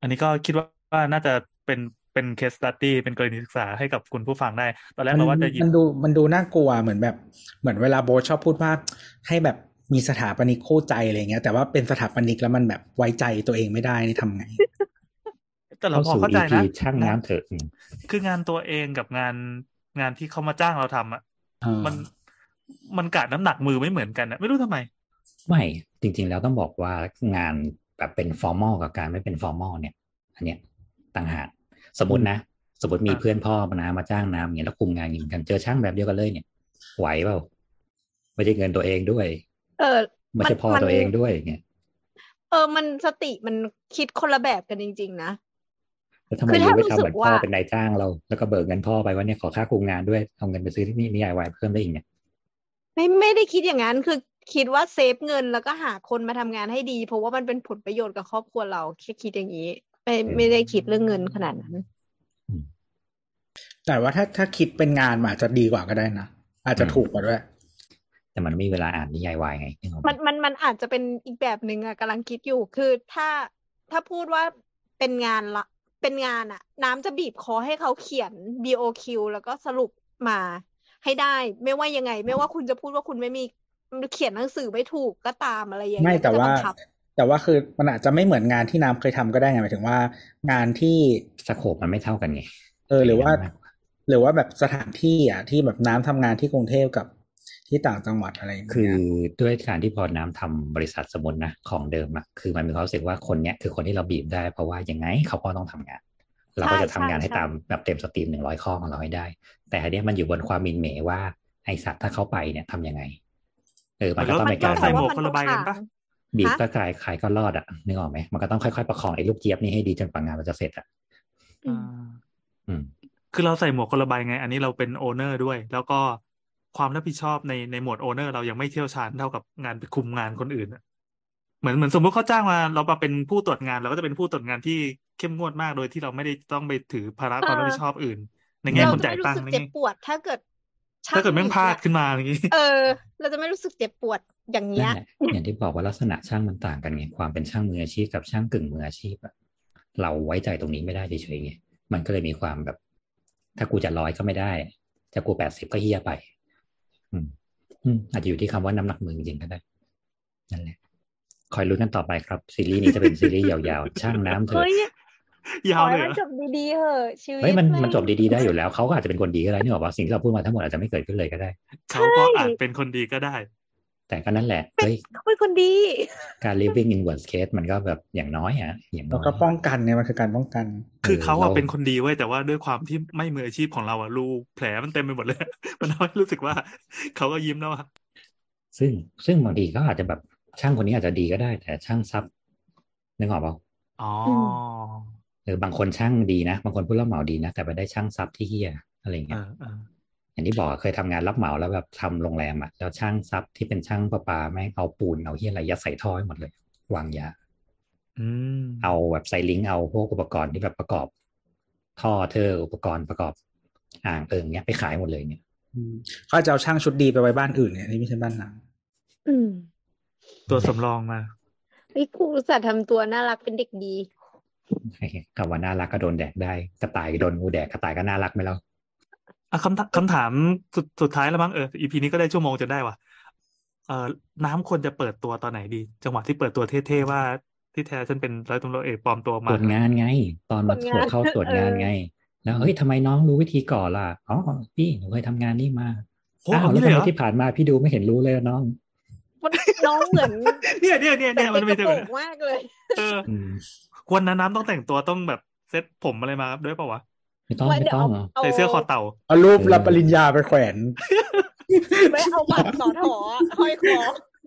อันนี้ก็คิดว่าน่าจะเป็นเป็นเคสตัดดี้เป็นกรณีศึกษาให้กับคุณผู้ฟังได้ ตอนแรกเราว่าจะหยิบมันดูมันดูน่ากลัวเหมือนแบบ เหมือนเวลาโบทชอบพูดว่าให้แบบมีสถาปนิกคู่ใจอะไรเงี้ย แต่ว่าเป็นสถาปนิกแล้วมันแบบไว้ใจตัวเองไม่ได้นี่ทำไงแต่เราเข้าพอสู่เข้าใจ EP นะช่างน้ำเถอะอืมคืองานตัวเองกับงานงานที่เขามาจ้างเราทำอะเออมัน มันกะน้ำหนักมือไม่เหมือนกันอะไม่รู้ทำไม ไม่จริง ๆ แล้วต้องบอกว่างานแบบเป็นฟอร์มอลกับการไม่เป็นฟอร์มอลเนี่ย อันเนี้ยต่างหากสมมตินะ สมมติมีอะเพื่อนพ่อมานะมาจ้างน้ำอย่างเงี้ยแล้วคุมงานอย่างนี้กันเจอช่างแบบเดียวกันเลยเนี่ย ไหวเปล่าไม่ใช่เงินตัวเองด้วย เออไม่ใช่พ่อมันตัวเองด้วยเนี่ยเออมันสติมันคิดคนละแบบกันจริง ๆ นะแล้วทำไมคือยูถ้าไม่รู้ทำสึเหมือนกพ่อว่าเป็นนายจ้างเรา แล้วก็เบิกเงินพ่อไปว่าเนี่ยขอค่าคุมงานด้วยเอาเงินไปซื้อที่นี่นิยายวายเพิ่มได้อีกเนี่ย ไม่ไม่ได้คิดอย่างนั้นคือคิดว่าเซฟเงินแล้วก็หาคนมาทำงานให้ดี เพราะว่ามันเป็นผลประโยชน์กับครอบครัวเราแค่คิดอย่างนี้ ไม่ไม่ได้คิดเรื่องเงินขนาดนั้น แต่ว่าถ้าถ้าคิดเป็นงานมันอาจจะดีกว่าก็ได้นะอาจจะถูกกว่าด้วยแต่มันไม่มีเวลาอ่านนิยายวายไงนึกออกไหมันมันมันอาจจะเป็นอีกแบบหนึ่งอะกำลังคิดอยู่คือถ้าถ้าพูดว่าเป็นงานละเป็นงานอะน้ำจะบีบคอให้เขาเขียน BOQ แล้วก็สรุปมา ให้ได้ ไม่ว่ายังไง ไม่ว่าคุณจะพูดว่าคุณไม่มีเขียนหนังสือไม่ถูกก็ตามอะไรอย่างไม่เงี้ยแต่จะว่าบังคับแต่ว่าคือมันอาจจะไม่เหมือนงานที่น้ำเคยทำก็ได้ไงหมายถึงว่า งานที่สโคปมันไม่เท่ากันไงเออหรือว่ามกกหรือว่าแบบสถานที่อะที่แบบน้ำทำงานที่กรุงเทพกับที่ต่างจังหวัดอะไรอย่างเงี้ยคือด้วยการที่พอน้ำทำบริษัทสมมตินะของเดิมอะคือมันมีความรู้สึกว่าคนเนี้ยคือคนที่เราบีบได้เพราะว่ายังไงเขาก็ต้องทำงาน เราก็จะทำงานให้ตามแบบเต็มสตรีมหนึ่งร้อยข้อของเราให้ได้ แต่อันเนี้ยมันอยู่บนความมินเหมว่าไอสัตว์ถ้าเข้าไปเนี่ยทำยังไง เออมันก็ต้องมัเป็นนก็การใส่หมวกแต่าคนละใบกันปะบีบฮะก็กลายใครก็รอดอะนึกออกไหมมันก็ต้องค่อยๆประคองไอ้ลูกเจี๊ยบนี่ให้ดีจนกว่างานมันจะเสร็จอะอืมอ่าอืมคือเราใส่หมวกคนละใบไง อันนี้เราเป็นโอเนอร์ด้วย แล้วก็ความรับผิดชอบในในหมวดโอเนอร์เรายังไม่เชี่ยวชาญเท่ากับงานไปคุมงานคนอื่นอะ เหมือนเหมือนสมมติเขาจ้างมา เรามาเป็นผู้ตรวจงานเราก็จะเป็นผู้ตรวจงานที่เข้มงวดมากโดยที่เราไม่ได้ต้องไปถือภาระความรับผิดชอบอื่น ในแง่เราคนจะจ่ายไม่ตัรู้งสึค์กนี่เจ็บปวดถ้าเกิดช่ถ้าเกิดแม่งหญิพลาดอะขึ้นมาอย่างนี้เออ เราจะไม่รู้สึกเจ็บปวดอย่างเงี้นั่ยนแหละอย่างที่บอกว่าลักษณะช่างมันต่างกันไงความเป็นช่างมืออาชีพกับช่างกึ่งมืออาชีพอะเราไว้ใจตรงนี้ไม่ได้เฉยๆไงมันก็เลยมีความแบบ ถ้ากูจะร้อยก็ไม่ได้ จะกูแปดสิบก็เฮียไป อืมอืมอาจจะอยู่ที่คำว่าน้ำหนักมือจริงๆก็ได้นั่นแหละ คอยลุ้นกันต่อไปครับ ซีรีส์นี้จะเป็นซีรีส์ยาวๆ ช่างน้ำเถอะเฮ้ยยาวขอเลให้ยมันเหรอจบดีๆเหอะชีวิตเฮ้ยมันแงมันจบดีๆได้อยู่แล้วเขาก็อาจจะเป็นคนดีก็ได้นี่หรอกว่าสิ่งที่เราพูดมาทั้งหมดอาจจะไม่เกิดขึ้นเลยก็ได้เขาก็อาจเป็นคนดีก็ได้ แต่ก็นั่นแหละเฮ้ยเขาเป็นคนดี การ living in worst case มันก็แบบอย่างน้อยอะอย่างน้แล้อวยก็ป้องกันเนี่ยมันคือการป้องกัน คือเขาอะเราเป็นคนดีเว้ยแต่ว่าด้วยความที่ไม่มืออาชีพของเราอะรูแผลมันเต็มไปหมดเลย มันทำให้รู้สึกว่าเขาก็ยิ้มแล้วอะซึ่งซึ่งบางทีก็อาจจะแบบ ช่างคนนี้อาจจะดีก็ได้ แต่ช่างซับนึกออกเปล่าอ๋อเออบางคนช่างดีนะ บางคนผู้รับเหมาดีนะ แต่ไปได้ช่างซับที่เฮียอะไรอย่างเอเงี้ยอเอออย่างที่บอกเคยทำงานรับเหมาแล้วแบบทำโรงแรมอะแล้วช่างซับที่เป็นช่างประปาแม่งเอาปูนเอาเฮียอะไรยัดใส่ท่อให้หมดเลย วางยาอืมเอาแบบใส่ลิงก์เอาพวกอุปกรณ์ที่แบบประกอบ ท่อเธออุปกรณ์ประกอบ อ่างเอิงเนี้ยไปขายหมดเลยเนี่ยเขาจะเอาช่างชุดดีไปไว้บ้านอื่นเนี่ยที่ไม่ใช่บ้านน้อืม ตัวสำรองมาไอ้กูอุตส่าห์ทำตัวน่ารักเป็นเด็กดีคำว่าน่ารักก็โดนแดกได้กระต่ายโดนงูแดกกระต่ายก็น่ารักไหมเล่าอะคำถามคำถามสุดสุดท้ายแล้วมั้งเอออีพีนี้ก็ได้ชั่วโมงจะได้ว่ะเออน้ำควรจะเปิดตัวตอนไหนดี จังหวะที่เปิดตัวเท่ๆว่าที่แท้ฉันเป็นร้อยตำรวจเอกปลอมตัวตมารวจงานไง ตอนมาตรวจตรวจงานเข้าตรวจงานเออไง แล้วเฮ้ยทำไมน้องรู้วิธีก่อล่ะอ๋อพี่หนูเคยทำงานนี่มาโอ้อ้าวเอาแล้วงี้ทำเลยไมเหรอที่ผ่านมาพี่ดูไม่เห็นรู้เลยอะน้อง มันน้องเหมือนเนี่ยเนี่ยเนี่ยแต่เนี่ยมันกไม่ระใช่โปแบรบงมากเลยเอออืมวันนั้นน้ำต้องแต่งตัวต้องแบบเซ็ตผมอะไรมาด้วยเปล่าวะไม่ต้องไม่ไม่เดี๋ยวต้องเอาเหรอใส่เสื้อคอเต่าำเอารูปเออรับปริญญาไปแขวนไม่เอาบัตรสอถอห้อยคอ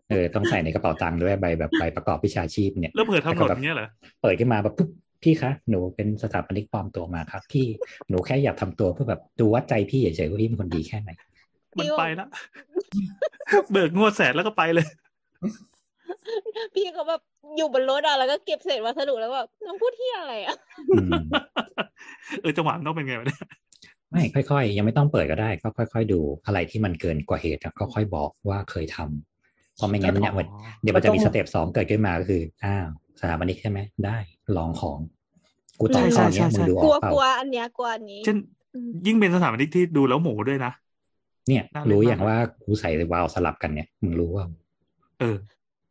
เออต้องใส่ในกระเป๋าตังค์ด้วยใบแบบใบประกอบวิชาชีพเนี่ยแล้วเผื่อทำหล่นอย่างเงี้ยเหรอเปิดขึ้นมาแบบปุ๊บพี่คะหนูเป็นสถาปนิกปลอมตัวมาครับ พี่หนูแค่อยากทำตัวเพื่อแบบดูวัดใจพี่เฉยๆว่าพี่เป็นคนดีแค่ไหน มันไปแล้วเบิกงวดแสนแล้วก็ไปเลย พี่เขาแบบอยู่บนรถอะแล้วก็เก็บเศษวัสดุแล้วแบบน้องพูดที่อะไรอะอืมเออจังหวะมันต้องเป็นไงวะเนี่ยไม่ค่อยๆ ยังไม่ต้องเปิดก็ได้ ก็ค่อย ๆ ดูอะไรที่มันเกินกว่าเหตุอะก็ค่อยบอกว่าเคยทำเพราะไม่งั้นเนี่ยมันเดี๋ยวมันจะมีสเต็ปสองเกิดขึ้นมาก็คืออ้าวสถาปนิกใช่ไหมได้ลองของ กูต่อข้อเนี้ยมึงดูอกลัวอกเปล่ากลัวอันเนี้ยกลัวอันนี้เช่นอืมยิ่งเป็นสถาปนิกที่ดูแล้วหมูด้วยนะ เนี่ยน่าเล่นรู้อย่างมากว่ากูใส่วาล์วสลับกันเนี่ยมึงรู้ว่าเออ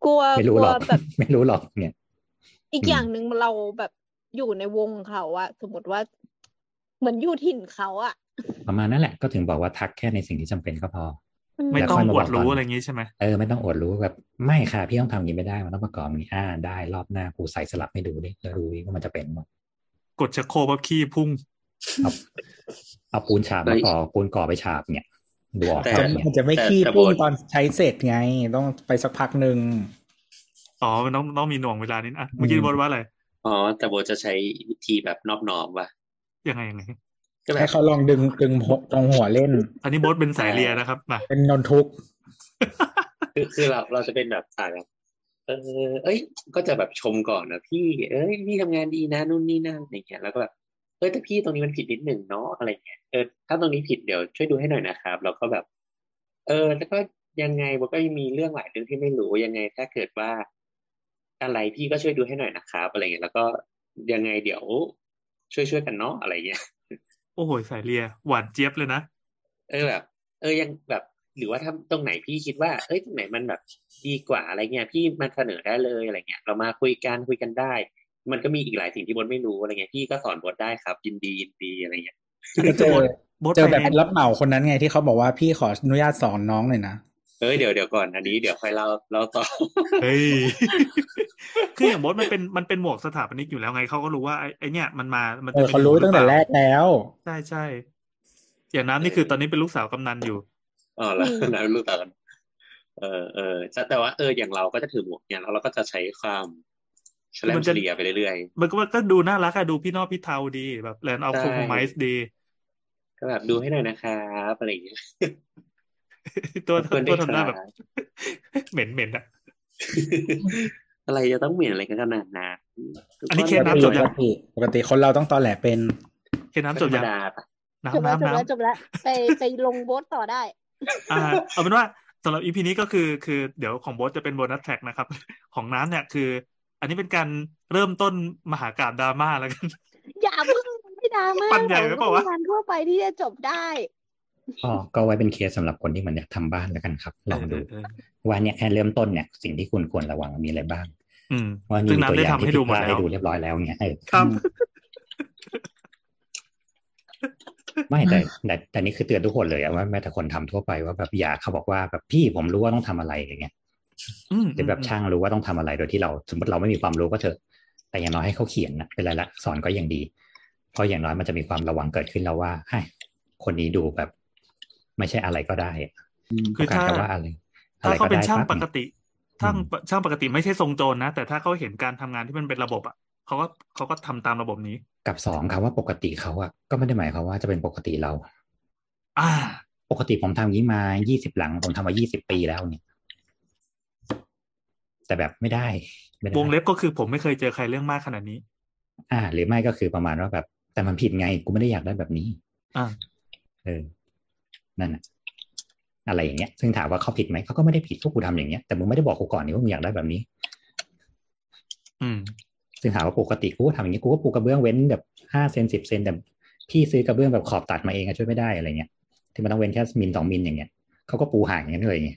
กลัวไม่กรู้ลัหรวอกแบบไม่รู้หรอกเนี่ย อีกอืมอย่างหนึ่งเราแบบอยู่ในวงเขาอะสมมติว่าเหมือนอยู่ถิ่นเขาอะประมาณนั้นแหละก็ถึงบอกว่าทักแค่ในสิ่งที่จำเป็นก็พอมไม่แล้วต้องค่อยมาอวดบอกตอนรู้อะไรอย่างงี้ใช่ไหมเออไม่ต้องอดรู้แบบไม่ค่ะพี่ต้องทำอย่างนี้ไม่ได้มันต้องประกอบอย่างนี้อ่าได้รอบหน้ากูใส่สลับให้ดูดิแล้วดูดิว่ามันจะเป็นมั้ยกดชักโครกปั๊บขี้พุ่งเอาเอาปูนฉาบมาก่อปูนก่อไปฉาบเนี่ย ดูออกแต่เปจะล่าเนี่ยมันจะไม่แต่ขี้แต่ปุ้งบทตอนใช้เสร็จไง ต้องไปสักพักหนึ่งอ๋อมันต้องต้องมีหน่วงเวลานิดอะเมื่อกี้อืมบอลว่าอะไรอ๋อแต่โบจะใช้วิธีแบบนอบน้อมว่ะยังไงยังไงก็แบให้บเขาลองดึงดึงหัวตรงหัวเล่น อันนี้โบทเป็นสายเลียนะครับมาเป็นนนทุกข์คือคือเราเราจะเป็นแบบสายแบบเออเอ้ย ก็จะแบบชมก่อนนะพี่ เอ้ยพี่ทำงานดีนะนู่นนี่นั่นอย่างเงี้ยแล้วก็แบบ เออแต่พี่ตรงนี้มันผิดนิดหนึ่งเนาะอะไรเงี้ยเออถ้าตรงนี้ผิดเดี๋ยวช่วยดูให้หน่อยนะครับแล้วก็แบบ เออ แล้วก็ยังไงโบก็ยังมีเรื่องหลายเรื่องที่ไม่รู้ยังไง ถ้าเกิดว่าอะไรพี่ก็ช่วยดูให้หน่อยนะครับอะไรเงี้ยแล้วก็ยังไงเดี๋ยวช่วยช่วยกันเนาะอะไรเงี้ยโอ้โหสายเลียหวานเจี๊ยบเลยนะเออแบบ เออยังแบบ หรือว่าถ้าตรงไหนพี่คิดว่า เอ้ยตรงไหนมันแบบดีกว่าอะไรเงี้ยพี่มาเสนอได้เลยอะไรเงี้ย เรามาคุยกันคุยกันได้ มันก็มีอีกหลายสิ่งที่บดไม่รู้อะไรเงี้ยพี่ก็สอนบดได้ครับยินดียินดีอะไรเงี้ยก็เจอโบทเจอไปแบบในรับเหมาคนนั้นไงที่เขาบอกว่าพี่ขออนุญาตสอนน้องหน่อยนะเอ้ยเดี๋ยวเดี๋ยวก่อนอันนี้เดี๋ยวค่อยเล่าเล่าต่อเฮ้ยคืออย่างโบทมันเป็นมันเป็นหมวกสถาปนิกอยู่แล้วไงเขาก็รู้ว่าไอ้ไอเนี่ยมันมามันเอจะอมีเขารู้ตั้งแต่แรกแล้วใช่ใช่อย่างน้ำนี่คือตอนนี้เป็นลูกสาวกำนันอยู่อ๋อแล้วอืมนะรู้ต่อกันเออเออแต่แต่ว่าเอออย่างเราก็จะถือหมวกเนี่ยแล้วเราก็จะใช้ความ เฉลมัมนเฉจะลี่ยไปเรื่อยมันก็ก็ดูน่ารักอะดูพี่นอกพี่เทาดีแบบแลนด์เอาใช่คอมไมซ์ดีๆก็แบบดูให้หน่อยนะครับอะไรอย่างเงี้ยตัวขอบคุณตัวด้วยทำหน้าแบบครับเหม็นเหม็นอะอะไรจะต้องเหมือนอะไรกันขนาดนั้นอันนี้เคสน้ำจบยังปกติปกติคนเราต้องตอแหลเป็นเคนน้ำจบธรรมยังดาปะจบน้ำแล้วน้ำจบแล้วน้ำจบแล้วไปไปลงโบสต่อได้ อ่า เอาเป็นว่าสำหรับอีพีนี้ก็คือคือเดี๋ยวของโบสจะเป็นโบนัสแท็กนะครับ ของน้ำเนี่ยคือ อันนี้เป็นการเริ่มต้นมหากาบดราม่าแล้วกัน อย่าเพิ่งไม่ดราม่าปั่นใหญ่ไว้เปล่าวะงานทั่วไปที่จะจบได้ก็ก็ไว้เป็นเคสสำหรับคนที่มันอยากทำบ้านแล้วกันครับลองดูเออเออว่าเนี่ยแค่เริ่มต้นเนี่ยสิ่งที่คุณควรระวังมีอะไรบ้างอืมว่านี่ซึ่งมีตัวน้ำอได้ย่างทำที่ให้ผิดูดหพมดลาดแล้ให้วดูเรียบร้อยแล้วเนี่ยเออครับไม่แต่แต่แต่นี่คือเตือนทุกคนเลยอะว่าแม้แต่คนทำทั่วไปว่าแบบอย่าเขาบอกว่าแบบพี่ผมรู้ว่าต้องทำอะไรอย่างเงี้ย อืมหรือแบบช่างรู้ว่าต้องทำอะไรโดยที่เราสมมติเราไม่มีความรู้ก็เถอะ แต่อย่างน้อยให้เขาเขียนนะเป็นไรละสอนก็ยังดี เพราะอย่างน้อยมันจะมีความระวังเกิดขึ้นแล้วว่าให้คนนี้ดูแบบ ไม่ใช่อะไรก็ได้อะคือต้องการถ้าจะว่าอะไรอะถ้าไรเขาก็เป็นได้ช่างปั๊บปกติช่างช่างปกติไม่ใช่ทรงโจรนะ แต่ถ้าเขาเห็นการทำงานที่มันเป็นระบบอะเขาก็เขาก็ทำตามระบบนี้ กับสองคำว่าปกติเขาอะก็ไม่ได้หมายความว่าจะเป็นปกติเรา อ่า ปกติผมทำอย่างนี้มายี่สิบหลังผมทำมายี่สิบปีแล้วเนี่ย แต่แบบไม่ได้ไม่ได้วงเล็บก็คือผมไม่เคยเจอใครเรื่องมากขนาดนี้ อ่า หรือไม่ก็คือประมาณว่าแบบ แต่มันผิดไงกูไม่ได้อยากได้แบบนี้อ่าเออ นั่นน่ะอะไรอย่างเงี้ย ซึ่งถามว่าเขาผิดไหมเขาก็ไม่ได้ผิดพวกกูทำอย่างเงี้ยแต่มึงไม่ได้บอกกูก่อนนี่ว่ามึงอยากได้แบบนี้ อืม ซึ่งถามว่าปกติกูก็ทำอย่างนี้กูก็ปูกระเบื้องเว้นแบบห้าเซนสิบเซนแต่พี่ซื้อกระเบื้องแบบขอบตัดมาเองอะช่วยไม่ได้อะไรเงี้ยที่มันต้องเว้นแค่มิลสองมิลอย่างเงี้ยเขาก็ปูห่างอย่างนั้นเลยไง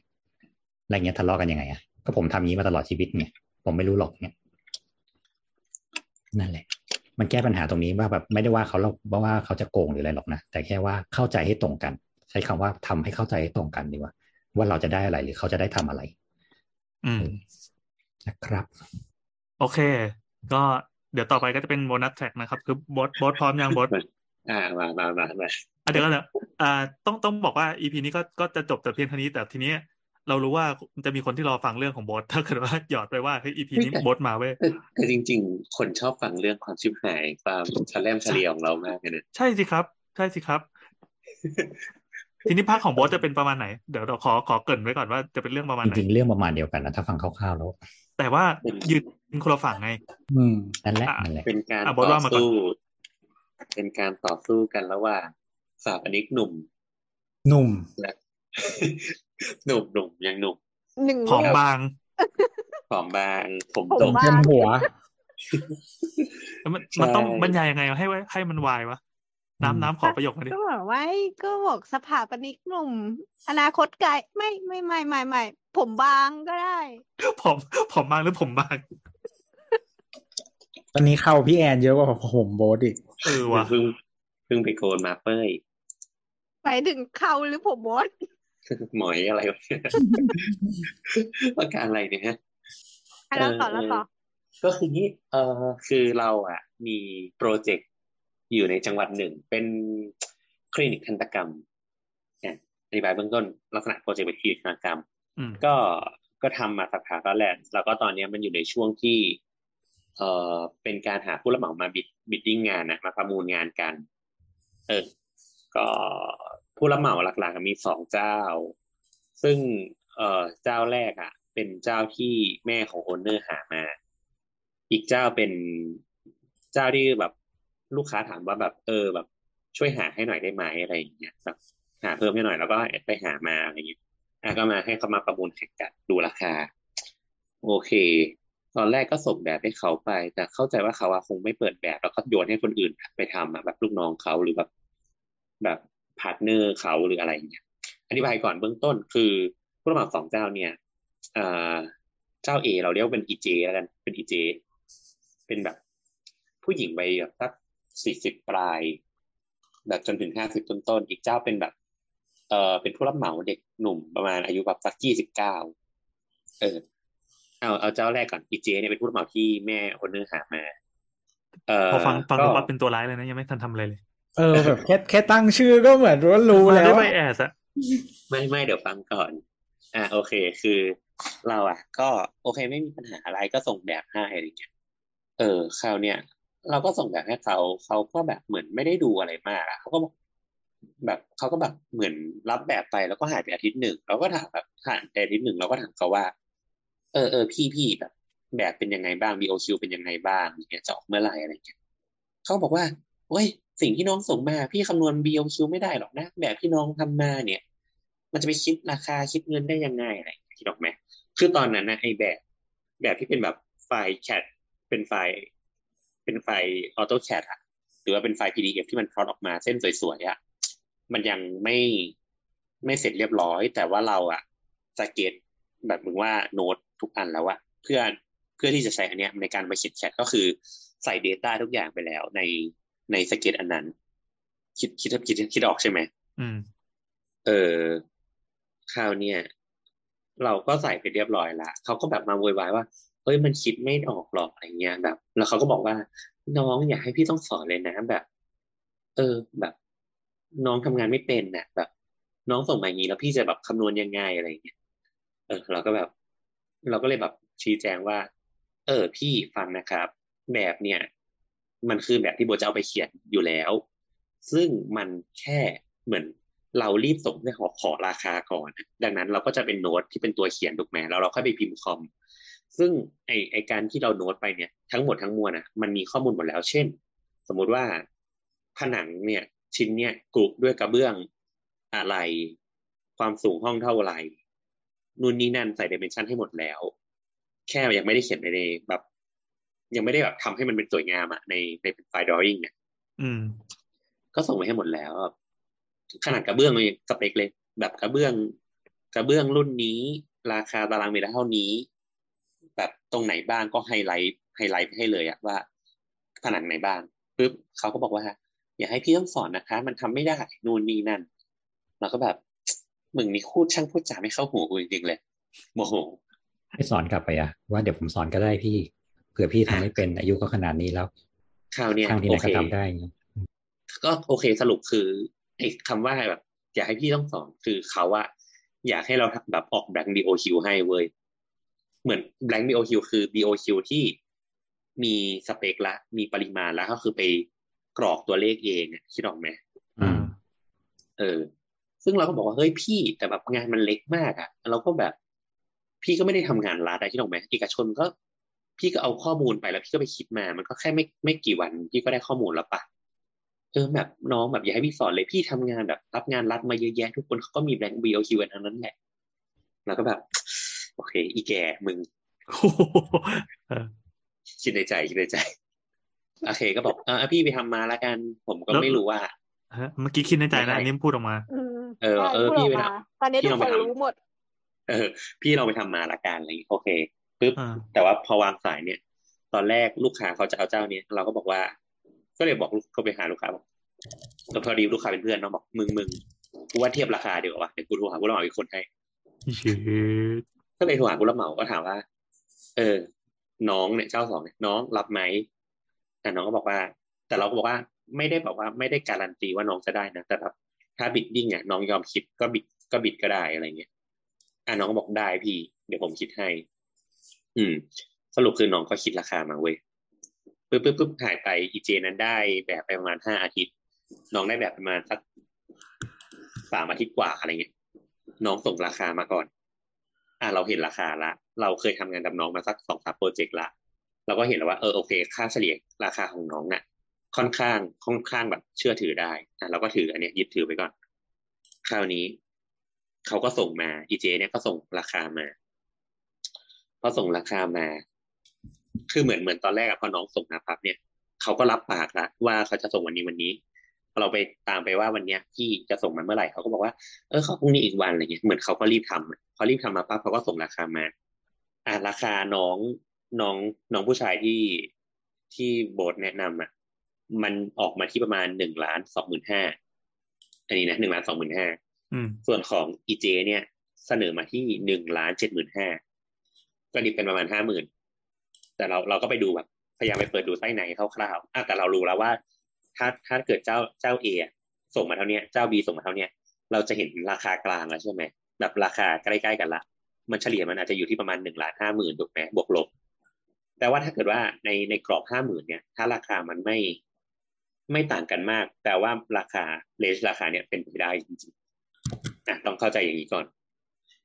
อะไรเงี้ยทะเลาะกันยังไงอะ ก็ผมทำอย่างนี้มาตลอดชีวิตไงผมไม่รู้หรอกเนี่ยนั่นแหละ มันแก้ปัญหาตรงนี้ว่าแบบไม่ได้ว่าเขาเราว่าเขาจะโกงหรืออะไรหรอกนะแต่แค่ว่าเข้าใจให้ตรงกัน ใช้คำว่าทำให้เข้าใจให้ตรงกันดีกว่า ว่าเราจะได้อะไรหรือเขาจะได้ทำอะไร อืมนะครับ โอเค ก็เดี๋ยวต่อไปก็จะเป็น bonus track นะครับ คือบอสบอสพร้อมยังบอสอ่ามามามามาอะเดี๋ยวก็เดี๋ยวอ่าต้องต้องบอกว่า EP นี้ก็ก็จะจบแต่เพียงเท่านี้แต่ทีนี้ เรารู้ว่าจะมีคนที่รอฟังเรื่องของบอสถ้าเกิดว่าหยอดไปว่าเฮ้ย EP นี้บอสมาเว้ยแต่แต่จริง ๆ คนชอบฟังเรื่องความชิบหายความชะแลมเฉลียวของเรามากเลยนะใช่สิครับ ใช่สิครับ ทีนี้ภาคของบอสจะเป็นประมาณไหน เดี๋ยวเราขอขอเกริ่นไว้ก่อนว่าจะเป็นเรื่องประมาณไหนจริงๆเรื่องประมาณเดียวกันนะถ้าฟังคร่าวๆแล้ว แต่ว่ายืนคนละฝั่งไง อืมนั่นแหละอะนั่นแหละเป็นการอะบอสต่อว่ามาก่อนสู้เป็นการต่อสู้กันระหว่างสาวอนิกหนุ่ม หนุ่มและ หนุ่มหนุ่มยังหนุ่มหนึ่งผอมบาง ผอมบาง ผมผมตรงบ้าเต็มหัวแล้วมันใช่มันต้องบรรยายยังไงให้ไว้ให้มันวายวะน้ำน้ำขอประโยคมาดิก็บอกว่าก็บอกสถาปนิกหนุ่ม อนาคตไกลไม่ไม่ไม่ไม่ไม่ผมบางก็ได้ ผมผมบางหรือผมบางตอนนี้เข้าพี่แอนเยอะกว่าผมโบทอีกเออว่ะเพิ่งเพิ่งไปโกนมาเป้ยไปถึงเขาหรือผมบด หมอยอะไรวะว่าการอะไรเนี่ยฮะอะแล้วต่อแล้วต่อก็คืองี้เออคือเราอะ มี project อยู่ในจังหวัดหนึ่ง เป็นคลินิกทันตกรรมเนี่ยอธิบายเบื้องต้นลักษณะ project เป็นคลินิกทันตกรรมอืมก็ก็ทำมาสักพักแล้วแหละแล้วก็ตอนเนี้ยมันอยู่ในช่วงที่ เอ่อเป็นการหาผู้รับเหมามา bid bidding งานนะมาประมูลงานกัน เออ ก็ผู้รับเหมาหลักๆมีสองเจ้า ซึ่งเอ่อเจ้าแรกอะ เป็นเจ้าที่แม่ของ owner หามา อีกเจ้าเป็นเจ้าที่แบบลูกค้าถามว่าแบบ เออแบบ ช่วยหาให้หน่อยได้ไหมอะไรอย่างเงี้ยแบบหาเพิ่มให้หน่อยแล้วก็ไปหามาอะไรอย่างเงี้ยอะก็มาให้เขามาประมูลแข่งกันดูราคา โอเค ตอนแรกก็ส่งแบบให้เขาไป แต่เข้าใจว่าเขาคงไม่เปิดแบบ แล้วก็โยนให้คนอื่นไปทำอะแบบลูกน้องเขาหรือแบบ แบบ partner เขาหรืออะไรอย่างเงี้ยอธิบายก่อนเบื้องต้นคือผู้รับเหมาสองเจ้าเนี่ยเอ่อเจ้าเอเราเรียกว่าเป็นอีเจแล้วกันเป็นอีเจเป็นแบบ ผู้หญิงวัยแบบสักสี่สิบปลาย แบบจนถึงห้าสิบต้นๆอีกเจ้าเป็นแบบ เออเป็นผู้รับเหมาเด็กหนุ่มประมาณอายุแบบสักยี่สิบเก้าเออเอาเอาเจ้าแรกก่อนอีเจเนี่ยเป็นผู้รับเหมาที่แม่คนนึงหามา เออพอฟังฟังก็ดูว่าเป็นตัวร้ายเลยนะยังไม่ทันทำอะไรเลย เออแบบแค่แค่ตั้งชื่อก็เหมือนว่ารู้มาแล้วด้วยใบอะแอสอะไม่ไม่เดี๋ยวฟังก่อน อ่าโอเค คือ เราอะ ก็โอเคไม่มีปัญหาอะไรก็ส่งแบบให้อะไรเงี้ยเออคราวเนี้ยเราก็ส่งแบบให้เขาเขาก็แบบเหมือนไม่ได้ดูอะไรมากอะเขาก็บอกแบบเขาก็แบบเหมือนรับแบบไปแล้วก็หายไปอาทิตย์หนึ่งเราก็ถามแบบผ่านไปอาทิตย์หนึ่งเราก็ถามเขาว่า เออเออพี่พี่แบบ แบบเป็นยังไงบ้าง BOQ เป็นยังไงบ้างอย่างเงี้ยจะออกเมื่อไหร่อะไรเงี้ยเขาบอกว่าเฮ้ย สิ่งที่น้องส่งมาพี่คำนวณ BOQ ไม่ได้หรอกนะ แบบที่น้องทำมาเนี่ย มันจะไปคิดราคาคิดเงินได้ยังไงอะไรคิดออกไหมคือตอนนั้นนะไอ้แบบ แบบที่เป็นแบบไฟล์ CAD เป็นไฟล์ เป็นไฟล์ AutoCAD อะหรือว่าเป็นไฟล์ PDF ที่มันพลอตออกมาเส้นสวยๆอะมันยังไม่ไม่เสร็จเรียบร้อย แต่ว่าเราอะสเก็ตแบบมึงว่าโน้ตทุกอันแล้วอะเพื่อเพื่อที่จะใช้อันเนี้ยในการไปเขียนแชทก็คือใส่ Data ทุกอย่างไปแล้วใน ในสเก็ตอันนั้น คิดคิดคิดคิดออกใช่ไหมอืม เออคราวเนี่ย เราก็ใส่ไปเรียบร้อยละเขาก็แบบมาโวยวายว่าเอ้ยมันคิดไม่ออกหรอกอะไรเงี้ยแบบ แล้วเขาก็บอกว่า น้องอยากให้พี่ต้องสอนเลยนะแบบ เออแบบ น้องทำงานไม่เป็นน่ะ แบบ น้องส่งมาอย่างนี้แล้วพี่จะแบบคำนวณยังไงอะไรเงี้ยเออ เราก็แบบ เราก็เลยแบบชี้แจงว่า เออ พี่ฟังนะครับ แบบเนี่ย มันคือแบบที่โบจะเอาไปเขียนอยู่แล้ว ซึ่งมันแค่เหมือนเรารีบส่งเพื่อขอขอราคาก่อน ดังนั้นเราก็จะเป็นโน้ตที่เป็นตัวเขียนถูกไหมแล้วเราค่อยไปพิมพ์คอม ซึ่งไอไอการที่เราโน้ตไปเนี่ยทั้งหมดทั้งมวลอะมันมีข้อมูลหมดแล้ว เช่น สมมุติว่าผนังเนี่ยชิ้นเนี่ยกรุด้วยกระเบื้องอะไร ความสูงห้องเท่าไหร่นู่นนี่นั่นใส่เดเมนชันให้หมดแล้ว แค่ยังไม่ได้เขียนไปในแบบ ยังไม่ได้แบบทำให้มันเป็นสวยงามอะในในไฟล์ดรอยิ่งเนี่ยอืม ก็ส่งไปให้หมดแล้วขนาดกระเบื้องมันยังสเปคเลย แบบกระเบื้อง กระเบื้องรุ่นนี้ ราคาตารางเมตรเท่านี้ แบบตรงไหนบ้างก็ไฮไลท์ไฮไลท์ให้เลยอะว่า ผนังไหนบ้างปุ๊บเขาก็บอกว่าอย่าให้พี่ต้องสอนนะคะ มันทำไม่ได้นู่นนี่นั่นเราก็แบบมึงนี่พูดช่างพูดจาไม่เข้าหูกูจริงๆเลยโมโหให้สอนกลับไปอะว่าเดี๋ยวผมสอนก็ได้พี่ เผื่อพี่ทำไม่เป็นอายุก็ขนาดนี้แล้วคราวเนี้ยทางที่โอไหนเคก็ทำได้ก็โอเคสรุปคือไอ้คำว่าแบบอยากให้พี่ต้องสอนคือเขาว่าอยากให้เราแบบออกแบงค์ BOQ ให้เว้ยเหมือนแบงค์ BOQ คือ BOQ ที่มีสเปคละ มีปริมาณแล้วก็คือไปกรอกตัวเลขเองอะคิดออกไหมอืมเออ ซึ่งเราก็บอกว่าเฮ้ยพี่แต่แบบงานมันเล็กมากอะเราก็แบบ พี่ก็ไม่ได้ทำงานรัฐอะคิดออกไหมเอกชนก็ พี่ก็เอาข้อมูลไปแล้วพี่ก็ไปคิดมา มันก็แค่ไม่ไม่กี่วันพี่ก็ได้ข้อมูลแล้วปะเออแบบน้องแบบอย่าให้พี่สอนเลยพี่ทำงานแบบรับงานรัฐมาเยอะแยะทุกคนเขาก็มีแบงค์ BOQ กันทั้งนั้นแหละแล้วก็แบบ โอเค อีแกมึงโอ้โหเออคิดในใจคิดในใจโอเค ก็บอกเออพี่ไปทำมาแล้วกัน ผมก็แล้วไม่รู้ว่าฮะเมื่อกี้คิดในใจนะอันนี้พูดออกมาอืมเออใช่เออพูดพี่อไปอกทมาตอนนี้พี่ทุกลองคไปนทำรู้หมด เออ พี่เราไปทำมาละกันอะไรอย่างงี้โอเค ปุ๊บอ่าแต่ว่าพอวางสายเนี่ย ตอนแรกลูกค้าเขาจะเอาเจ้าเนี้ยเราก็บอกว่า ก็เลยบอกลูกเขาไปหาลูกค้าบอกแล้วพอดีลูกค้าเป็นเพื่อนเนาะบอกมึงมึงกูว่าเทียบราคาเดี๋ยววะเดี๋ยวกูโทรหาผู้รับเหมาอีกคนให้เชิดก็เลยโทรหาผู้รับเหมาก็ถามว่า เออ น้องเนี่ยเจ้าสองเนี่ยน้องรับไหมแต่น้องก็บอกว่า แต่เราก็บอกว่าไม่ได้บอกว่าไม่ได้การันตีว่าน้องจะได้นะแต่แบบถ้าบิดดิ้งอะน้องยอมคิดก็บิดก็บิดก็ได้อะไรเงี้ยอะน้องก็บอกได้พี่ เดี๋ยวผมคิดให้ อืม สรุปคือน้องก็คิดราคามาเว้ยปึ๊บปึ๊บปึ๊บหายไปอีเจนั้นได้แบบไปประมาณห้าอาทิตย์ น้องได้แบบประมาณสักสามอาทิตย์กว่าอะไรเงี้ย น้องส่งราคามาก่อน อะเราเห็นราคาละ เราเคยทำงานกับน้องมาสักสองสามโปรเจกต์ละ เราก็เห็นแล้วว่าเออโอเค ค่าเฉลี่ยราคาของน้องน่ะ ค่อนข้างค่อนข้างแบบเชื่อถือได้อะเราก็ถืออันเนี้ยยึดถือไปก่อน คราวนี้เขาก็ส่งมาอีเจเนี่ยก็ส่งราคามา พอส่งราคามา คือเหมือนเหมือนตอนแรกอะพอน้องส่งมาปั๊บเนี่ยเขาก็รับปากละว่าเขาจะส่งวันนี้วันนี้พอเราไปตามไปว่าวันเนี้ยพี่จะส่งมันเมื่อไหร่เขาก็บอกว่าเออเขาพรุ่งนี้อีกวันอะไรเงี้ยเหมือนเขาก็รีบทำอะพอรีบทำมาปั๊บเขาก็ส่งราคามา อ่าราคาน้องน้องน้องผู้ชายที่ที่โบสแนะนำอะ มันออกมาที่ประมาณหนึ่งล้านสองหมื่นห้าอันนี้นะหนึ่งล้านสองหมื่นห้าอืมส่วนของอีเจ เนี่ย เสนอมาที่หนึ่งล้านเจ็ดหมื่นห้า ก็ดิบเป็นประมาณห้าหมื่นแต่เราเราก็ไปดูแบบพยายามไปเปิดดูไส้ในคร่าวๆอะแต่เรารู้แล้วว่า ถ้าถ้าเกิดเจ้าเจ้าเอส่งมาเท่านี้เจ้าบีส่งมาเท่านี้เราจะเห็นราคากลางแล้วใช่ไหมแบบราคาใกล้ๆกันละ มันเฉลี่ยมันอาจจะอยู่ที่ประมาณหนึ่งล้านห้าหมื่นถูกไหมบวกลบ แต่ว่าถ้าเกิดว่าในในกรอบห้าหมื่นเนี่ย ถ้าราคามันไม่ไม่ต่างกันมาก แต่ว่าราคาเลสราคาเนี่ยเป็นไปได้จริงๆอะต้องเข้าใจอย่างนี้ก่อน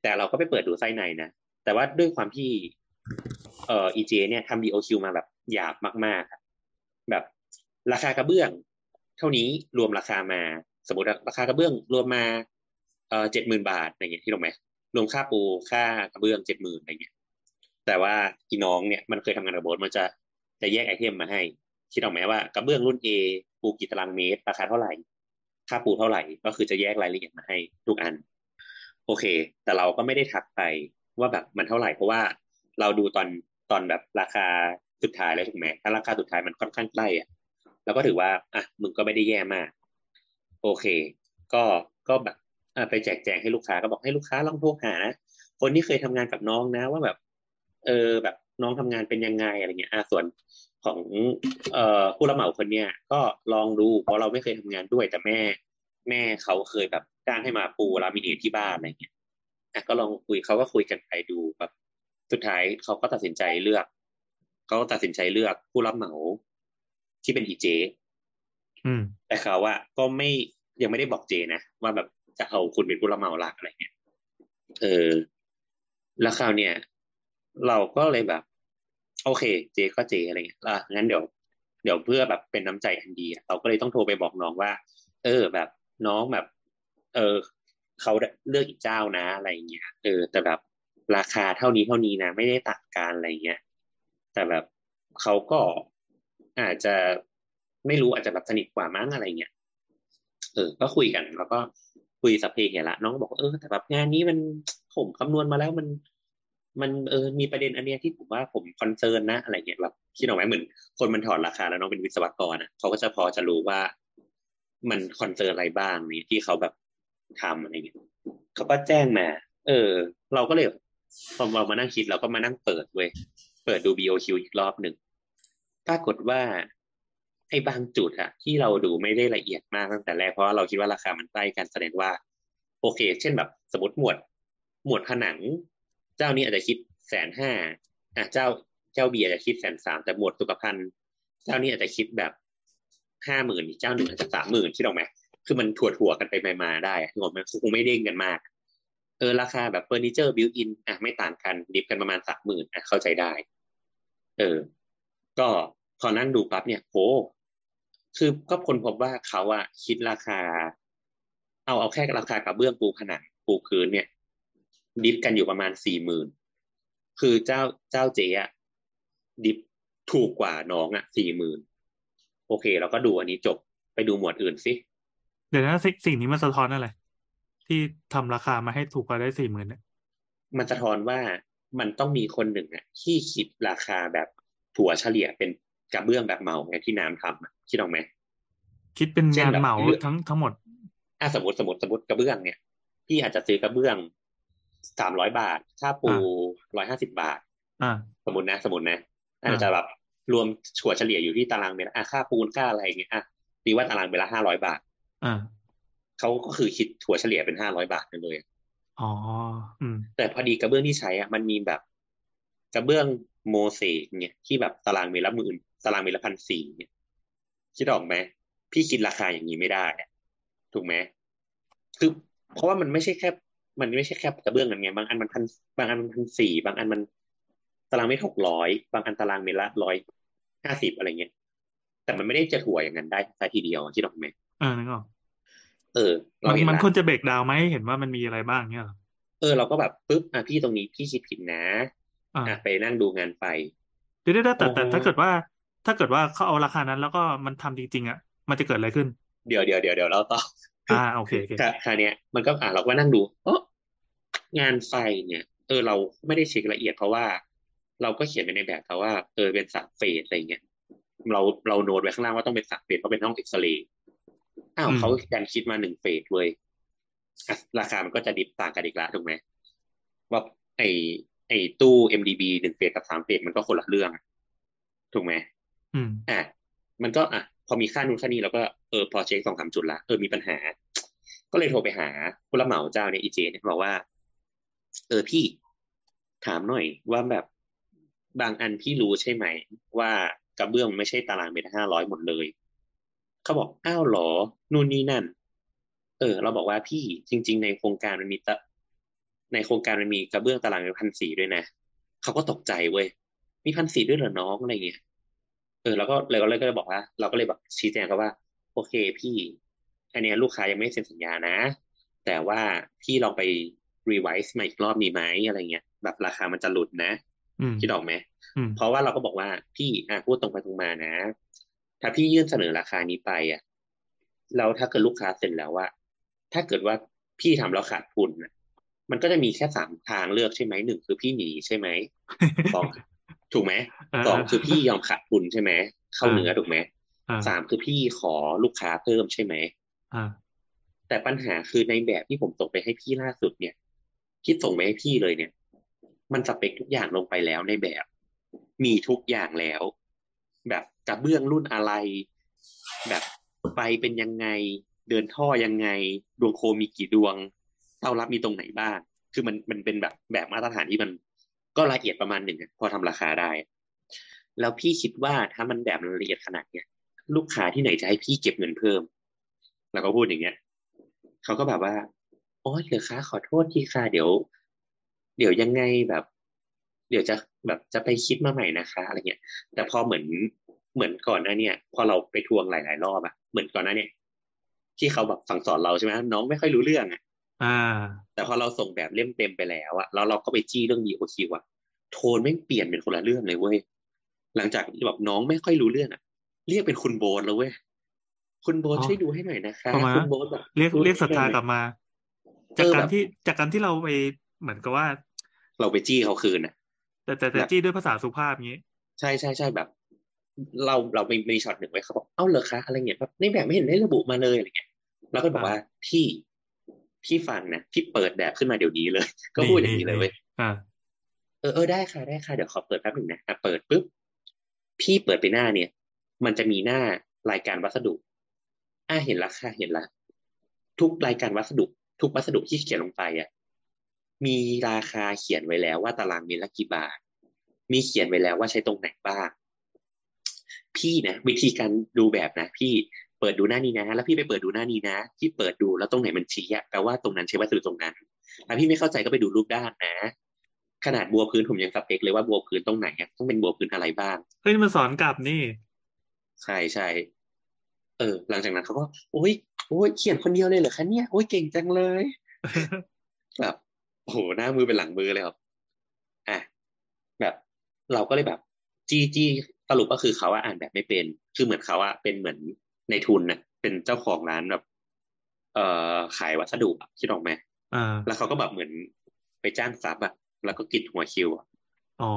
แต่เราก็ไปเปิดดูไส้ในนะ แต่ว่าด้วยความที่เอ่อ EJ เนี่ยทำ DOQ มาแบบหยาบมากๆ แบบราคากระเบื้อง เท่านี้รวมราคามา สมมติราคากระเบื้องรวมมาเอ่อเจ็ดหมื่นบาทอะไรเงี้ยที่ลงไหมรวมค่าปูค่ากระเบื้องเจ็ดหมื่นอะไรเงี้ยแต่ว่าอีน้องเนี่ยมันเคยทำงานกับโบสมันจะจะแยกไอเทมมาให้คิดออกไหมว่ากระเบื้องรุ่น A ปูกี่ตารางเมตรราคาเท่าไหร่ ค่าปูเท่าไหร่ ก็คือจะแยกรายละเอียดมาให้ทุกอัน โอเค แต่เราก็ไม่ได้ทักไป ว่าแบบมันเท่าไหร่เพราะว่าเราดูตอนตอนแบบราคาสุดท้ายแล้วถูกไหมถ้าราคาสุดท้ายมันค่อนข้างใกล้อะเราก็ถือว่าอะมึงก็ไม่ได้แย่มาก โอเค ก็ก็แบบอะไปแจกแจงให้ลูกค้าก็บอกให้ลูกค้าลองโทรหานะคนที่เคยทำงานกับน้องนะ ว่าแบบ เออแบบน้องทำงานเป็นยังไงอะไรเงี้ยอะส่วนของเอ่อผู้รับเหมาคนเนี้ยก็ลองดูเพราะเราไม่เคยทำงานด้วยแต่แม่ แม่เขาเคยแบบจ้างให้มาปูลามิเนตที่บ้านอะไรเงี้ย อะก็ลองคุยเขาก็คุยกันไปดูแบบสุดท้ายเขาก็ตัดสินใจเลือกเขาก็ตัดสินใจเลือกผู้รับเหมาที่เป็นอีเจอืมแต่เขาว่าก็ไม่ยังไม่ได้บอกเจนะว่าแบบจะเอาคุณเป็นผู้รับเหมาหลักอะไรเงี้ยเออ แล้วคราวเนี่ย เราก็เลยแบบ โอเค เจก็เจอะไรเงี้ยอะงั้นเดี๋ยว เดี๋ยวเพื่อแบบเป็นน้ำใจอันดีอะเราก็เลยต้องโทรไปบอกน้องว่า เออ แบบน้องแบบ เออ เขาเลือกอีกเจ้านะอะไรเงี้ยเออแต่แบบราคาเท่านี้เท่านี้นะไม่ได้ต่างกันอะไรเงี้ยแต่แบบเขาก็อาจจะไม่รู้อาจจะแบบสนิทกว่ามั้งอะไรเงี้ยเออ ก็คุยกัน แล้วก็คุยสัพเพเหระน้องบอกเออแต่แบบงานนี้มันผมคำนวณมาแล้วมัน มันเออมีประเด็นอันเนี้ยที่ผมว่าผม concern นะอะไรเงี้ยแบบคิดออกไหมเหมือน คนมันถอดราคาแล้วน้องเป็นวิศวกรอะเขาก็จะพอจะรู้ว่ามัน concern อะไรบ้างนี่ที่เขาแบบ ทำอะไรเงี้ยเขาก็แจ้งมา เออ เราก็เลยพอเรามานั่งคิดเราก็มานั่งเปิดเว้ยเปิดดู BOQ อีกรอบหนึ่งปรากฏว่าไอ้บางจุดอะที่เราดูไม่ได้ละเอียดมากตั้งแต่แรกเพราะเราคิดว่าราคามันใกล้กันแสดงว่า โอเค เช่นแบบสมมติหมวด หมวดผนัง เจ้านี้อาจจะคิดแสนห้าอะเจ้าเจ้าเบียร์จะคิดแสนสามแต่หมวดสุขภัณฑ์เจ้านี้อาจจะคิดแบบห้าหมื่นเจ้าหนึ่งอาจจะสามหมื่นที่ตรงไหม คือมันถั่วถั่วกันไปมาได้อะงงไหมคงไม่เด้งกันมาก เออราคาแบบเฟอร์นิเจอร์ built-in อะไม่ต่างกัน diff กันประมาณสามหมื่นอะเข้าใจได้ เออ ก็พอนั่งดูปั๊บเนี่ยโหคือก็คนพบว่าเขาอะคิดราคา เอาเอาแค่ราคากระเบื้องปูผนังปูพื้นเนี่ย ดิฟกันอยู่ประมาณสี่หมื่นคือเจ้าเจ้าเจ๊อะดิฟถูกกว่าน้องอะสี่หมื่นโอเค เราก็ดูอันนี้จบไปดูหมวดอื่นสิ เดี๋ยวนะสิ่งสิ่งนี้มันสะท้อนอะไร ที่ทำราคามาให้ถูกกว่าได้สี่หมื่นเนี่ยมันสะท้อนว่ามันต้องมีคนหนึ่งอะที่คิดราคาแบบถั่วเฉลี่ยเป็นกระเบื้องแบบเหมาไงที่น้ำทำอะคิดออกไหมคิดเป็นเช่นงานแบบเหมาเลือกทั้งทั้งหมดอะสมมติสมมติสมมติกระเบื้องเนี่ย พี่อาจจะซื้อกระเบื้องสามร้อยบาท ค่าปูร้อยห้าสิบาท อ่า สมมตินะ สมมตินะอ่าอาจจะแบบรวมถัวเฉลี่ยอยู่ที่ตารางเมตรอะค่าปูนค่าอะไรอย่างเงี้ยอะตีว่าตารางเมตรละห้าร้อยบาท อ่าเขาก็คือคิดถัวเฉลี่ยเป็นห้าร้อยบาทไปเลยอ๋ออืมแต่พอดีกระเบื้องที่ใช้อะมันมีแบบ กระเบื้องโมเสกเนี่ยที่แบบตารางเมตรละหมื่นตารางเมตรละพันสี่เนี่ยคิดออกไหมพี่คิดราคาอย่างนี้ไม่ได้อะถูกไหมคือเพราะว่ามันไม่ใช่แค่ มันไม่ใช่แค่กระเบื้องนั้นไงบางอันมันพันบางอันมันพันสี่บางอันมันตารางเมตรหกร้อยบางอันตารางเมตรละร้อยห้าสิบอะไรเงี้ยแต่มันไม่ได้จะถั่วอย่างนั้นได้ซะทีเดียวคิดออกไหม เออนึกออกเออมัเรานเห็นมันละควรจะเบรกดาวน์ไหมเห็นว่ามันมีอะไรบ้างเนี่ยเหรอเออเราก็แบบปุ๊บอะพี่ตรงนี้พี่คิดผิดนะอ่าอะไปนั่งดูงานไฟเดี๋ยวเดี๋ยวแต่แต่โอ้โหถ้าเกิดว่า ถ้าเกิดว่าเขาเอาราคานั้น แล้วก็มันทำจริงๆอะมันจะเกิดอะไรขึ้น เดี๋ยวเดี๋ยวเดี๋ยวเดี๋ยวเราต่ออ่าโอเคโอเคค่ะคราวเนี้ยมันก็อะเราก็นั่งดูเอองานไฟเนี่ย เออเราไม่ได้เช็คละเอียดเพราะว่า เราก็เขียนไปในแบบเขาว่าเออเป็นสามเฟสอะไรเงี้ยเราเราโน้ตไว้ข้างล่างว่าต้องเป็นสามเฟสเพราะเป็นห้องเอ็กซเรย์ อ้าวเขาดันคิดมาหนึ่งเฟสเว้ยอะราคามันก็จะดิบต่างกันอีกละถูกไหมว่าไอไอตู้ MDB หนึ่งเฟสกับสามเฟสมันก็คนละเรื่องอะถูกไหมอืมอะมันก็อะ พอมีค่านู้นค่านี้เราก็เออพอเช็คสองสามจุดละเออมีปัญหา ก็เลยโทรไปหาผู้รับเหมาเจ้าเนี่ยอีเจเนี่ยบอกว่า เออพี่ถามหน่อยว่าแบบบางอันพี่รู้ใช่ไหม ว่ากระเบื้องไม่ใช่ตารางเมตรห้าร้อยหมดเลย เขาบอกอ้าวเหรอนู่นนี่นั่น เออ เราบอกว่าพี่จริง ๆ ในโครงการมันมีตะในโครงการมันมีกระเบื้องตารางเมตรพันสี่ด้วยนะเขาก็ตกใจเว้ยมีพันสี่ด้วยเหรอน้องอะไรเงี้ยเออแล้วก็เลยก็เลยก็เลยบอกว่า เราก็เลยแบบชี้แจงเขาว่า โอเคพี่ อันเนี้ยลูกค้ายังไม่เซ็นสัญญานะ แต่ว่าพี่ลองไปรีไวซ์มาอีกรอบดีไหมอะไรเงี้ยแบบราคามันจะหลุดนะอืมคิดออกไหมอืมเพราะว่าเราก็บอกว่าพี่อะพูดตรงไปตรงมานะ ถ้าพี่ยื่นเสนอราคานี้ไปอะแล้วถ้าเกิดลูกค้าเซ็นแล้วว่า ถ้าเกิดว่าพี่ทำแล้วขาดทุนน่ะมันก็จะมีแค่สามทางเลือกใช่ไหมหนึ่งคือพี่หนีใช่ไหมสองถูกไหมาสองคือพี่ยอมขาดทุนใช่ไหมเข้าเนื้อถูกไหมอ่าสามคือพี่ขอลูกค้าเพิ่มใช่ไหมอ่าแต่ปัญหาคือในแบบที่ผมส่งไปให้พี่ล่าสุดเนี่ยที่ส่งไปให้พี่เลยเนี่ย มันสเปคทุกอย่างลงไปแล้วในแบบ มีทุกอย่างแล้ว แบบ กระเบื้องรุ่นอะไร แบบไฟเป็นยังไง เดินท่อยังไง ดวงโคมมีกี่ดวงเต้ารับมีตรงไหนบ้าง คือมันมันเป็นแบบแบบมาตรฐานที่มันก็ละเอียดประมาณหนึ่งพอทำราคาได้ แล้วพี่คิดว่าถ้ามันแบบละเอียดขนาดเนี้ยลูกค้าที่ไหนจะให้พี่เก็บเงินเพิ่ม แล้วก็พูดอย่างเงี้ยเขาก็แบบว่าโอ้ยเหลือค้าขอโทษทีค่ะเดี๋ยว เดี๋ยวยังไงแบบ เดี๋ยวจะแบบจะไปคิดมาใหม่นะคะอะไรเงี้ย แต่พอเหมือน เหมือนก่อนหน้าเนี่ยพอเราไปทวงหลาย ๆ รอบอะเหมือนก่อนหน้าเนี่ยที่เขาแบบสั่งสอนเราใช่ไหมน้องไม่ค่อยรู้เรื่องอะอ่า แต่พอเราส่งแบบเล่มเต็มไปแล้วอะแล้วเราก็ไปจี้เรื่อง DOQ อะโทนไม่งเปลี่ยนเป็นคนละเรื่องเลยเว้ยหลังจากที่แบบน้องไม่ค่อยรู้เรื่องอะเรียกเป็นคุณโบนแล้วเว้ยคุณโบนอ๋อช่วยดูให้หน่อยนะคะประมาณคุณโบนแบบเรียกดูเรียกศรัทธาให้หน่อยกลับมาเอจากอการแบบที่จากการที่เราไปเหมือนกับว่า เราไปจี้เขาคืนอะแต่แต่แต่แบบจี้ด้วยภาษาสุภาพอย่างนี้ ใช่ใช่ใช่แบบ เราเรามีมีช็อตหนึ่งไว้เขาบอกเอ้าเหรอคะอะไรเงี้ยแบบในแบบไม่เห็นได้ระบุมาเลยอะไรเงี้ยเราก็บอกว่าพี่พี่ฟังนะพี่เปิดแบบขึ้นมาเดี๋ยวนี้เลย ก็พูดอย่างนี้เลยเว้ยอ่าเออเออได้ค่ะได้ค่ะเดี๋ยวขอเปิดแป๊บหนึ่งนะอะเปิดปุ๊บพี่เปิดไปหน้าเนี่ย มันจะมีหน้ารายการวัสดุ อ่าเห็นละค่ะเห็นละ ทุกรายการวัสดุ ทุกวัสดุที่เขียนลงไปอะมีราคาเขียนไว้แล้วว่าตารางเมตรละกี่บาท มีเขียนไว้แล้วว่าใช้ตรงไหนบ้าง พี่นะวิธีการดูแบบนะ พี่เปิดดูหน้านี้นะ แล้วพี่ไปเปิดดูหน้านี้นะพี่เปิดดูแล้วตรงไหนมันชี้อะแปลว่าตรงนั้นใช้วัสดุตรงนั้นถ้าพี่ไม่เข้าใจก็ไปดูรูปด้านนะ ขนาดบัวพื้นผมยังสเปคเลยว่าบัวพื้นตรงไหนอะต้องเป็นบัวพื้นอะไรบ้างเฮ้ยมันสอนกลับนี่ ใช่ใช่เออ หลังจากนั้นเขาก็โอ้ยโอ้ยเขียนคนเดียวเลยเหรอคะเนี่ยโอ้ยเก่งจังเลยแบบโอ้โหหน้ามือเป็นหลังมือเลยครับอะแบบ เราก็เลยแบบ จี้จี้ สรุปก็คือเขาอะอ่านแบบไม่เป็น คือเหมือนเขาอะเป็นเหมือนในทุนนะเป็นเจ้าของร้านแบบ เอ่อขายวัสดุอะคิดออกไหมอ่า แล้วเขาก็แบบเหมือนไปจ้างซับอะแล้วก็กิดหัวคิวอะอ๋อ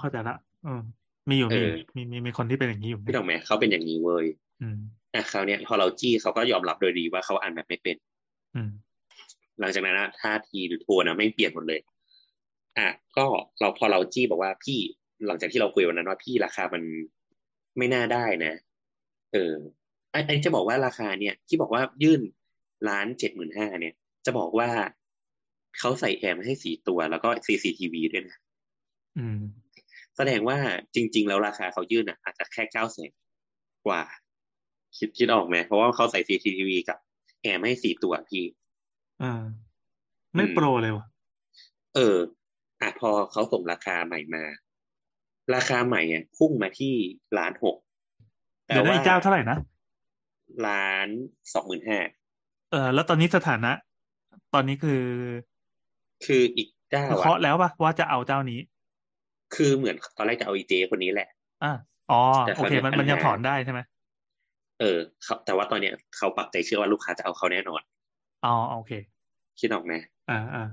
เข้าใจละอืมมีอยู่เอมีอมีมีมีคนที่เป็นอย่างนี้อยู่คิดออกไหมเขาเป็นอย่างนี้เว้ยอืมอะคราวเนี้ยพอเราจี้เขาก็ยอมรับโดยดีว่าเขาอ่านแบบไม่เป็น อืม หลังจากนั้นนะท่าทีหรือโทนนะไม่เปลี่ยนหมดเลย อะก็เราพอเราจี้บอกว่าพี่ หลังจากที่เราคุยวันนั้นว่าพี่ราคามันไม่น่าได้นะ เออไอ้ไอ้จะบอกว่าราคาเนี่ย ที่บอกว่ายื่นล้านเจ็ดหมื่นห้าเนี่ย จะบอกว่าเขาใส่แอร์มาให้สี่ตัว แล้วก็ CCTV ด้วยนะอืม แสดงว่าจริง ๆ แล้วราคาเขายื่นอะ อาจจะแค่เก้าแสนกว่า คิดคิดออกไหมเพราะว่าเขาใส่ CCTV กับแอร์ไม่ให้สี่ตัวพี่ อ่า ไม่โปรเลยวะเอออะพอเขาส่งราคาใหม่มา ราคาใหม่อะพุ่งมาที่ล้านหกเดี๋ยวได้อีกเจ้าเท่าไหร่นะล้านสองหมื่นห้าเออแล้วตอนนี้สถานะ ตอนนี้คือ คืออีกเจ้าคืออะเคาะแล้วปะว่าจะเอาเจ้านี้ คือเหมือนตอนแรกจะเอาอีเจคนนี้แหละอ่าอ๋อแต่โอเคเขามันจะมันยังปัญหาถอนได้ใช่ไหมเออเขาแต่ว่าตอนเนี้ยเขาปักใจเชื่อว่าลูกค้าจะเอาเขาแน่นอนอ๋อโอเค คิดออกไหมอ่าอ่า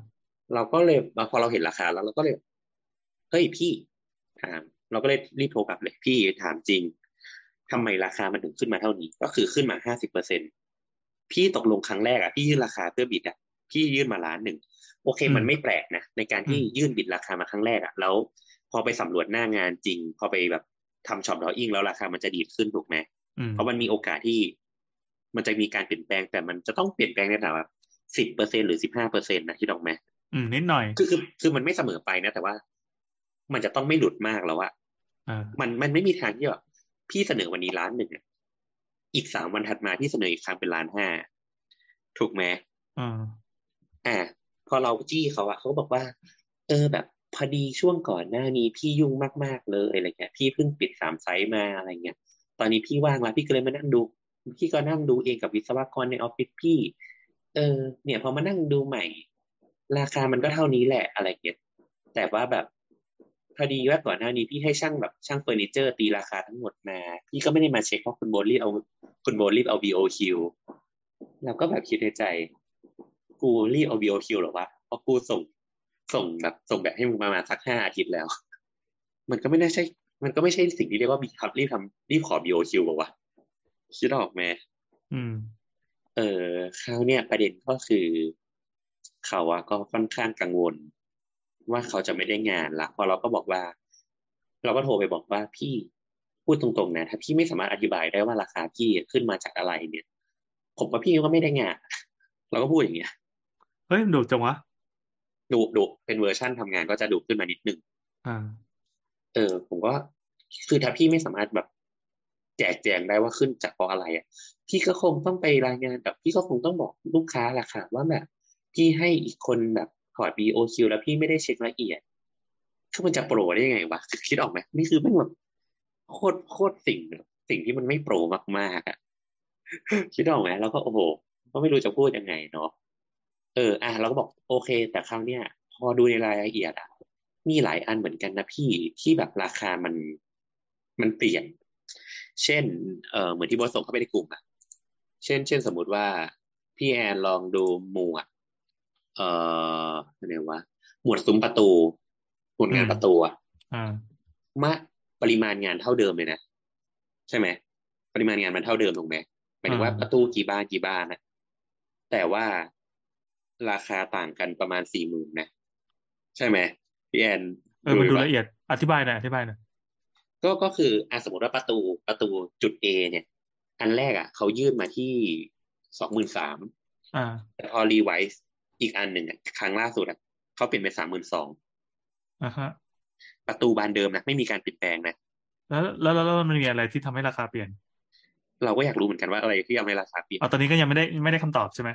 เราก็เลยพอเราเห็นราคาแล้วเราก็เลยเฮ้ยพี่ ถาม เราก็เลยรีบโทรกลับเลยพี่ถามจริงทำไมราคามันถึงขึ้นมาเท่านี้ ก็คือขึ้นมาห้าสิบเปอร์เซ็นพี่ตกลงครั้งแรกอะพี่ยื่นราคาเพื่อบิดอะพี่ยื่นมาล้านหนึ่งโอเค มันไม่แปลกนะในการที่ยื่นบิดราคามาครั้งแรกอะแล้วพอไปสำรวจหน้างานจริง พอไปแบบทำช็อปดออิ่งแล้วราคามันจะดีดขึ้นถูกไหมอืมเพราะมันมีโอกาสที่ มันจะมีการเปลี่ยนแปลงแต่มันจะต้องเปลี่ยนแปลงในระดับสิบเปอร์เซ็นหรือสิบห้าเปอร์เซ็นต์นะที่ดอกไหมอืมนิดหน่อย คือคือคือมันไม่เสมอไปนะ แต่ว่า มันจะต้องไม่หลุดมากแล้วอะอ่ามันมันไม่มีทางที่แบบพี่เสนอวันนี้ล้านหนึ่งอะอีกสามวันถัดมาพี่เสนออีกครั้งเป็นล้านห้าถูกไหมอ่าอ่าพอเราจี้เขาอะเขาก็บอกว่า เออแบบพอดีช่วงก่อนหน้านี้พี่ยุ่งมากๆเลยอะไรเงี้ยพี่เพิ่งปิดสามไซต์มาอะไรเงี้ยตอนนี้พี่ว่างแล้วพี่ก็เลยมานั่งดู พี่ก็นั่งดูเองกับวิศวกรในออฟฟิศพี่ เออ เนี่ยพอมานั่งดูใหม่ ราคามันก็เท่านี้แหละอะไรเงี้ยแต่ว่าแบบ พอดีว่าก่อนหน้านี้พี่ให้ช่างแบบช่างเฟอร์นิเจอร์ตีราคาทั้งหมดมา พี่ก็ไม่ได้มาเช็คเพราะคุณโบรีบเอาคุณโบรีบเอา BOQ เราก็แบบคิดในใจ กูรีบเอา BOQ หรอวะเพราะกูส่งส่งแบบส่งแบบให้มึงประมาณสักห้าอาทิตย์แล้ว มันก็ไม่น่าใช่ มันก็ไม่ใช่สิ่งที่เรียกว่าบีครับรีบทำรีบขอ BOQ บอกว่าคิดออกไหมอืม เออคราวเนี่ยประเด็นก็คือ เขาอะก็ค่อนข้างกังวล ว่าเขาจะไม่ได้งานละพอเราก็บอกว่า เราก็โทรไปบอกว่าพี่พูดตรงๆนะถ้าพี่ไม่สามารถอธิบายได้ว่าราคาพี่ขึ้นมาจากอะไรเนี่ย ผมว่าพี่ก็ไม่ได้งานเราก็พูดอย่างเงี้ยเฮ้ยดุจังวะดูดูเป็นเวอร์ชั่นทำงานก็จะดุขึ้นมานิดนึงอ่า เออ ผมก็คือถ้าพี่ไม่สามารถแบบแจกแจงได้ว่าขึ้นจากเพราะอะไรอะ พี่ก็คงต้องไปรายงานแบบพี่ก็คงต้องบอกลูกค้าแหละค่ะว่าแบบพี่ให้อีกคนแบบ ถอด BOQ แล้วพี่ไม่ได้เช็คละเอียด คือมันจะโปรได้ยังไงวะคือคิดออกไหมนี่คือมันแบบโคตรโคตรสิ่งแบบสิ่งที่มันไม่โปรมากๆอะคิดออกไหมแล้วก็โอ้โหก็ไม่รู้จะพูดยังไงเนาะเออ อะเราก็บอกโอเค แต่คราวเนี้ยพอดูในรายละเอียดอะมีหลายอันเหมือนกันนะพี่ที่แบบราคามันมันเปลี่ยน เช่น เออเหมือนที่บอสส่งเข้าไปในกลุ่มอะเช่น เช่นสมมุติว่าพี่แอนลองดูหมวด เอ่ออะไรวะหมวดซุ้มประตูหมวดงานอืมประตูอะอ่ามาปริมาณงานเท่าเดิมเลยนะใช่ไหมปริมาณงานมันเท่าเดิมถูกไหมหมายถึงว่าอ่าประตูกี่บานกี่บานนะแต่ว่าราคาต่างกันประมาณสี่หมื่นนะใช่ไหมพี่แอนเออมันดูปละเอียดอธิบายหน่อยอธิบายหน่อยก็ก็คืออะสมมติว่าประตูประตูจุด A เนี่ย อันแรกอะเขายื่นมาที่สองหมื่นสามอ่าแต่พอ revise อีกอันหนึ่งอะครั้งล่าสุดอะเขาเปลี่ยนเป็นสามหมื่นสองอ่าฮะ ประตูบานเดิมนะไม่มีการเปลี่ยนแปลงนะแล้วแล้วแล้วแล้วมันมีอะไรที่ทำให้ราคาเปลี่ยน เราก็อยากรู้เหมือนกันว่าอะไรที่ทำให้ราคาเปลี่ยนอ๋อตอนนี้ก็ยังไม่ได้ไม่ได้คำตอบใช่ไหม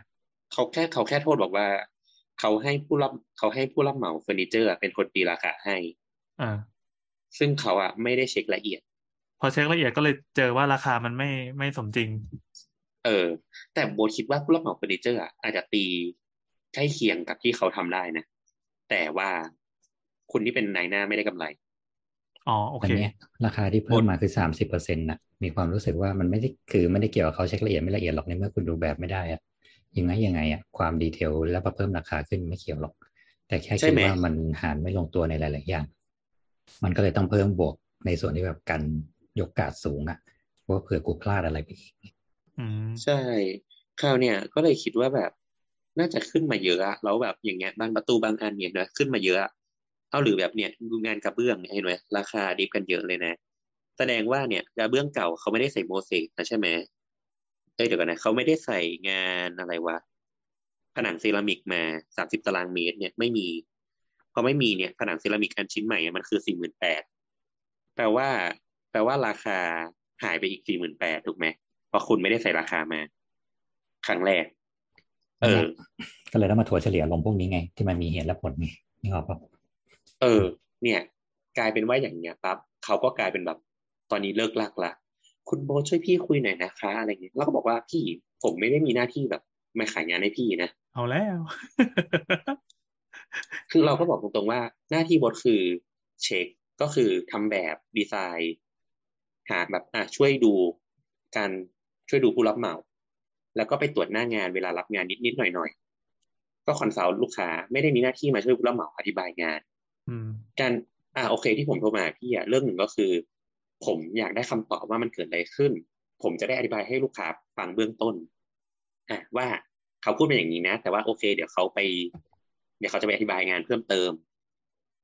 เขาแค่เขาแค่โทรบอกว่าเขาให้ผู้รับเขาให้ผู้รับเหมาเฟอร์นิเจอร์อะเป็นคนตีราคาให้ อ่า ซึ่งเขาอะไม่ได้เช็คละเอียด พอเช็คละเอียดก็เลยเจอว่าราคามันไม่ไม่สมจริง เออ แต่โบ๊ทคิดว่าผู้รับเหมาเฟอร์นิเจอร์อะอาจจะตี ใกล้เคียงกับที่เขาทำได้นะ แต่ว่าคนที่เป็นนายหน้าไม่ได้กำไรอ๋อโออันเคเนี้ยราคาที่เพิ่มมาคือสามสิบเปอร์เซ็นต์นะมีความรู้สึกว่ามันไม่ได้คือไม่ได้เกี่ยวกับเขาเช็คละเอียดไม่ละเอียดหรอกในเมื่อคุณดูแบบไม่ได้อะยังไงยังไงอะความ detail แล้วพอเพิ่มราคาขึ้นไม่เกี่ยวหรอก แต่แค่ใช่คิดไหมว่ามันหารไม่ลงตัวในหลาย ๆ อย่าง มันก็เลยต้องเพิ่มบวกในส่วนที่แบบกันยกกาดสูงอะว่าเผื่อกูพลาดอะไรไปอีกอืมใช่คราวเนี่ยก็เลยคิดว่าแบบ น่าจะขึ้นมาเยอะแล้วแบบอย่างเงี้ยบางประตูบางอันเนี่ยนะขึ้นมาเยอะเอาหรือแบบเนี่ยดูงานกระเบื้องเนี่ยเห็นไหมราคาดิฟกันเยอะเลยนะ แสดงว่าเนี่ยกระเบื้องเก่าเขาไม่ได้ใส่โมเสกนะใช่ไหมเอ้ยเดี๋ยวกันนะเขาไม่ได้ใส่งานอะไรวะผนังเซรามิกมาสามสิบตารางเมตร เนี่ยไม่มีพอไม่มีเนี่ยผนังเซรามิกอันชิ้นใหม่มันคือสี่หมื่นแปดแปลว่าแปลว่าราคาหายไปอีกสี่หมื่นแปดถูกไหมเพราะคุณไม่ได้ใส่ราคามา ครั้งแรก เออ ก็เลยต้องมาถัวเฉลี่ยลงพวกนี้ไง ที่มันมีเหตุและผลไงนี่ออกปะเออ เนี่ย กลายเป็นว่าอย่างเงี้ยปั๊บเขาก็กลายเป็นแบบตอนนี้เลิ่กลั่กละคุณโบ๊ทช่วยพี่คุยหน่อยนะคะอะไรเงี้ยแล้วก็บอกว่าพี่ผมไม่ได้มีหน้าที่แบบมาขายงานให้พี่นะเอาแล้วคือเราก็บอกตรงๆว่าหน้าที่โบ๊ทคือเช็คก็คือทำแบบดีไซน์ หาแบบอะช่วยดูการช่วยดูผู้รับเหมา แล้วก็ไปตรวจหน้างานเวลารับงานนิดๆหน่อยๆก็ consult ลูกค้าไม่ได้มีหน้าที่มาช่วยผู้รับเหมาอธิบายงานอืมการอ่าโอเคที่ผมโทรมาพี่อะเรื่องหนึ่งก็คือ ผมอยากได้คำตอบว่ามันเกิดอะไรขึ้น ผมจะได้อธิบายให้ลูกค้าฟังเบื้องต้นอะว่าเขาพูดเป็นอย่างนี้นะ แต่ว่าโอเค เดี๋ยวเขาไป เดี๋ยวเขาจะไปอธิบายงานเพิ่มเติม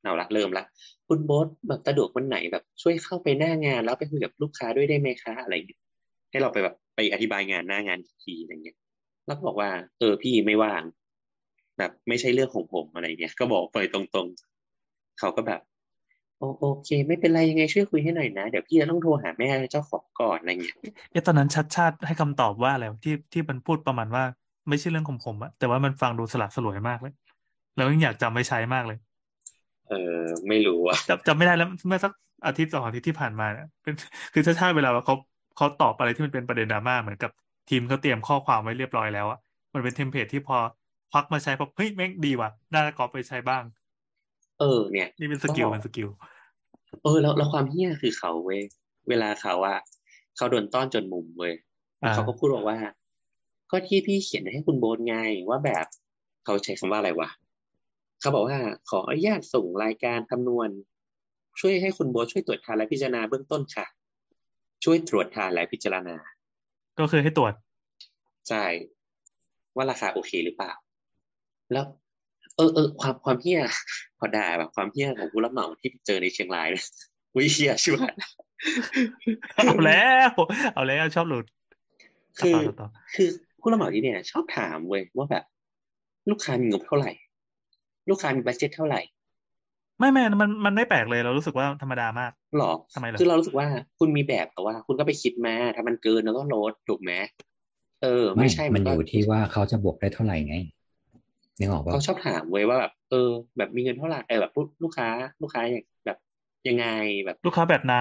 เอาละเริ่มละคุณโบสแบบสะดวกวันไหนแบบช่วยเข้าไปหน้างานแล้วไปคุยกับลูกค้าด้วยได้ไหมคะอะไรอย่างเงี้ย ให้เราไปแบบไปอธิบายงานหน้างานอีกทีอะไรเงี้ยแล้วก็บอกว่า เออพี่ไม่ว่าง แบบไม่ใช่เรื่องของผมอะไรเงี้ย ก็บอกไปตรงๆ เขาก็แบบ โอโอเค ไม่เป็นไรยังไงช่วยคุยให้หน่อยนะ เดี๋ยวพี่จะต้องโทรหาแม่เจ้าของก่อนอะไรเงี้ยเอ๊ะตอนนั้นชัดชาติให้คำตอบว่าอะไรวะที่ที่มันพูดประมาณว่า ไม่ใช่เรื่องของผมอะแต่ว่ามันฟังดูสลัดสลวยมากเลยแล้วยังอยากจำไม่ใช้มากเลย เออไม่รู้อะจำจำไม่ได้แล้วเมื่อสักอาทิตย์สองอาทิตย์ที่ผ่านมาเนี่ยเป็นคือชาติชาติเวลาว่าเขา เขาตอบอะไรที่มันเป็นประเด็นดราม่าเหมือนกับทีมเขาเตรียมข้อความไว้เรียบร้อยแล้วอะมันเป็น template ที่พอควักมาใช้ปุ๊บเฮ้ยแม่งดีว่ะน่าจะก๊อปไปใช้บ้าง เออ เนี่ย นี่เป็น skill เป็น skill เออแล้วแล้วความเหี้ยคือเขาเว้ยเวลาเขาอะเขาโดนต้อนจนมุมเว้ยอ่าเขาก็พูดบอกว่า ก็ที่พี่เขียนให้คุณโบ๊ทไงว่าแบบเขาใช้คำว่าอะไรวะเขาบอกว่า ขออนุญาตส่งรายการคำนวณ ช่วยให้คุณโบ๊ทช่วยตรวจทานและพิจารณาเบื้องต้นค่ะ ช่วยตรวจทานและพิจารณา ก็คือให้ตรวจ ใช่ ว่าราคาโอเคหรือเปล่า แล้ว เออเออความความเฮี้ยพอด่าแบบความเฮี้ยของผู้รับเหมาที่เจอในเชียงรายเนี่ยวิเฮี้ยชิบหายเอาแล้ว เอาแล้วชอบหลุด คือต่อต่อต่อคือผู้รับเหมาที่เนี่ย ชอบถามเว้ยว่าแบบ ลูกค้ามีงบเท่าไหร่ ลูกค้ามีบัดเจ็ตเท่าไหร่ ไม่ไม่มันมันไม่แปลกเลยเรารู้สึกว่าธรรมดามากหรอทำไมเหรอคือเรารู้สึกว่าคุณมีแบบแต่ว่า คุณก็ไปคิดมาถ้ามันเกินแล้วก็ลดถูกไหมเออ ไม่ไม่ใช่มันก็อยู่ที่ว่าเขาจะบวกได้เท่าไหร่ไงนึกออกปะเขาชอบถามเว้ยว่าแบบเออ แบบมีเงินเท่าไหร่เออแบบลูกค้า ลูกค้าอย่างแบบยังไงแบบลูกค้าแบบน้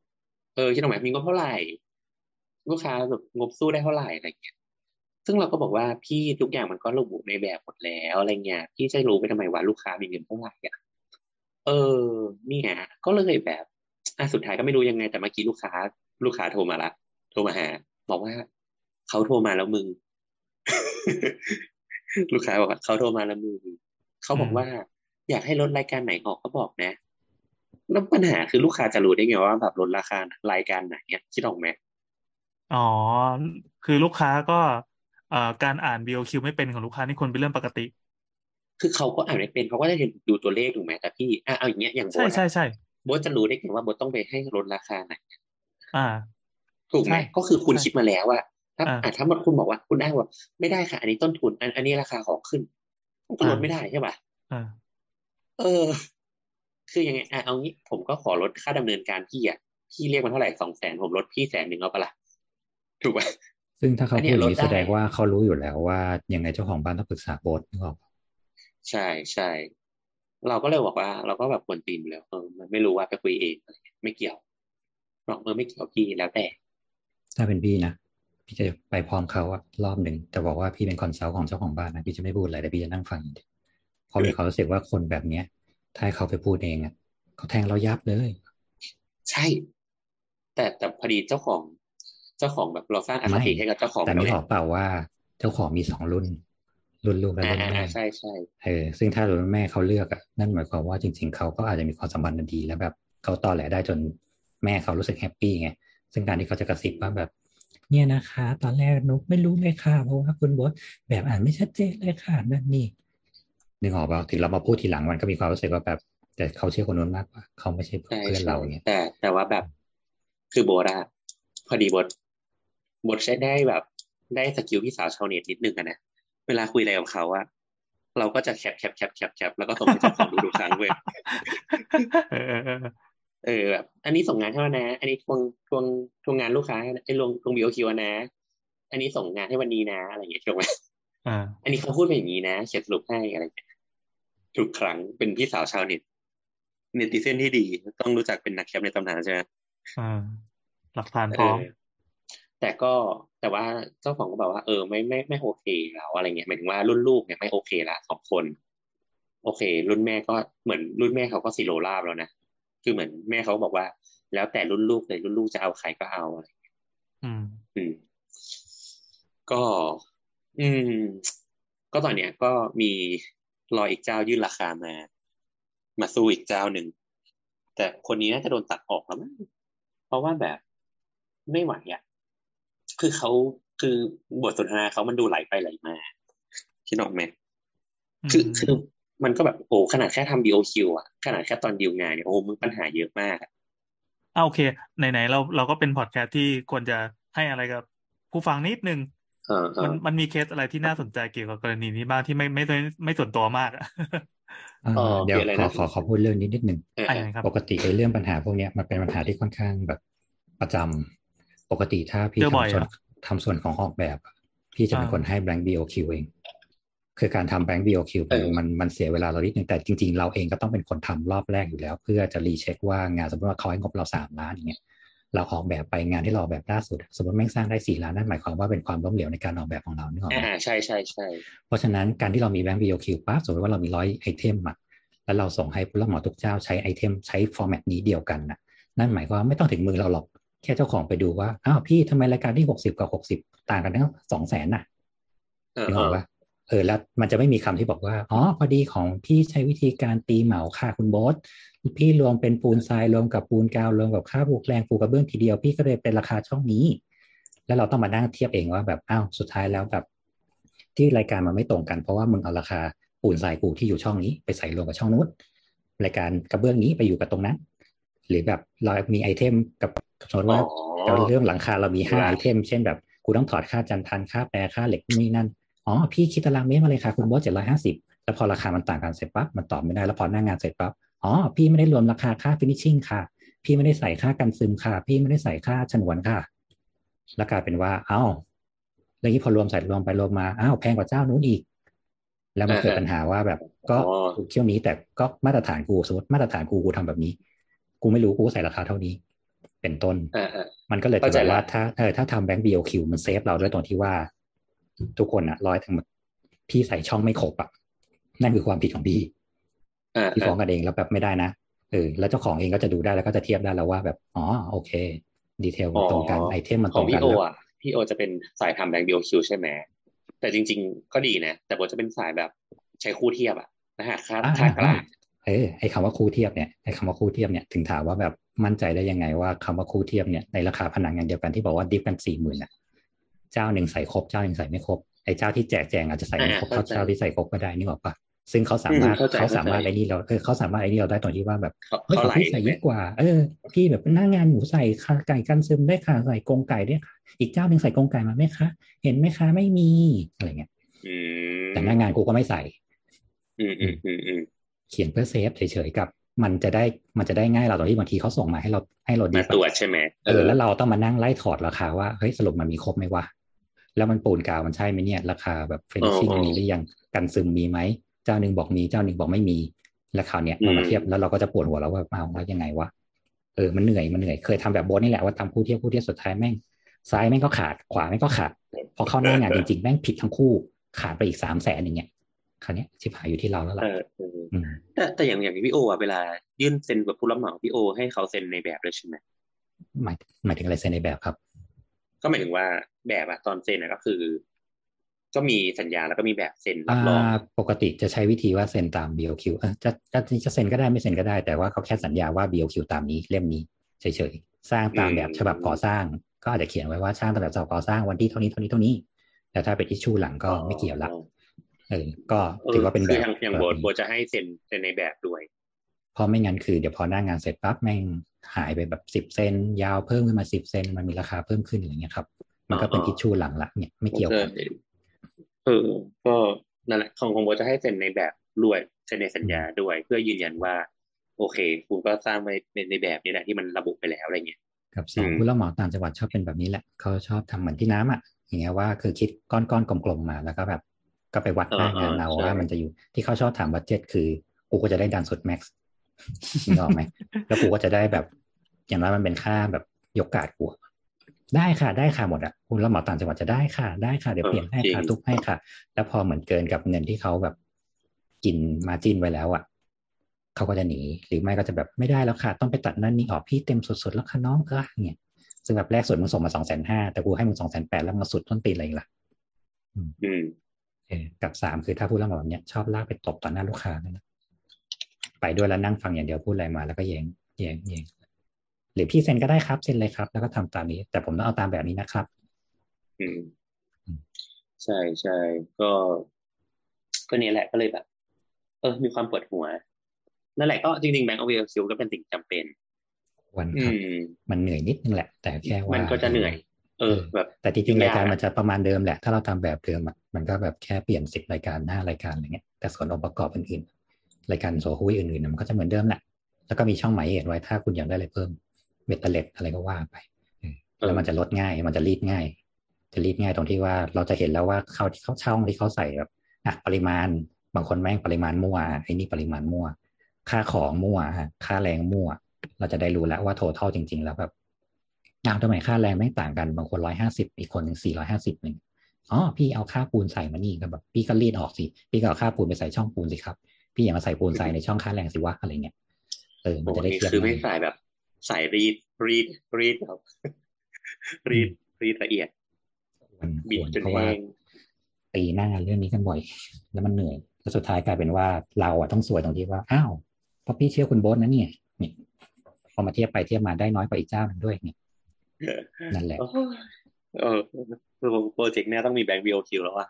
ำเออคิดออกไหมมีงบเท่าไหร่ ลูกค้าแบบงบสู้ได้เท่าไหร่อะไรเงี้ยซึ่งเราก็บอกว่าพี่ทุกอย่างมันก็ระบุในแบบหมดแล้วอะไรเงี้ยพี่จะรู้ไปทำไมว่าลูกค้ามีเงินเท่าไหร่อะ เออ เนี่ย ก็เลยแบบอะสุดท้ายก็ไม่รู้ยังไง แต่เมื่อกี้ลูกค้า ลูกค้าโทรมาละโทรมาหา บอกว่าเขาโทรมาแล้วมึง ลูกค้าบอกว่าเขาโทรมาแล้วมึงเขาบอกว่า อยากให้ลดรายการไหนออกก็บอกนะแล้วปัญหาคือลูกค้าจะรู้ได้ไงว่าแบบลดราคารายการไหนเนี่ยคิดออกไหมอ๋อ คือลูกค้าก็เอ่อการอ่าน BOQ ไม่เป็นของลูกค้านี่ควรเป็นเรื่องปกติ คือเขาก็อ่านไม่เป็นเขาก็จะเห็นดูตัวเลขถูกไหมแต่พี่อะเอาอย่างเงี้ยอย่างโบใช่ทใช่อะใช่โบทจะรู้ได้ไงว่าโบทต้องไปให้ลดราคาไหนอ่า ถูกไหมใช่ก็คือคุณใช่คิดมาแล้วว่าถ้าอ่าอะถ้ามันคุณบอกว่าคุณอ้างว่า ไม่ได้ค่ะ อันนี้ต้นทุน อันอันนี้ราคาของขึ้นก็ลดอ่าไม่ได้ใช่ป่ะอ่า เออ คือยังไงอะเอางี้ ผมก็ขอลดค่าดำเนินการพี่อะพี่เรียกมันเท่าไหร่สองแสนผมลดพี่แสนหนึ่งเอาปะล่ะถูกป่ะซึ่งถ้าเขาอันเนี้พูดยอย่างนี้ลดได้แสดงว่าเขารู้อยู่แล้วว่ายังไงเจ้าของบ้านต้องปรึกษาโบสนึกออกปะ ใช่ใช่เราก็เลยบอกว่า เราก็แบบควรตีนอยู่แล้วเออมันไม่รู้ว่าไปคุยเองอะไรเงี้ยไม่เกี่ยวบอกเออไม่เกี่ยวพี่แล้วแต่ ถ้าเป็นพี่นะพี่จะไปพร้อมเขาอะรอบหนึ่งแต่บอกว่าพี่เป็นคอนซัลท์ของเจ้าของบ้านนะพี่จะไม่พูดอะไรแต่พี่จะนั่งฟังอย่างเดียวเพราะมีความรู้สึกว่าคนแบบเนี้ย ถ้าให้เขาไปพูดเองอะเขาแทงเรายับเลย ใช่ แต่แต่พอดีเจ้าของ เจ้าของแบบเราสร้างอคติไม่ให้กับเจ้าของแต่เราไม่เนี่บยอกเปล่าว่า เจ้าของมีสองรุ่น รุ่นลูกและอ่ารุ่นอ่าแม่อ่าใช่ใช่เออซึ่งถ้ารุ่นแม่เขาเลือกอะนั่นหมายความว่าจริง ๆเขาก็อาจจะมีความสัมพันธ์ดีแล้วแบบเขาต่อแหลได้จนแม่เขารู้สึกแฮปปี้ไงซึ่งการที่เขาจะกระซิบว่าแบบ เนี่ยนะคะ ตอนแรกนุกไม่รู้เลยค่ะเพราะว่าคุณโบอสแบบอ่านไม่ชัดเจนเลยค่ะนั่นนี่นึกออกเปล่าถึงเรามาพูดทีหลังมันก็มีความรู้สึกว่าแบบ แต่เขาเชื่อคนนู้นมากกว่าเขาไม่ใช่ใช่เพื่อนใช่เราเนี่ยแต่ แต่ว่าแบบคือโบ๊ทอะพอดีโบ๊ทโบ๊ทใช้ได้แบบได้ skill พี่สาวชาวเน็ตนิดนึงอะนะ เวลาคุยอะไรกับเขาอะเราก็จะ cap cap cap cap cap แล้วก็ส่งให้เจ้าของดูทุกครั้งเว้ยเออเออเออเออแบบอันนี้ส่งงานให้แล้วนะ อันนี้ทวงทวงทวงงานลูกค้าไอ้ลงลง BOQ นะ อันนี้ส่งงานให้วันนี้นะ อะไรอย่างเงี้ยถูกไหมอ่าอันนี้เขาพูดเป็นอย่างนี้นะเขียนสรุปให้อะไรอย่างเงี้ยทุกครั้งเป็นพี่สาวชาวเน็ตเนติเซนที่ดี ต้องรู้จักเป็นนักแคปในตำนานใช่ไหมอ่าหลักฐานพร้อมเออ แต่ก็แต่ว่าเจ้าของก็บอกว่าเออไม่ไม่ไม่โอเคแล้วอะไรเงี้ยหมายถึงว่ารุ่นลูกเนี่ยไม่โอเคละสองคน โอเค รุ่นแม่ก็เหมือนรุ่นแม่เขาก็สิโรราบแล้วนะคือเหมือนแม่เขาบอกว่า แล้วแต่รุ่นลูกเลยรุ่นลูกจะเอาใครก็เอาอะไรอืม อืม ก็ อืม ก็ตอนเนี้ยก็มีรออีกเจ้ายื่นราคามา มาสู้อีกเจ้าหนึ่งแต่คนนี้น่าจะโดนตัดออกแล้วมั้งเพราะว่าแบบไม่ไหวอะ คือเขาคือบทสนทนาเขามันดูไหลไปไหลมาคิดออกไหมคือคือมันก็แบบโอ้ขนาดแค่ทำ BOQ อะ ขนาดแค่ตอนดีลงานเนี่ยโอ้มึงปัญหาเยอะมากอะอ่าโอเค ไหนๆเราเราก็เป็นพอดแคสต์ที่ควรจะให้อะไรกับ ผู้ฟังนิดนึงเออเอมันอมันมีเคสอะไรที่น่าสนใจเกี่ยวกับกรณีนี้บ้างที่ไม่ไม่ไม่ไม่ส่วนตัวมากอะอ่าเออเดี๋ยวมีอะไรขอนะขอขอพูดเรื่องนี้นิดนึงเอออ่าเออครับปกติไอ้เรื่องปัญหาพวกเนี้ยมันเป็นปัญหาที่ค่อนข้างแบบประจำ ปกติถ้าพี่เจอบ่อยทำส่วนเหรอทำส่วนของออกแบบอะพี่จะเป็นอ่าคนให้ blank BOQ เอง คือการทำ blank BOQ เออมันมันเสียเวลาเรานิดนึงแต่จริงๆ เราเองก็ต้องเป็นคนทำรอบแรกอยู่แล้ว เพื่อจะ recheck ว่างานสมมติว่าเขาให้งบเราสามล้านอย่างเงี้ยเราออกแบบไปงานที่เราออกแบบล่าสุด สมมติแม่งสร้างได้สี่ล้านนั่นหมายความว่าเป็นความล้มเหลวในการออกแบบของเรานึกออกไหมอ่าใช่ใช่ใช่เพราะฉะนั้นการที่เรามี blank BOQ ปั๊บสมมติว่าเรามีร้อย item อะแล้วเราส่งให้ผู้รับเหมาทุกเจ้าใช้ item ใช้ format นี้เดียวกันนะนั่นหมายความว่าไม่ต้องถึงมือเราหรอกแค่เจ้าของไปดูว่าอ้าวพี่ทำไมรายการที่หกสิบกับหกสิบต่างกันตั้งสองแสนน่ะเออนึกเอออกอปะเออแล้วมันจะไม่มีคำที่บอกว่า อ๋อ พอดีของพี่ใช้วิธีการตีเหมาค่ะคุณโบ๊ทพี่รวมเป็นปูนทรายรวมกับปูนกาวรวมกับค่าปูแรงปูกระเบื้องทีเดียวพี่ก็เลยเป็นราคาช่องนี้ แล้วเราต้องมานั่งเทียบเองว่าแบบอ้าวสุดท้ายแล้วแบบ ที่รายการมันไม่ตรงกัน เพราะว่ามึงเอาราคาปูนทรายกูที่อยู่ช่องนี้ ไปใส่รวมกับช่องนู้นรายการกระเบื้องนี้ไปอยู่กับตรงนั้น หรือแบบเรามี item กับสมมติว่าอ๋อเราเรื่องหลังคาเรามีห้าว่า item เช่นแบบกูต้องถอดค่าจันทันค่าแปค่าเหล็กนี่นั่นอ๋อพี่คิดตารางเมตรมาเลยค่ะ คุณโบ๊ทเจ็ดร้อยห้าสิบแล้วพอราคามันต่างกันเสร็จปั๊บมันตอบไม่ได้แล้วพอหน้างานเสร็จปั๊บอ๋อพี่ไม่ได้รวมราคาค่า finishing ค่ะ พี่ไม่ได้ใส่ค่ากันซึมค่ะ พี่ไม่ได้ใส่ค่าฉนวนค่ะ แล้วกลายเป็นว่า เอ้าแล้วนี้พอรวมใส่รวมไปรวมมาอ้าวแพงกว่าเจ้านู้นอีก แล้วมันเกิดปัญหาว่าแบบก็อ๋อเที่ยวนี้แต่ก็มาตรฐานกูสมมติมาตรฐานกูกูทำแบบนี้ กูไม่รู้กูก็ใส่ราคาเท่านี้ เป็นต้นอ่าอ่ามันก็เลยจะเข้าใจแบบว่าละถ้าเออถ้าทำแบงก์ BOQ มัน save เราด้วยตรงที่ว่า ทุกคนอะร้อยทั้งหมดพี่ใส่ช่องไม่ครบอะนั่นคือความผิดของพี่อ่าพี่ฟ้ออ่างกันเองแล้วแบบไม่ได้นะเออแล้วเจ้าของเองก็จะดูได้แล้วก็จะเทียบได้แล้วว่าแบบอ๋อโอเค ดีเทลมันตรงกันไอเทมมันขตอรงงพี่กันโอแล้วอะพี่โอจะเป็นสายทำแบงค์บีโอคิวใช่ไหมแต่จริง ๆ ก็ดีนะ แต่ผมจะเป็นสายแบบใช้คู่เทียบอะนะฮะค่าอ่าค่ากลาง เออไอคำว่าคู่เทียบเนี่ยไอคำว่าคู่เทียบเนี่ยถึงถามว่าแบบมั่นใจได้ยังไงว่าคำว่าคู่เทียบเนี่ยในราคาผนังอย่างเดียวกันที่บอกว่าดิฟกันสี่หมื่นอะเจ้าหนึ่งใส่ครบเจ้าหนึ่งใส่ไม่ครบไอเจ้าที่แจกแจงอาจจะใส่ไม่ครบเท่าเจ้าที่ใส่ครบก็ได้นึกออกปะซึ่งเขาสามารถอืมเข้าใจเขาสามารถเข้าใจไอ้นี่เราเออเขาสามารถไอ้นี่เราได้ตรงที่ว่าแบบเขาเฮ้ยเขาของไหลพี่ใส่เยอะกว่า เออพี่แบบหน้างานหมูใส่ขาไก่กันซึมได้ค่ะใส่กรงไก่ด้วยค่ะอีกเจ้าหนึ่งใส่กรงไก่มาไหมคะ เห็นไหมคะไม่มีอะไรเงี้ยอืมแต่หน้างานกูก็ไม่ใส่ อืมอืมอืมอืม เขียนเพื่อเซฟเฉยๆกับ มันจะได้มันจะได้ง่ายเราตอนที่บางทีเขาส่งมาให้เราให้เราดีมาตรวจใช่ไหมเออแล้วเราต้องมานั่งไล่ถอดราคาว่าเฮ้ยสรุปมันมีครบไหมวะแล้วมันปูนกาวมันใช่ไหมเนี่ย ราคาแบบเฟรนชิ่งมีหรือยังกันซึมมีไหมเจ้าหนึ่งบอกมีเจ้าหนึ่งบอกไม่มีแล้วคราวเนี้ยเรามาเทียบแล้วเราก็จะปวดหัวแล้วว่าเอาแล้วยังไงวะเออมันเหนื่อยมันเหนื่อยเคยทำแบบโบนนี่แหละว่าทำคู่เทียบคู่เทียบสุดท้ายแม่งซ้ายแม่งก็ขาดขวาแม่งก็ขาดพอเข้าหน้างานจริงๆแม่งผิดทั้งคู่ขาดไปอีกสามแสนอย่างเงี้ย คราวเนี้ยชิบหายอยู่ที่เราแล้วล่ะเออเอออืมแต่แต่อย่างอย่างพี่โออะเวลายื่นเซ็นกับผู้รับเหมาพี่โอ ให้เขาเซ็นในแบบเลยใช่ไหมหมายหมายถึงอะไรเซ็นในแบบครับ ก็หมายถึงว่าแบบอะตอนเซ็นอะก็คือ ก็มีสัญญาแล้วก็มีแบบเซ็นรัอ่บรองาปกติจะใช้วิธีว่าเซ็นตาม BOQ เออจะจะจะเซ็นก็ได้ไม่เซ็นก็ได้ แต่ว่าเขาแค่สัญญาว่า BOQ ตามนี้เล่มนี้เฉยๆสร้างตามแบบฉบับก่อสร้าง ก็อาจจะเขียนไว้ว่าสร้างตามแบบฉบับก่อสร้างวันที่เท่านี้เท่านี้เท่านี้แต่ถ้าเป็นอิชชูหลังก็ไม่เกี่ยวละ เออก็ถือว่าเป็นแบคือบอย่างอย่างโบทแบบนี้โบทจะให้เซ็นเซ็นในแบบด้วย เพราะไม่งั้นคือเดี๋ยวพอหน้างานเสร็จปั๊บแม่งหายไปแบบสิบ10เซนยาวเพิ่มขึ้นมาสิบเซนมันมีราคาเพิ่มขึ้นอย่างเงี้ยครับ มันก็เป็นอ๋ออิชชูหลังละเนี่ยไม่เกี่ยวกันเออก็นั่นแหละของของโบทจะให้เซ็นในแบบด้วยเซ็นในสัญญาด้วย เพื่อยืนยันว่า โอเค คุณก็สร้างไปในในแบบนี้แหละที่มันระบุไปแล้วอะไรเงี้ยกับสองอืมผู้รับเหมาต่างจังหวัดชอบเป็นแบบนี้แหละเขาชอบทำเหมือนที่น้ำอะอย่างเงี้ยว่าคือคิดก้อนๆกลมๆมาแล้วก็แบบ ก็ไปวัดหน้างานเอาว่ามันจะอยู่ที่เขาชอบถามบัตเจ็ตคือกูก็จะได้ดันสุดแม็กซ์นึกออกไหมแล้วกูก็จะได้แบบ อย่างน้อยมันเป็นค่าแบบยกกาดกูอะได้ค่ะได้ค่ะหมดอะคุณรับเหมาต่างจังหวัดจะได้ค่ะได้ค่ะเดี๋ยวเปลี่ยนให้ค่ะทุกให้ค่ะ แล้วพอเหมือนเกินกับเงินที่เขาแบบกินมาจินไว้แล้วอะเขาก็จะหนี หรือไม่ก็จะแบบไม่ได้แล้วค่ะ ต้องไปตัดนั่นนี่ออกพี่เต็มสุดๆแล้วค่ะน้องก็เนี่ยซึ่งแบบแรกสุดมึงส่งมาสองแสนห้าแต่กูให้มึงสองแสนแปดแล้วมึงสุดต้นตีนอะไรอีกล่ะ อืมเออ กับสามคือถ้าพูดเรื่องแบบเนี้ยชอบลากไปตบต่อหน้าลูกค้านั่นแหละไปด้วยแล้วนั่งฟังอย่างเดียวพูดอะไรมา แล้วก็แยงแยงแยงหรือพี่เซ็นก็ได้ครับเซ็นเลยครับ แล้วก็ทำตามนี้ แต่ผมต้องเอาตามแบบนี้นะครับ อืมอืมใช่ใช่ก็ ก็เนี่ยแหละก็เลยแบบ เออ มีความปวดหัว นั่นแหละก็จริงๆแบงก์เอาเวลซิลก็เป็นสิ่งจำเป็นควรอืครับมมันเหนื่อยนิดนึงแหละ แต่แค่ว่ามัมันก็จะเหนื่อย เออแบบแต่จริงๆรายการยากมันจะประมาณเดิมแหละ ถ้าเราทำแบบเดิมอะมันก็แบบแค่เปลี่ยนสิบรายการห้ารายการอะไรเงี้ยแต่ส่วนองค์ประกอบอื่นๆรายการโซฮุยอื่นๆน่ะมันก็จะเหมือนเดิมแหละแล้วก็มีช่องหมายเหตุไว้ถ้าคุณอยากได้อะไรเพิ่มเบตเตอร์เล็อะไรก็ว่าไปเออแล้วมันจะลดง่าย มันจะรีดง่าย จะรีดง่ายตรงที่ว่าเราจะเห็นแล้วว่าเขาที่เขาช่องที่เขาใส่แบบอะปริมาณ บางคนแม่งปริมาณมั่วไอ้นี่ปริมาณมั่ว ค่าของมั่วฮะค่าแรงมั่ว เราจะได้รู้แล้วว่าโททอลจริง ๆ แล้วแบบ งานทำไมค่าแรงไม่ต่างกันบางคนร้อยห้าสิบอีกคนหนึ่งสี่ร้อยห้าสิบหนึ่งอ๋อพี่เอาค่าปูนใส่มานี่ก็แบบพี่ก็รีดออกสิพี่ก็เอาค่าปูนไปใส่ช่องปูนสิครับ พี่อย่ามาใส่ปูนใส่ในช่องค่าแรงสิวะอะไรเงี้ยเออมันโอ้จะได้นี่เทียบคือไม่ง่ายใส่แบบ ใส่รีดรีดรีดแบบรีดรีดละเอียดควรบีคบวรจนเพราะว่าแห้งตีหน้าเรื่องนี้กันบ่อย แล้วมันเหนื่อยแล้วสุดท้ายกลายเป็นว่าเราอะต้องสวยตรงที่ว่าอ้าวเพราะพี่เชื่อคุณโบ๊ทนะเนี่ยนี่พอมาเทียบไปเทียบมาได้น้อยกว่าอีกเจ้าหนึ่งด้วยเนี่ย นั่นแหละโอ้ยเออโปรเจกต์เนี้ยต้องมีแบงก์ BOQ แล้วอะ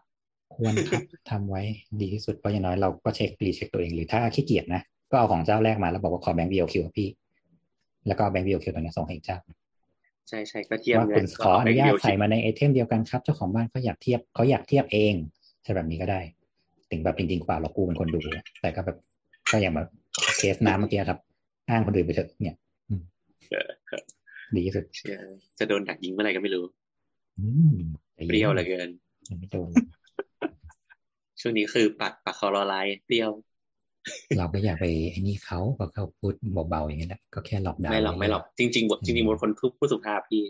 ควรครับทำไว้ดีที่สุดเพราะอย่างน้อยเราก็เช็ครีเช็คตัวเองหรือถ้าขี้เกียจนะ ก็เอาของเจ้าแรกมาแล้วบอกว่าขอแบงค์ BOQ ครับพี่ แล้วก็แบงค์ BOQ ตัวนี้ส่งให้อีกเจ้าใช่ใช่ก็เทียบว่าเลคุยณขออนุญาตเ BOQ ใส่มาในไอเทมเดียวกันครับ เจ้าของบ้านเขาอยากเทียบเขาอยากเทียบเองใช่แบบนี้ก็ได้ ถึงแบบจริงๆกว่าเรากูเป็นคนดู แต่ก็แบบก็อย่างแบบเคสน้ำเมื่อกี้ครับ อ้างคนอื่นไปเถอะเนี่ยอืม ดีที่สุดเชื่อจะโดนดักยิงเมื่อไหร่ก็ไม่รู้อืมแต่เปรี้ยวเหลือเกินยังไม่โดนช่วงนี้คือปักปักคอรอไลน์เปรี้ยว เราก็อยากไปไอ้นี่เขาก็เขาพูดเบาๆอย่างนี้แหละก็แค่หลอกดาวน์ไม่หรอกไม่หรอกจริงๆบทจริงๆบทคนพูดพูดสุภาพพี่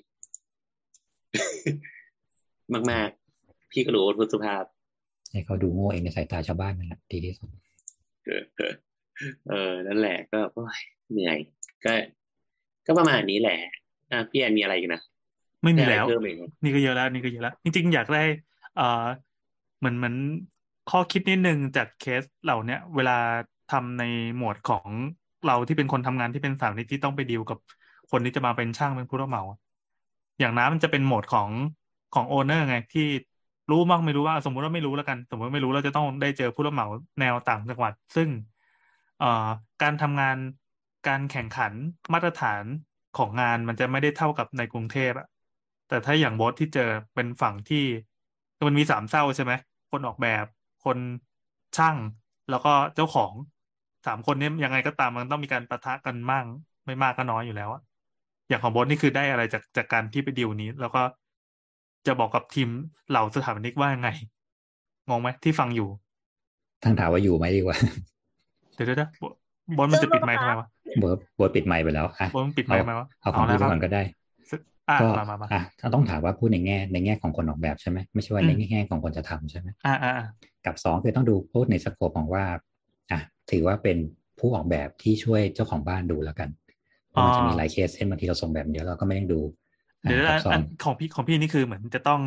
มากๆ พี่ก็รู้ว่าพูดสุภาพให้เขาดูโง่เองในสายตาชาวบ้านนั่นแหละดีที่สุดเออเออนั่นแหละก็โอ้ยเหนื่อย ก็ ก็ประมาณนี้แหละ อะพี่แอนมีอะไรกันนะไม่มีด้อะรแล้วเพิ่มอีกไหมนี่ก็เยอะแล้ว นี่ก็เยอะแล้ว จริง ๆ อยากได้เอ่อเหมือนเหมือนข้อคิดนิดนึงจากเคสเหล่าเนี้ยเวลาทำในหมวดของเราที่เป็นคนทำงานที่เป็นสาวนี้ที่ต้องไปดีลกับคนที่จะมาเป็นช่างเป็นผู้รับเหมาอะอย่างน้ำมันจะเป็นโหมดของของโอเนอร์ไงที่รู้บ้างไม่รู้ว่า สมมุติว่าไม่รู้แล้วกัน สมมติว่าไม่รู้เราจะต้องได้เจอผู้รับเหมาแนวต่างจังหวัด ซึ่งเอ่อการทำงานการแข่งขันมาตรฐาน ของงานมันจะไม่ได้เท่ากับในกรุงเทพอะแต่ถ้าอย่างโบสที่เจอเป็นฝั่งที่มันมีสามเศร้าใช่ไหมคนออกแบบ คนช่างแล้วก็เจ้าของสามคนนี้ยังไงก็ตามมันต้องมีการปะทะกันมั่งไม่มากก็น้อยอยู่แล้วอะอย่างของโบสนี่คือได้อะไรจากจากการที่ไปดีลนี้ แล้วก็จะบอกกับทีมเหล่าสถาปนิกว่ายังไงงงไหมที่ฟังอยู่ทั้งถามว่าอยู่ไหมดีกว่าเดี๋ยวเดี๋ยวเดี๋ยวโบสมันจะปิดไมค์ทำไมวะเบิร์ดเบิร์ดปิดไมค์ไปแล้วอะโบสมันปิดไมค์ทำไมวะเอาของแล้พี่วไปก่อนก็ได้อะก็มามามาอะถ้าต้องถามว่าพูดในแง่ ในแง่ของคนออกแบบใช่ไหมไม่ใช่ว่าอืมในแง่ของคนจะทำใช่ไหมอ่าอ่าอ่ากับสองคือต้องดูพูดในสโคปของว่าอะถือว่าเป็นผู้ออกแบบที่ช่วยเจ้าของบ้านดูแล้วกันเพราะมันจะมีหลายเคสเช่นบางทีเราส่งแบบเดียวเราก็ไม่ได้ดูอะเดี๋ยวกัอับนสออังนของพี่ของพี่นี่คือเหมือนจะต้อง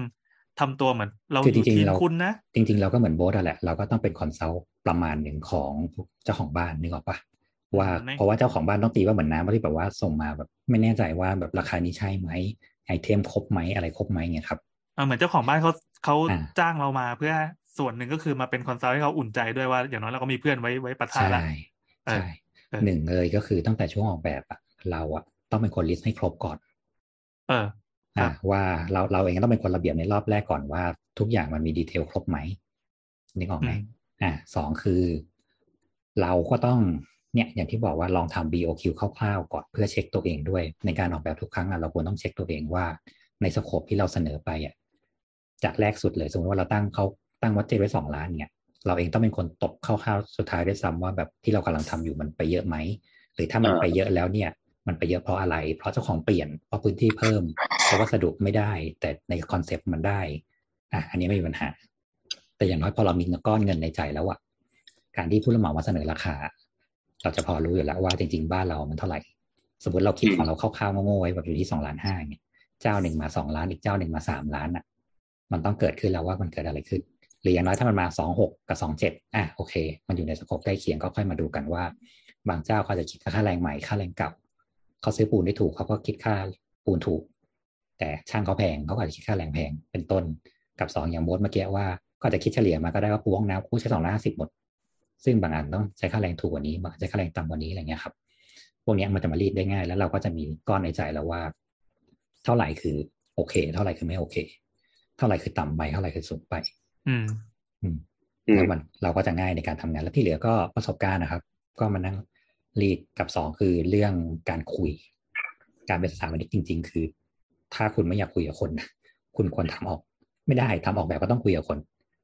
ทำตัวเหมือนเราคืออยู่จริงๆทีมเราคุณนะ จริง ๆ เราก็เหมือนโบสอะแหละ เราก็ต้องเป็น consult ประมาณหนึ่งของเจ้าของบ้านนึกออกปะ ว่าไม่เพราะว่าเจ้าของบ้านต้องตีว่าเหมือนน้ำว่าที่แบบว่าส่งมาแบบ ไม่แน่ใจว่าแบบราคานี้ใช่ไหม item ครบไหมอะไรครบไหมเนี่ยครับเออเหมือนเจ้าของบ้านเขาเขาอ่าจ้างเรามาเพื่อส่วนหนึ่งก็คือมาเป็น consult ให้เขาอุ่นใจด้วยว่า อย่างน้อยเราก็มีเพื่อนไว้ไว้ปะทะใช่ละเออใช่เออหนึ่งเลยก็คือตั้งแต่ช่วงออกแบบอะเราอะต้องเป็นคน list ให้ครบก่อน เออครัอะบว่าเราเราเองก็ต้องเป็นคนระเบียบในรอบแรกก่อนว่า ทุกอย่างมันมี detail ครบไหมนึกออกไหมอืมอะสองคือ เราก็ต้อง เนี่ยอย่างที่บอกว่าลองทำ BOQ คร่าวๆก่อนเพื่อเช็คตัวเองด้วย ในการออกแบบทุกครั้งอะเราควรต้องเช็คตัวเองว่าใน scope ที่เราเสนอไปอะจากแรกสุดเลยสมมติว่าเราตั้งเขาตั้ง budget ไว้สองล้านเนี่ยเราเองต้องเป็นคนตบคร่าวๆสุดท้ายด้วยซ้ำว่าแบบที่เรากำลังทำอยู่มันไปเยอะไหมหรือถ้ามันไปเยอะแล้วเนี่ย มันไปเยอะเพราะอะไร เพราะเจ้าของเปลี่ยนเพราะพื้นที่เพิ่มเพราะวัสดุไม่ได้ แต่ในคอนเซปต์มันได้อะอันนี้ไม่มีปัญหา แต่อย่างน้อยพอเรามีก้อนเงินในใจแล้วอะการที่ผู้รับเหมามาเสนอราคา เราจะพอรู้อยู่แล้วว่าจริง ๆ บ้านเรามันเท่าไหร่ สมมติเราคิดของเราคร่าวๆโง่ๆไว้แบบอยู่ที่สองล้านห้าเนี่ยเจ้าหนึ่งมาสองล้านอีกเจ้าหนึ่งมาสามล้านอะ มันต้องเกิดขึ้นแล้วว่ามันเกิดอะไรขึ้น หรืออย่างน้อยถ้ามันมาสองหกกับสองเจ็ดอะโอเค มันอยู่ในสโคปใกล้เคียงก็ค่อยมาดูกันว่า บางเจ้าเขาจะคิดค่าแรงใหม่ค่าแรงเก่าเขาซื้อปูนได้ถูกเขาก็คิดค่าปูนถูก แต่ช่างเขาแพงเขาอาจจะคิดค่าแรงแพงเป็นต้นกับสองอย่างโบสเมื่อกี้ว่าก็จะคิดเฉลี่ยมาก็ได้ว่าปูห้องน้ำคู่ใช้สองล้านสิบหมด ซึ่งบางอันต้องใช้ค่าแรงถูกกว่านี้บางใช้ค่าแรงต่ำกว่านี้อะไรเงี้ยครับ พวกนี้มันจะมารีดได้ง่าย แล้วเราก็จะมีก้อนในใจแล้วว่า เท่าไหร่คือโอเค เท่าไหร่คือไม่โอเค เท่าไหร่คือต่ำไปเท่าไหร่คือสูงไป อืม อืมแล้วมันเราก็จะง่ายในการทำงาน แล้วที่เหลือก็ประสบการณ์นะครับ ก็มานั่งรีดกับสองคือเรื่องการคุย การเป็นสถาปนิกจริง ๆ คือ ถ้าคุณไม่อยากคุยกับคน คุณควรทำออก ไม่ได้ทำออกแบบก็ต้องคุยกับคน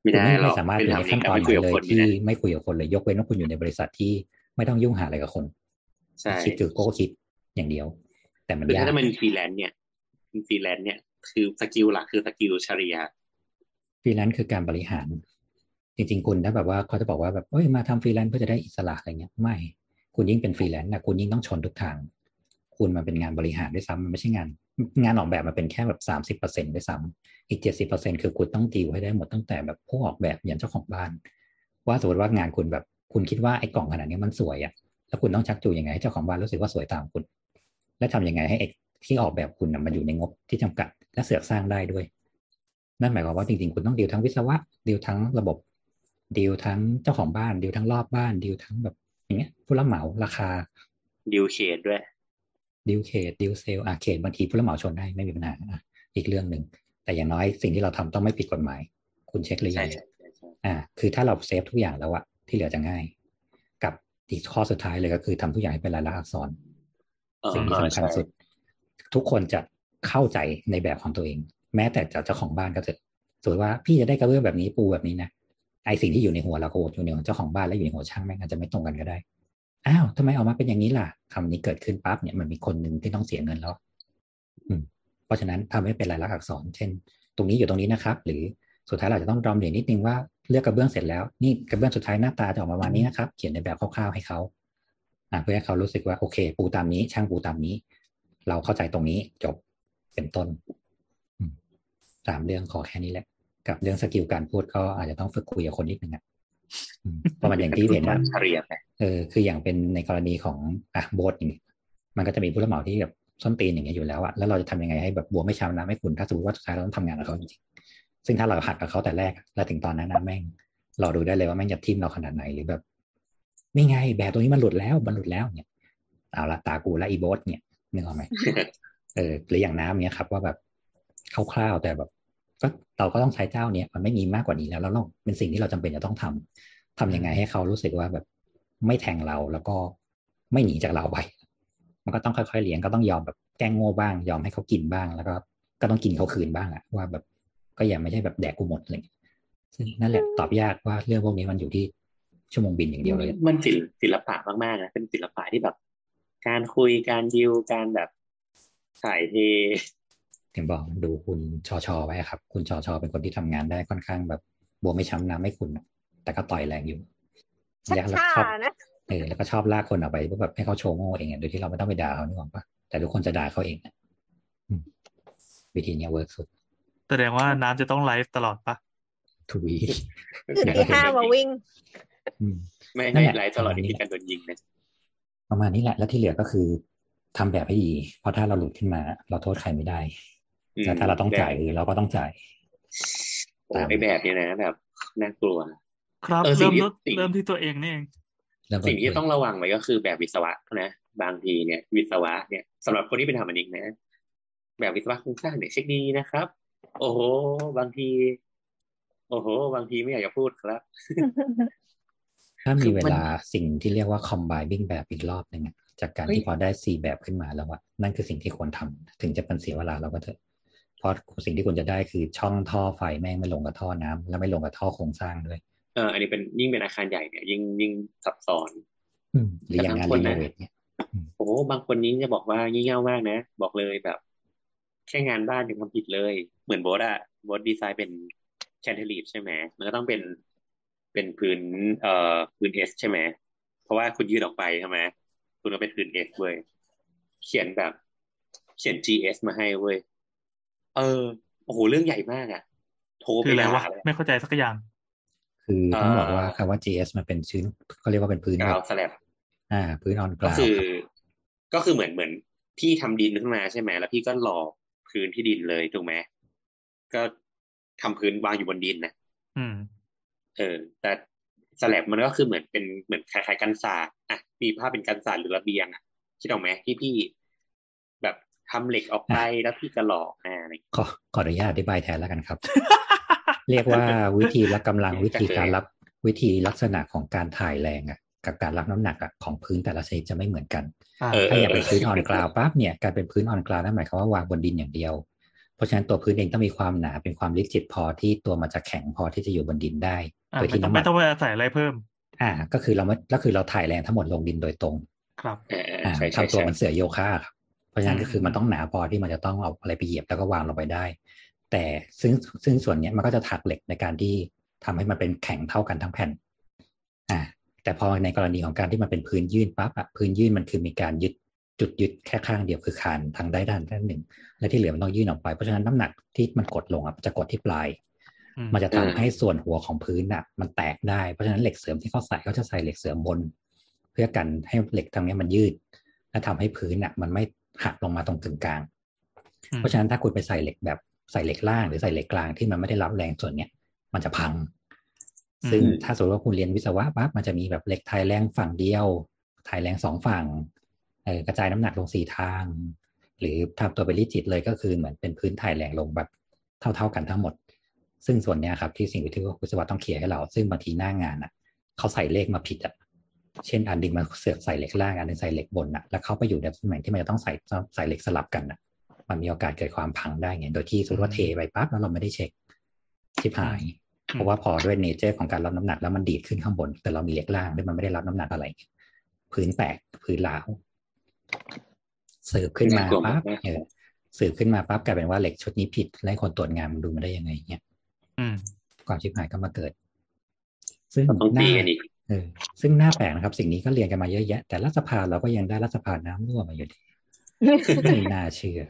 ไม่ได้คุณหรไม่อกสามารถอยู่ในขั้นตอนไหนเลยที่ไม่คุยกับคนเลยยกเว้นว่าคุณอยู่ในบริษัทที่ไม่ต้องยุ่งหาอะไรกับคนใช่คิดคือก็คิดอย่างเดียว แต่มันคือยากถ้ามันฟรีแลนซ์เนี่ยฟรีแลนซ์เนี่ยคือ skill หลักคือ skill เฉลี่ยฟรีแลนซ์คือการบริหาร จริงๆ คุณถ้าแบบว่าเขาจะบอกว่าแบบเอ้ยมาทำฟรีแลนซ์เพื่อจะได้อิสระอะไรเงี้ยไม่ คุณยิ่งเป็นฟรีแลนซ์นะคุณยิ่งต้องชนทุกทาง คุณมันเป็นงานบริหารด้วยซ้ำมันไม่ใช่งาน งานออกแบบมันเป็นแค่แบบสามสิบเปอร์เซ็นต์ด้วยซ้ำอีกเจ็ดสิบเปอร์เซ็นต์คือคุณต้องดีลให้ได้หมดตั้งแต่แบบผู้ออกแบบยันเจ้าของบ้าน ว่าสมมติว่างานคุณแบบคุณคิดว่าไอ้กล่องขนาดนี้มันสวยอะแล้วคุณต้องชักจูงยังไงให้เจ้าของบ้านรู้สึกว่าสวยตามคุณ และทำยังไงให้ไอ้ที่ออกแบบคุณนะมันอยู่ในงบที่จำกัด และเสือกสร้างได้ด้วย นั่นหมายความว่าจริงๆคุณต้องดีลทั้งวิศวะดีลทั้งระบบดีลทั้งเจ้าของบ้านดีลทั้งรอบบ้านดีลทั้งแบบอย่างเงี้ยผู้รับเหมาราคาดิวเขตด้วย ดีลเคดดีลเซลอาเขตบางทีผู้รับเหมาชนได้ไม่มีปัญหาอะอีกเรื่องหนึ่ง แต่อย่างน้อยสิ่งที่เราทำต้องไม่ผิดกฎหมาย คุณเช็คหรือใช่ยังใช่ใช่ใช่อ่า คือถ้าเราเซฟทุกอย่างแล้วอะที่เหลือจะง่าย กับอีกข้อสุดท้ายเลยก็คือทำทุกอย่างให้เป็นลายลักษณ์อักษรเออสิ่งที่เออสำคัญใช่สุด ทุกคนจะเข้าใจในแบบของตัวเอง แม้แต่เจ้าของบ้านก็จะสมมติว่าพี่จะได้กระเบื้องแบบนี้ปูแบบนี้นะไอสิ่งที่อยู่ในหัวเรากับอยู่ในหัวเจ้าของบ้านและอยู่ในหัวช่างแม่งอาจจะไม่ตรงกันก็ได้ อ้าวทำไมออกมาเป็นอย่างนี้ล่ะคำนี้เกิดขึ้นปั๊บเนี่ยมันมีคนหนึ่งที่ต้องเสียเงินแล้วเพราะฉะนั้นทำให้เป็นลายลักษณ์อักษร เช่น ตรงนี้อยู่ตรงนี้นะครับ หรือสุดท้ายเราจะต้องรอมเรียนนิดนึงว่าเลือกกระเบื้องเสร็จแล้ว นี่กระเบื้องสุดท้ายหน้าตาจะออกมาประมาณนี้นะครับ เขียนในแบบคร่าวๆให้เขาเพื่อให้เขารู้สึกว่าโอเค ปูตามนี้ ช่างปูตามนี้ เราเข้าใจตรงนี้จบเป็นต้นสามเรื่องขอแค่นี้แหละ กับเรื่องสกิลการพูดก็อาจจะต้องฝึกคุยกับคนนิดนึงอะ อืมเพราะมันอย่างที่เห็นว่าเฉลี่ยไปเออคืออย่างเป็นในกรณีของอะโบสอย่างนี้มันก็จะมีผู้รับเหมาที่แบบส้นตีนอย่างเงี้ยอยู่แล้วอะแล้วเราจะทำยังไงให้แบบบัวไม่ช้ำน้ำไม่ขุ่นถ้าสมมติว่าสุดท้ายเราต้องทำงานกับเขาจริงๆซึ่งถ้าเราหัดกับเขาแต่แรกอะแล้วถึงตอนนั้นนะแม่ง เราดูได้เลยว่าแม่งจะทิมเราขนาดไหนหรือแบบนี่ไง แบบตัวนี้มันหลุดแล้วมันหลุดแล้วเนี่ยเอาละตากูและอีโบสเนี่ยนึกออกไหมเออหรืออย่างน้ำเนี้ยครับ ว่าแบบคร่าวๆแต่แบบ ก็เราก็ต้องใช้เจ้าเนี้ยมันไม่มีมากกว่านี้แล้วแล้วเราเป็นสิ่งที่เราจำเป็นจะต้องทำทำยังไงให้เขารู้สึกว่าแบบไม่แทงเราแล้วก็ไม่หนีจากเราไป มันก็ต้องค่อยๆเลี้ยงก็ต้องยอมแบบแกล้งโง่บ้าง ยอมให้เขากินบ้าง แล้วก็ก็ต้องกินเขาคืนบ้างอะว่าแบบก็อย่าไม่ใช่แบบแดกกูหมดอะไรอย่างเลยซึ่งนั่นแหละตอบยากว่าเรื่องพวกนี้มันอยู่ที่ชั่วโมงบินอย่างเดียวเลย มันศิลป์ศิลปะมากๆนะเป็นศิลปะที่แบบ การคุยการดิวการแบบถ่ายเท ถึงบอกดูคุณชอชอไว้ครับ คุณชอชอเป็นคนที่ทำงานได้ค่อนข้างแบบบัวไม่ช้ำน้ำไม่ขุ่นอะแต่ก็ต่อยแรงอยู่ชักแล้วช้าชอบนะเออแล้วก็ชอบลากคนออกไปเพื่อแบบให้เขาโชว์โง่เองอะโดยที่เราไม่ต้องไปด่าเขานึกออกปะแต่ทุกคนจะด่าเขาเองอะอืมวิธีเนี้ยเวิ work สุด แสดงว่าน้ำจะต้องไลฟ์ตลอดปะทุวีตื่นตีห้ามาวิ่งอืมไม่นั่ไม่นแหละไลฟ์ตลอดประมาณนี้ที่การโดนยิงนะประมาณนี้แหละ แล้วที่เหลือก็คือทำแบบให้ดี เพราะถ้าเราหลุดขึ้นมา เราโทษใครไม่ได้อืม แต่ถ้าเราต้องจ่ายเราก็ต้องจ่ายโอ้ไอแบบเนี้ยนะแบบน่ากลัว ครับเออสิ่เริ่งมที่ต้นสิ่งเริ่มที่ตัวเองนี่เองแล้วก็สิ่งที่ต้องระวังไว้ก็คือแบบวิศวะนะบางทีเนี่ย วิศวะเนี่ยสำหรับคนที่เป็นทำมันเองนะ แบบวิศวะโครงสร้างเนี่ยเช็คดีนะครับ โอ้โห บางที โอ้โห บางทีไม่อยากจะพูดครับ ถ้ามีคือเวมันลาสิ่งที่เรียกว่า combining แบบอีกรอบหนึ่งอะจากการเฮ้ยที่พอได้ C แบบขึ้นมาแล้วอะนั่นคือสิ่งที่ควรทำถึงจะเป็นเสียเวลาเราก็เถอะ เพราะสิ่งที่ควรจะได้คือช่องท่อไฟแม่งไม่ลงกับท่อน้ำแล้วไม่ลงกับท่อโครงสร้างด้วยเอออันนี้เป็นยิ่งเป็นอาคารใหญ่เนี่ยยิ่งยิ่งซับซ้อนอืมหรืออย่างงานแต่บางคนรีโนนะเวทเนี่ยโอ้โหบางคนนี้จะบอกว่างี่เง่ามากนะ บอกเลยแบบ แค่งานบ้านยังทำผิดเลย เหมือนโบสอะโบสดีไซน์เป็นแคนเทลีฟใช่ไหมมันก็ต้องเป็นเป็นพื้นเอ่อพื้นเอสใช่ไหมเพราะว่าคุณยืดออกไปใช่ไหมคุณก็เป็นพื้นเอสเว้ยเขียนแบบ เขียน GS มาให้เว้ย เออโอ้โหเรื่องใหญ่มากอะโทรคืไปออะไรด่าวะเลยไม่เข้าใจสักอย่าง คือต้องบอกว่าเอ่อคำว่า GS มันเป็นชื้นเขาเรียกว่าเป็นพื้นกแบราวบสแลบอ่า พื้นออนกก็ราวคือ ก็คือเหมือนเหมือนพี่ทำดินขึ้นมาใช่ไหมแล้วพี่ก็หล่อพื้นที่ดินเลยถูกไหมก็ทำพื้นวางอยู่บนดินนะอืม เออ แต่สแลบมันก็คือเหมือนเป็นเหมือนคล้ายๆกันศาสตร์อะมีภาพเป็นกันศาสตร์หรือระเบียงอะคิดออกไหมที่พี่แบบ ทำเหล็กออกไปแล้วพี่ก็หล่ออ่าอะไรอย่างเงี้ยขอขออนุญาตอธิบายแทนแล้วกันครับ เรียกว่าวิธีและกำลังวิธีการรับวิธีลักษณะของการถ่ายแรงอะกับการรับน้ำหนักอะของพื้นแต่ละชนิดจะไม่เหมือนกันอ่าเออถ้าอยากเป็นพื้นออนกราวปั๊บเนี่ยการเป็นพื้นออนกราวนั่นหมายความว่าวางบนดินอย่างเดียว เพราะฉะนั้นตัวพื้นเองต้องมีความหนาเป็นความลิจิตพอที่ตัวมันจะแข็งพอที่จะอยู่บนดินได้อ่าโดยไม่ที่ต้องน้ำหไม่นักต้องไปอาศัยอะไรเพิ่ม อ่า ก็คือเราไม่ก็คือเราถ่ายแรงทั้งหมดลงดินโดยตรง ครับอ่าอ่าอ่าใช่ใช่ทำตัวใช่เหมันเสือโยคะครับเพ ราะฉะนั้นก็คืออืมมันต้องหนาพอที่มันจะต้องเอาอะไรไปเหยียบแล้วก็วางลงไปได้ แต่ซึ่งซึ่งส่วนเนี้ยมันก็จะถักเหล็กในการที่ทำให้มันเป็นแข็งเท่ากันทั้งแผ่น อ่า แต่พอในกรณีของการที่มันเป็นพื้นยื่นปั๊บอะพื้นยื่นมันคือมีการยึดจุดยึดแค่ข้างเดียวคือคานทางได้ด้านด้านหนึ่ง และที่เหลือมันต้องยื่นออกไป เพราะฉะนั้นน้ำหนักที่มันกดลงอะจะกดที่ปลายอืมมันจะทำให้ส่วนหัวของพื้นอะ มันแตกได้ เพราะฉะนั้นเหล็กเสริมที่เขาใส่เขาจะใส่เหล็กเสริมบน เพื่อกันให้เหล็กทางเนี้ยมันยืด และทำให้พื้นอะ มันไม่ หักลงมาตรงกึ่งกลางอืมเพราะฉะนั้นถ้าคุณไปใส่เหล็กแบบใส่เหล็กล่างหรือใส่เหล็กกลางที่มันไม่ได้รับแรงส่วนเนี้ยมันจะพัง ซึ่งถ้าสมมติว่าคุณเรียนวิศวะปั๊บมันจะมีแบบเหล็กถ่ายแรงฝั่งเดียวถ่ายแรงสองฝั่งเออกระจายน้ำหนักลงสี่ทาง หรือทำตัวเป็นลิจิตเลยก็คือเหมือนเป็นพื้นถ่ายแรงลงแบบเท่า ๆกันทั้งหมด ซึ่งส่วนเนี้ยครับที่สิ่งที่วิศวะต้องเคลียร์ให้เรา ซึ่งบางทีหน้างานอะ เขาใส่เลขมาผิดอะ เช่นอันหนึงมันเสือกใส่เหล็กล่างอันหนึงใส่เหล็กบนอะแล้วเขาไปอยู่ในตำแหน่งที่มันจะต้องใส่ใส่เหล็กสลับกันอะมันมีโอกาสเกิดความพังได้ไง โดยที่สมมติว่าเทไปปั๊บแล้วเราไม่ได้เช็คชิบหาย เพราะว่าพอด้วยเนเจอร์ของการรับน้ำหนักแล้วมันดีดขึ้นข้างบน แต่เรามีเหล็กล่างด้วยมันไม่ได้รับน้ำหนักอะไร พื้นแตกพื้นหลาวสืบขึ้นมาน่ากลัวปั๊บมากเออสืบขึ้นมาปั๊บกลายเป็นว่าเหล็กชุดนี้ผิดและให้คนตรวจงานมันดูมาได้ยังไงเนี่ยอืมความชิบหายก็มาเกิด ซึ่งเราต้องหตีน้ากันอีก เออซึ่งหน้าแปลกนะครับ สิ่งนี้ก็เรียนกันมาเยอะแยะ แต่รัฐสภาเราก็ยังได้รัฐสภาน้ำรั่วมาอยู่ดีไม่น่าเชื่อ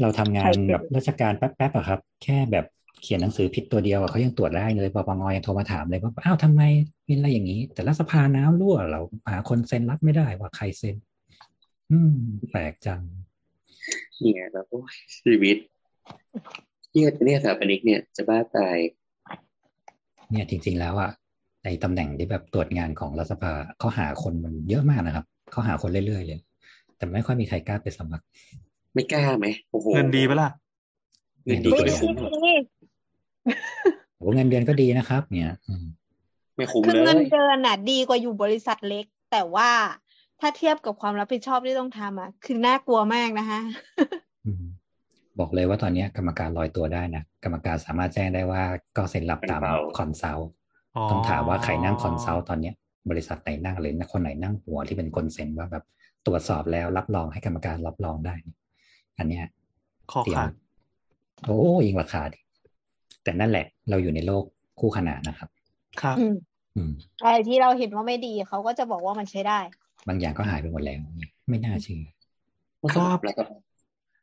เราทำงานแบบราชการแป๊บๆอะครับ แค่แบบเขียนหนังสือผิดตัวเดียวอะเขายังตรวจได้เลยปปงยังโทรมาถามเลยว่าอ้าวทำไมเป็นอะไรอย่างนี้ แต่รัฐสภาน้ำรั่ว เราหาคนเซ็นรับไม่ได้ว่าใครเซ็น อืมแปลกจังเนี่ยแล้วโอ้ยชีวิตเนี่ยเนี่ยสถาปนิกเนี่ยจะบ้าตายเนี่ยจริง ๆ แล้วอะ ในตำแหน่งที่แบบตรวจงานของรัฐสภาเขาหาคนมันเยอะมากนะครับเขาหาคนเรื่อยๆเลย แต่ไม่ค่อยมีใครกล้าไปสมัคร ไม่กล้าไหมโอ้โหเงินดีปะล่ะเงินดีไม่ก็ดีไม่คุ้มหรอกโอ้เงินเดือนก็ดีนะครับ เนี่ยอืมไม่คุ้มคือเลเงินยเดือนน่ะ ดีกว่าอยู่บริษัทเล็ก แต่ว่าถ้าเทียบกับความรับผิดชอบที่ต้องทำอะ คือน่ากลัวมากนะคะอืมบอกเลยว่าตอนเนี้ยกรรมการลอยตัวได้นะกรรมการสามารถแจ้งได้ว่าก็เซ็นรับตามเป็นเบาคอนซัลท์ ต้องถามว่าใครนั่งคอนซัลท์ตอนเนี้ยบริษัทไหนนั่งหรือคนไหนนั่งหัวที่เป็นคนเซ็นว่าแบบตรวจสอบแล้วรับรองให้กรรมการรับรองได้ อันเนี้ยคอเตรียมขาดโอ้ยิงราคาดิแต่นั่นแหละ เราอยู่ในโลกคู่ขนานนะครับ ครับอืมอืมอะไรที่เราเห็นว่าไม่ดีเขาก็จะบอกว่ามันใช้ได้ บางอย่างก็หายไปหมดแล้ว ไม่น่าเชื่อครับแล้วก็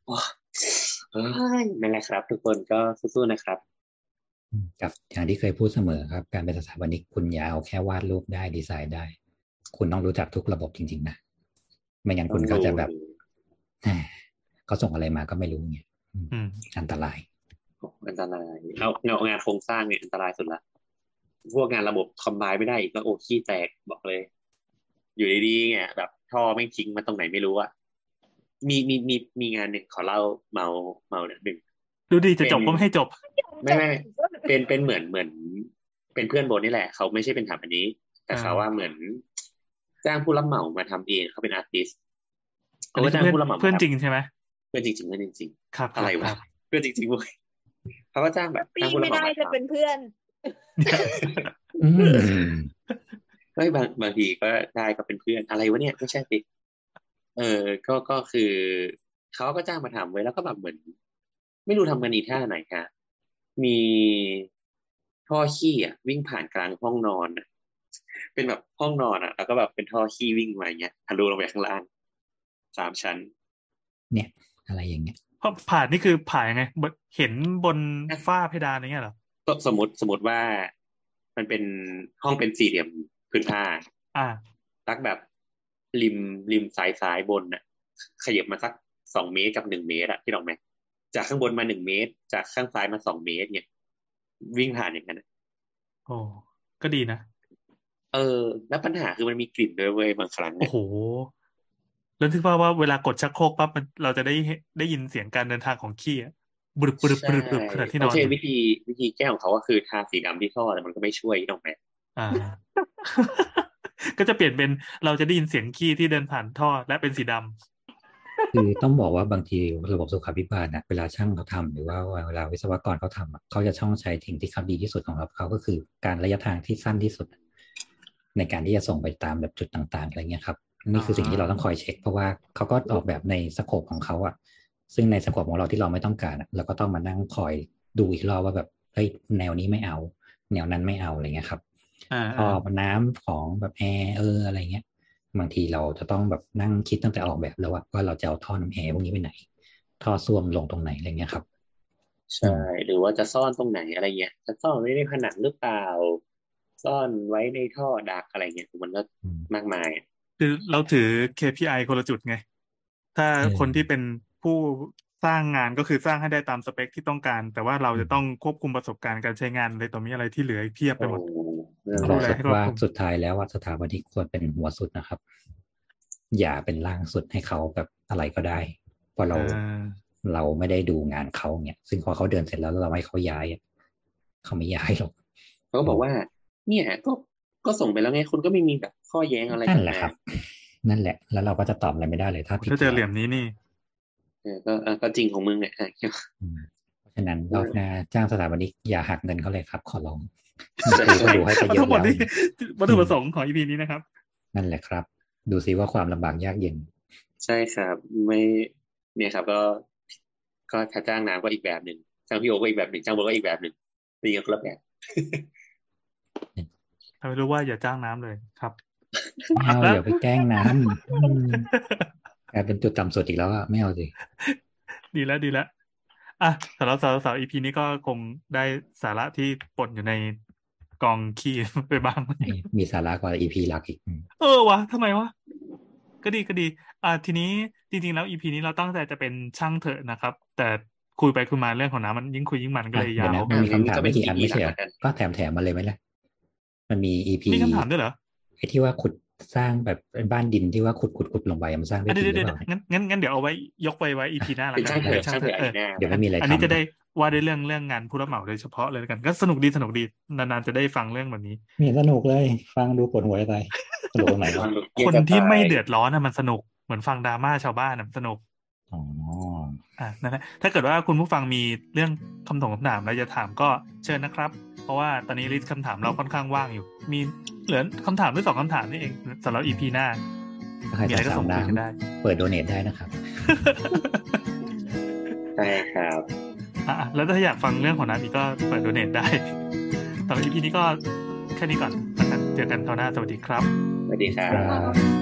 โอ้เอ้ยนั่นแหละครับ ทุกคนก็สู้ๆนะครับอืม กับอย่างที่เคยพูดเสมอครับ การเป็นสถาปนิกคุณอยาวแค่วาดรูปได้ดีไซน์ได้ คุณต้องรู้จักทุกระบบจริง ๆ นะ ไม่งั้นคุณก็จะแบบแหมเขาส่งอะไรมาก็ไม่รู้ไงอืมอืมอันตรายโอ้อันตรายเอาเงางานโครงสร้างเนี่ยอันตรายสุดละพวกงานระบบคอมไบไม่ได้อีกแล้วโอ้ขี้แตกบอกเลย อยู่ดีๆเนี่ยแบบท่อไม่งทิ้งมาตรงไหนไม่รู้อะมีมีมีมีงานหนึ่งขอเล่าเมาเมาหนึ่งดูดีจะจบเป็นก็ไม่ให้จบ ไม่ไม่ เป็นเป็นเหมือนเหมือน เป็นเพื่อนโบนี่แหละ เขาไม่ใช่เป็นถามอันนี้ แต่เขาว่าเหมือน จ้างผู้รับเหมามาทำเองเขาเป็นอาร์ติสอันนี้จ้างเพื่อนผู้รับเหมาเพื่อนมาทำจริงใช่ไหมเพื่อนจริงๆเพื่อนจริงครับๆอะไรควะรับเพื่อนจริงๆเว้ยเขาก็จ้างแบบปีจ้างผู้รับไม่เหมาได้มาจะเป็นทำเพื่อนอืมเฮ้ยบางบางทีก็ได้ก็เป็นเพื่อนอะไรวะเนี่ยไม่ใช่สิเออ ก็ก็คือเขาก็จ้างมาทำไว้แล้วก็แบบเหมือน ไม่รู้ทำกันอีท่าไหนค่ะ มีท่อขี้อะวิ่งผ่านกลางห้องนอนอะเป็นแบบห้องนอนอะ แล้วก็แบบเป็นท่อขี้วิ่งมาอย่างเงี้ยทะลุลงไปข้างล่างสามชั้น เนี่ย อะไรอย่างเงี้ยเพราะผ่านนี่คือผ่านยังไงบนเห็นบนฝ้าเพดานอะไรเงี้ยเหรอก็สมมติสมมติว่ามันเป็นห้องเป็นสี่เหลี่ยมพื้นผ้า อ่าสักแบบริมริมซ้ายซ้ายบนน่ะ ขยับมาสักสองเมตรกับหนึ่งเมตรอะที่ลองไหม จากข้างบนมาหนึ่งเมตร จากข้างซ้ายมาสองเมตร เนี่ย วิ่งผ่านอย่างนั้นอะโอ้ก็ดีนะ เออ แล้วปัญหาคือมันมีกลิ่นด้วยเว้ยบางครั้งโอ้โหแล้วที่ว่าว่าเวลากดชักโครกปั๊บมันเราจะได้ได้ยินเสียงการเดินทางของขี้อะบรึบใช่บรึบปรึบปรึบขณะที่นเขาอนอใช้ยู่วิธีวิธีแก้ของเขาก็คือทาสีดำที่ท่อแต่มันก็ไม่ช่วยที่ลองไหมอ่า ก็จะเปลี่ยนเป็นเราจะได้ยินเสียงขี้ที่เดินผ่านท่อและเป็นสีดำ คือต้องบอกว่าบางทีระบบสุขาภิบาลนะเวลาช่างเขาทำหรือว่าเวลาวิศวกรเขาทำอะเขาจะช่องใช้สิ่งที่เขาดีที่สุดของเราเขาก็คือการระยะทางที่สั้นที่สุด ในการที่จะส่งไปตามแบบจุดต่าง ๆ อะไรเงี้ยครับนี่คือสิ่งที่เราต้องคอยเช็ค เพราะว่าเขาก็ออกแบบในสโคปของเขาอะซึ่งในสโคปของเราที่เราไม่ต้องการอะเราก็ต้องมานั่งคอยดูอีกรอบว่าแบบเฮ้ยแนวนี้ไม่เอา แนวนั้นไม่เอาอะไรเงี้ยครับอ่าท่ออ่าน้ำของแบบแอร์เอออะไรเงี้ย บางทีเราจะต้องแบบนั่งคิดตั้งแต่ออกแบบแล้วว่าว่าเราจะเอาท่อน้ำแอร์พวกนี้ไปไหน ท่อส้วมลงตรงไหนอะไรเงี้ยครับ ใช่ หรือว่าจะซ่อนตรงไหนอะไรเงี้ย จะซ่อนไว้ในผนังหรือเปล่า ซ่อนไว้ในท่อดักอะไรเงี้ยมันก็อืมมากมายอะคือเราถือ KPI คนละจุดไง ถ้าเออคนที่เป็นผู้สร้างงานก็คือสร้างให้ได้ตามสเปคที่ต้องการ แต่ว่าเราจะต้องควบคุมประสบการณ์การใช้งานอะไรต่อมีอะไรที่เหลืออีกเพียบไปโอ้หมด เรื่องดูบอกแลสุดให้รอบว่าคลุมสุดท้ายแล้วว่าสถาปนิกควรเป็นหัวสุดนะครับ อย่าเป็นล่างสุดให้เขาแบบอะไรก็ได้เพราะเราเออเราไม่ได้ดูงานเขาเนี่ย ซึ่งพอเขาเดินเสร็จแล้วเราให้เขาย้ายอะเขาไม่ย้ายหรอกเขาก็บอกว่า เนี่ยก็ก็ส่งไปแล้วไงคุณก็ไม่มีแบบข้อแย้งอะไรนั่กันแหละมาครับ นั่นแหละ แล้วเราก็จะตอบอะไรไม่ได้เลยถ้าผิดถ้าเจอเหลี่ยมนี้นี่เออก็เออก็จริงของมึงเนี่ยอืมเพราะฉะนั้นรอบหน้าจ้างสถาปนิกอย่าหักเงินเขาเลยครับ ขอร้องใช่คือเขา ดูให้ไปเยทั้อะงหมดแล้วนี่วัตถุประสงค์ของ EP นี้นะครับ นั่นแหละครับ ดูซิว่าความลำบากยากเย็น ใช่ครับ ไม่เนี่ยครับ ก็ก็ถ้าจ้างน้ำก็อีกแบบหนึ่งจ้างพี่โอก็อีกแบบหนึ่งจ้างโบก็อีกแบบหนึ่งตีกันคนละแบบถ้าไม่รู้ว่าอย่าจ้างน้ำเลยครับไม่เอาเดี๋ยวไปแกล้งน้ำอืมกลายเป็นจุดต่ำสุดอีกแล้วอะไม่เอาสิ ดีแล้วดีแล้วอะสำหรับสาวสาว EP นี้ก็คงได้สาระที่ปนอยู่ใน กองขี้ไปบ้าง มีสาระกว่า EP หลักอีกอืมเออวะทำไมวะ ก็ดีก็ดี อ่า ทีนี้จริงๆแล้ว EP นี้เราตั้งใจจะเป็นช่างเถอะนะครับ แต่คุยไปคุยมาเรื่องของน้ำมันยิ่งคุยยิ่งมันก็อะเลยเดี๋ยยาววนะมันมีคำถามไม่กี่อันไม่ใช่เหรอก็เป็น EP ก็แถมแถมมาเลยไหมล่ะ มันมี EP มีคำถามด้วยเหรอไอ้ที่ว่าขุด สร้างแบบเป็นบ้านดินที่ว่าขุดขุดขุดลงไปมันสร้างได้อะจริเดี๋ยวงหเดี๋รืยวอเปล่างั้นงั้นงั้นเดี๋ยวเอาไว้ยกไปไว้ EP หน้าละเป็นกัช่างนเถอะช่างช่างเถเถอะอะไอ้หน้าเดี๋ยวไม่มีอะไรอันนี้ทำจะได้ว่าด้วยเรื่องเรื่องงานผู้รับเหมาโดยเฉพาะเลยแล้วกัน ก็สนุกดีสนุกดีนานๆจะได้ฟังเรื่องแบบนี้มีสนุกเลย ฟังดูปวดหัวใจสนุกตรงไหนวะคนที่ไม่เดือดร้อนนะมันสนุกเหมือนฟังดราม่าชาวบ้านนะมันสนุก อ๋ออะนั่นแหละถ้าเกิดว่าคุณผู้ฟังมีเรื่องคำถามคำถามอะไรจะถามก็เชิญนะครับ เพราะว่าตอนนี้ลิสต์คำถามเราค่อนข้างว่างอยู่ มีเหลือคำถามด้วยสองคำถามนี่เองสำหรับ EP หน้าถ้าใครมีอะไรจะก็สาส่มงน้คุยกันได้ำเปิดโดเนทได้นะครับใช่ครับอะแล้วถ้าอยากฟังเรื่องของน้ำอีกก็เปิดโดเนทได้สำหรับ EP นี้ก็แค่นี้ก่อนแล้วกันเจอกันคราวหน้าสวัสดีครับ สวัสดีครัครับบ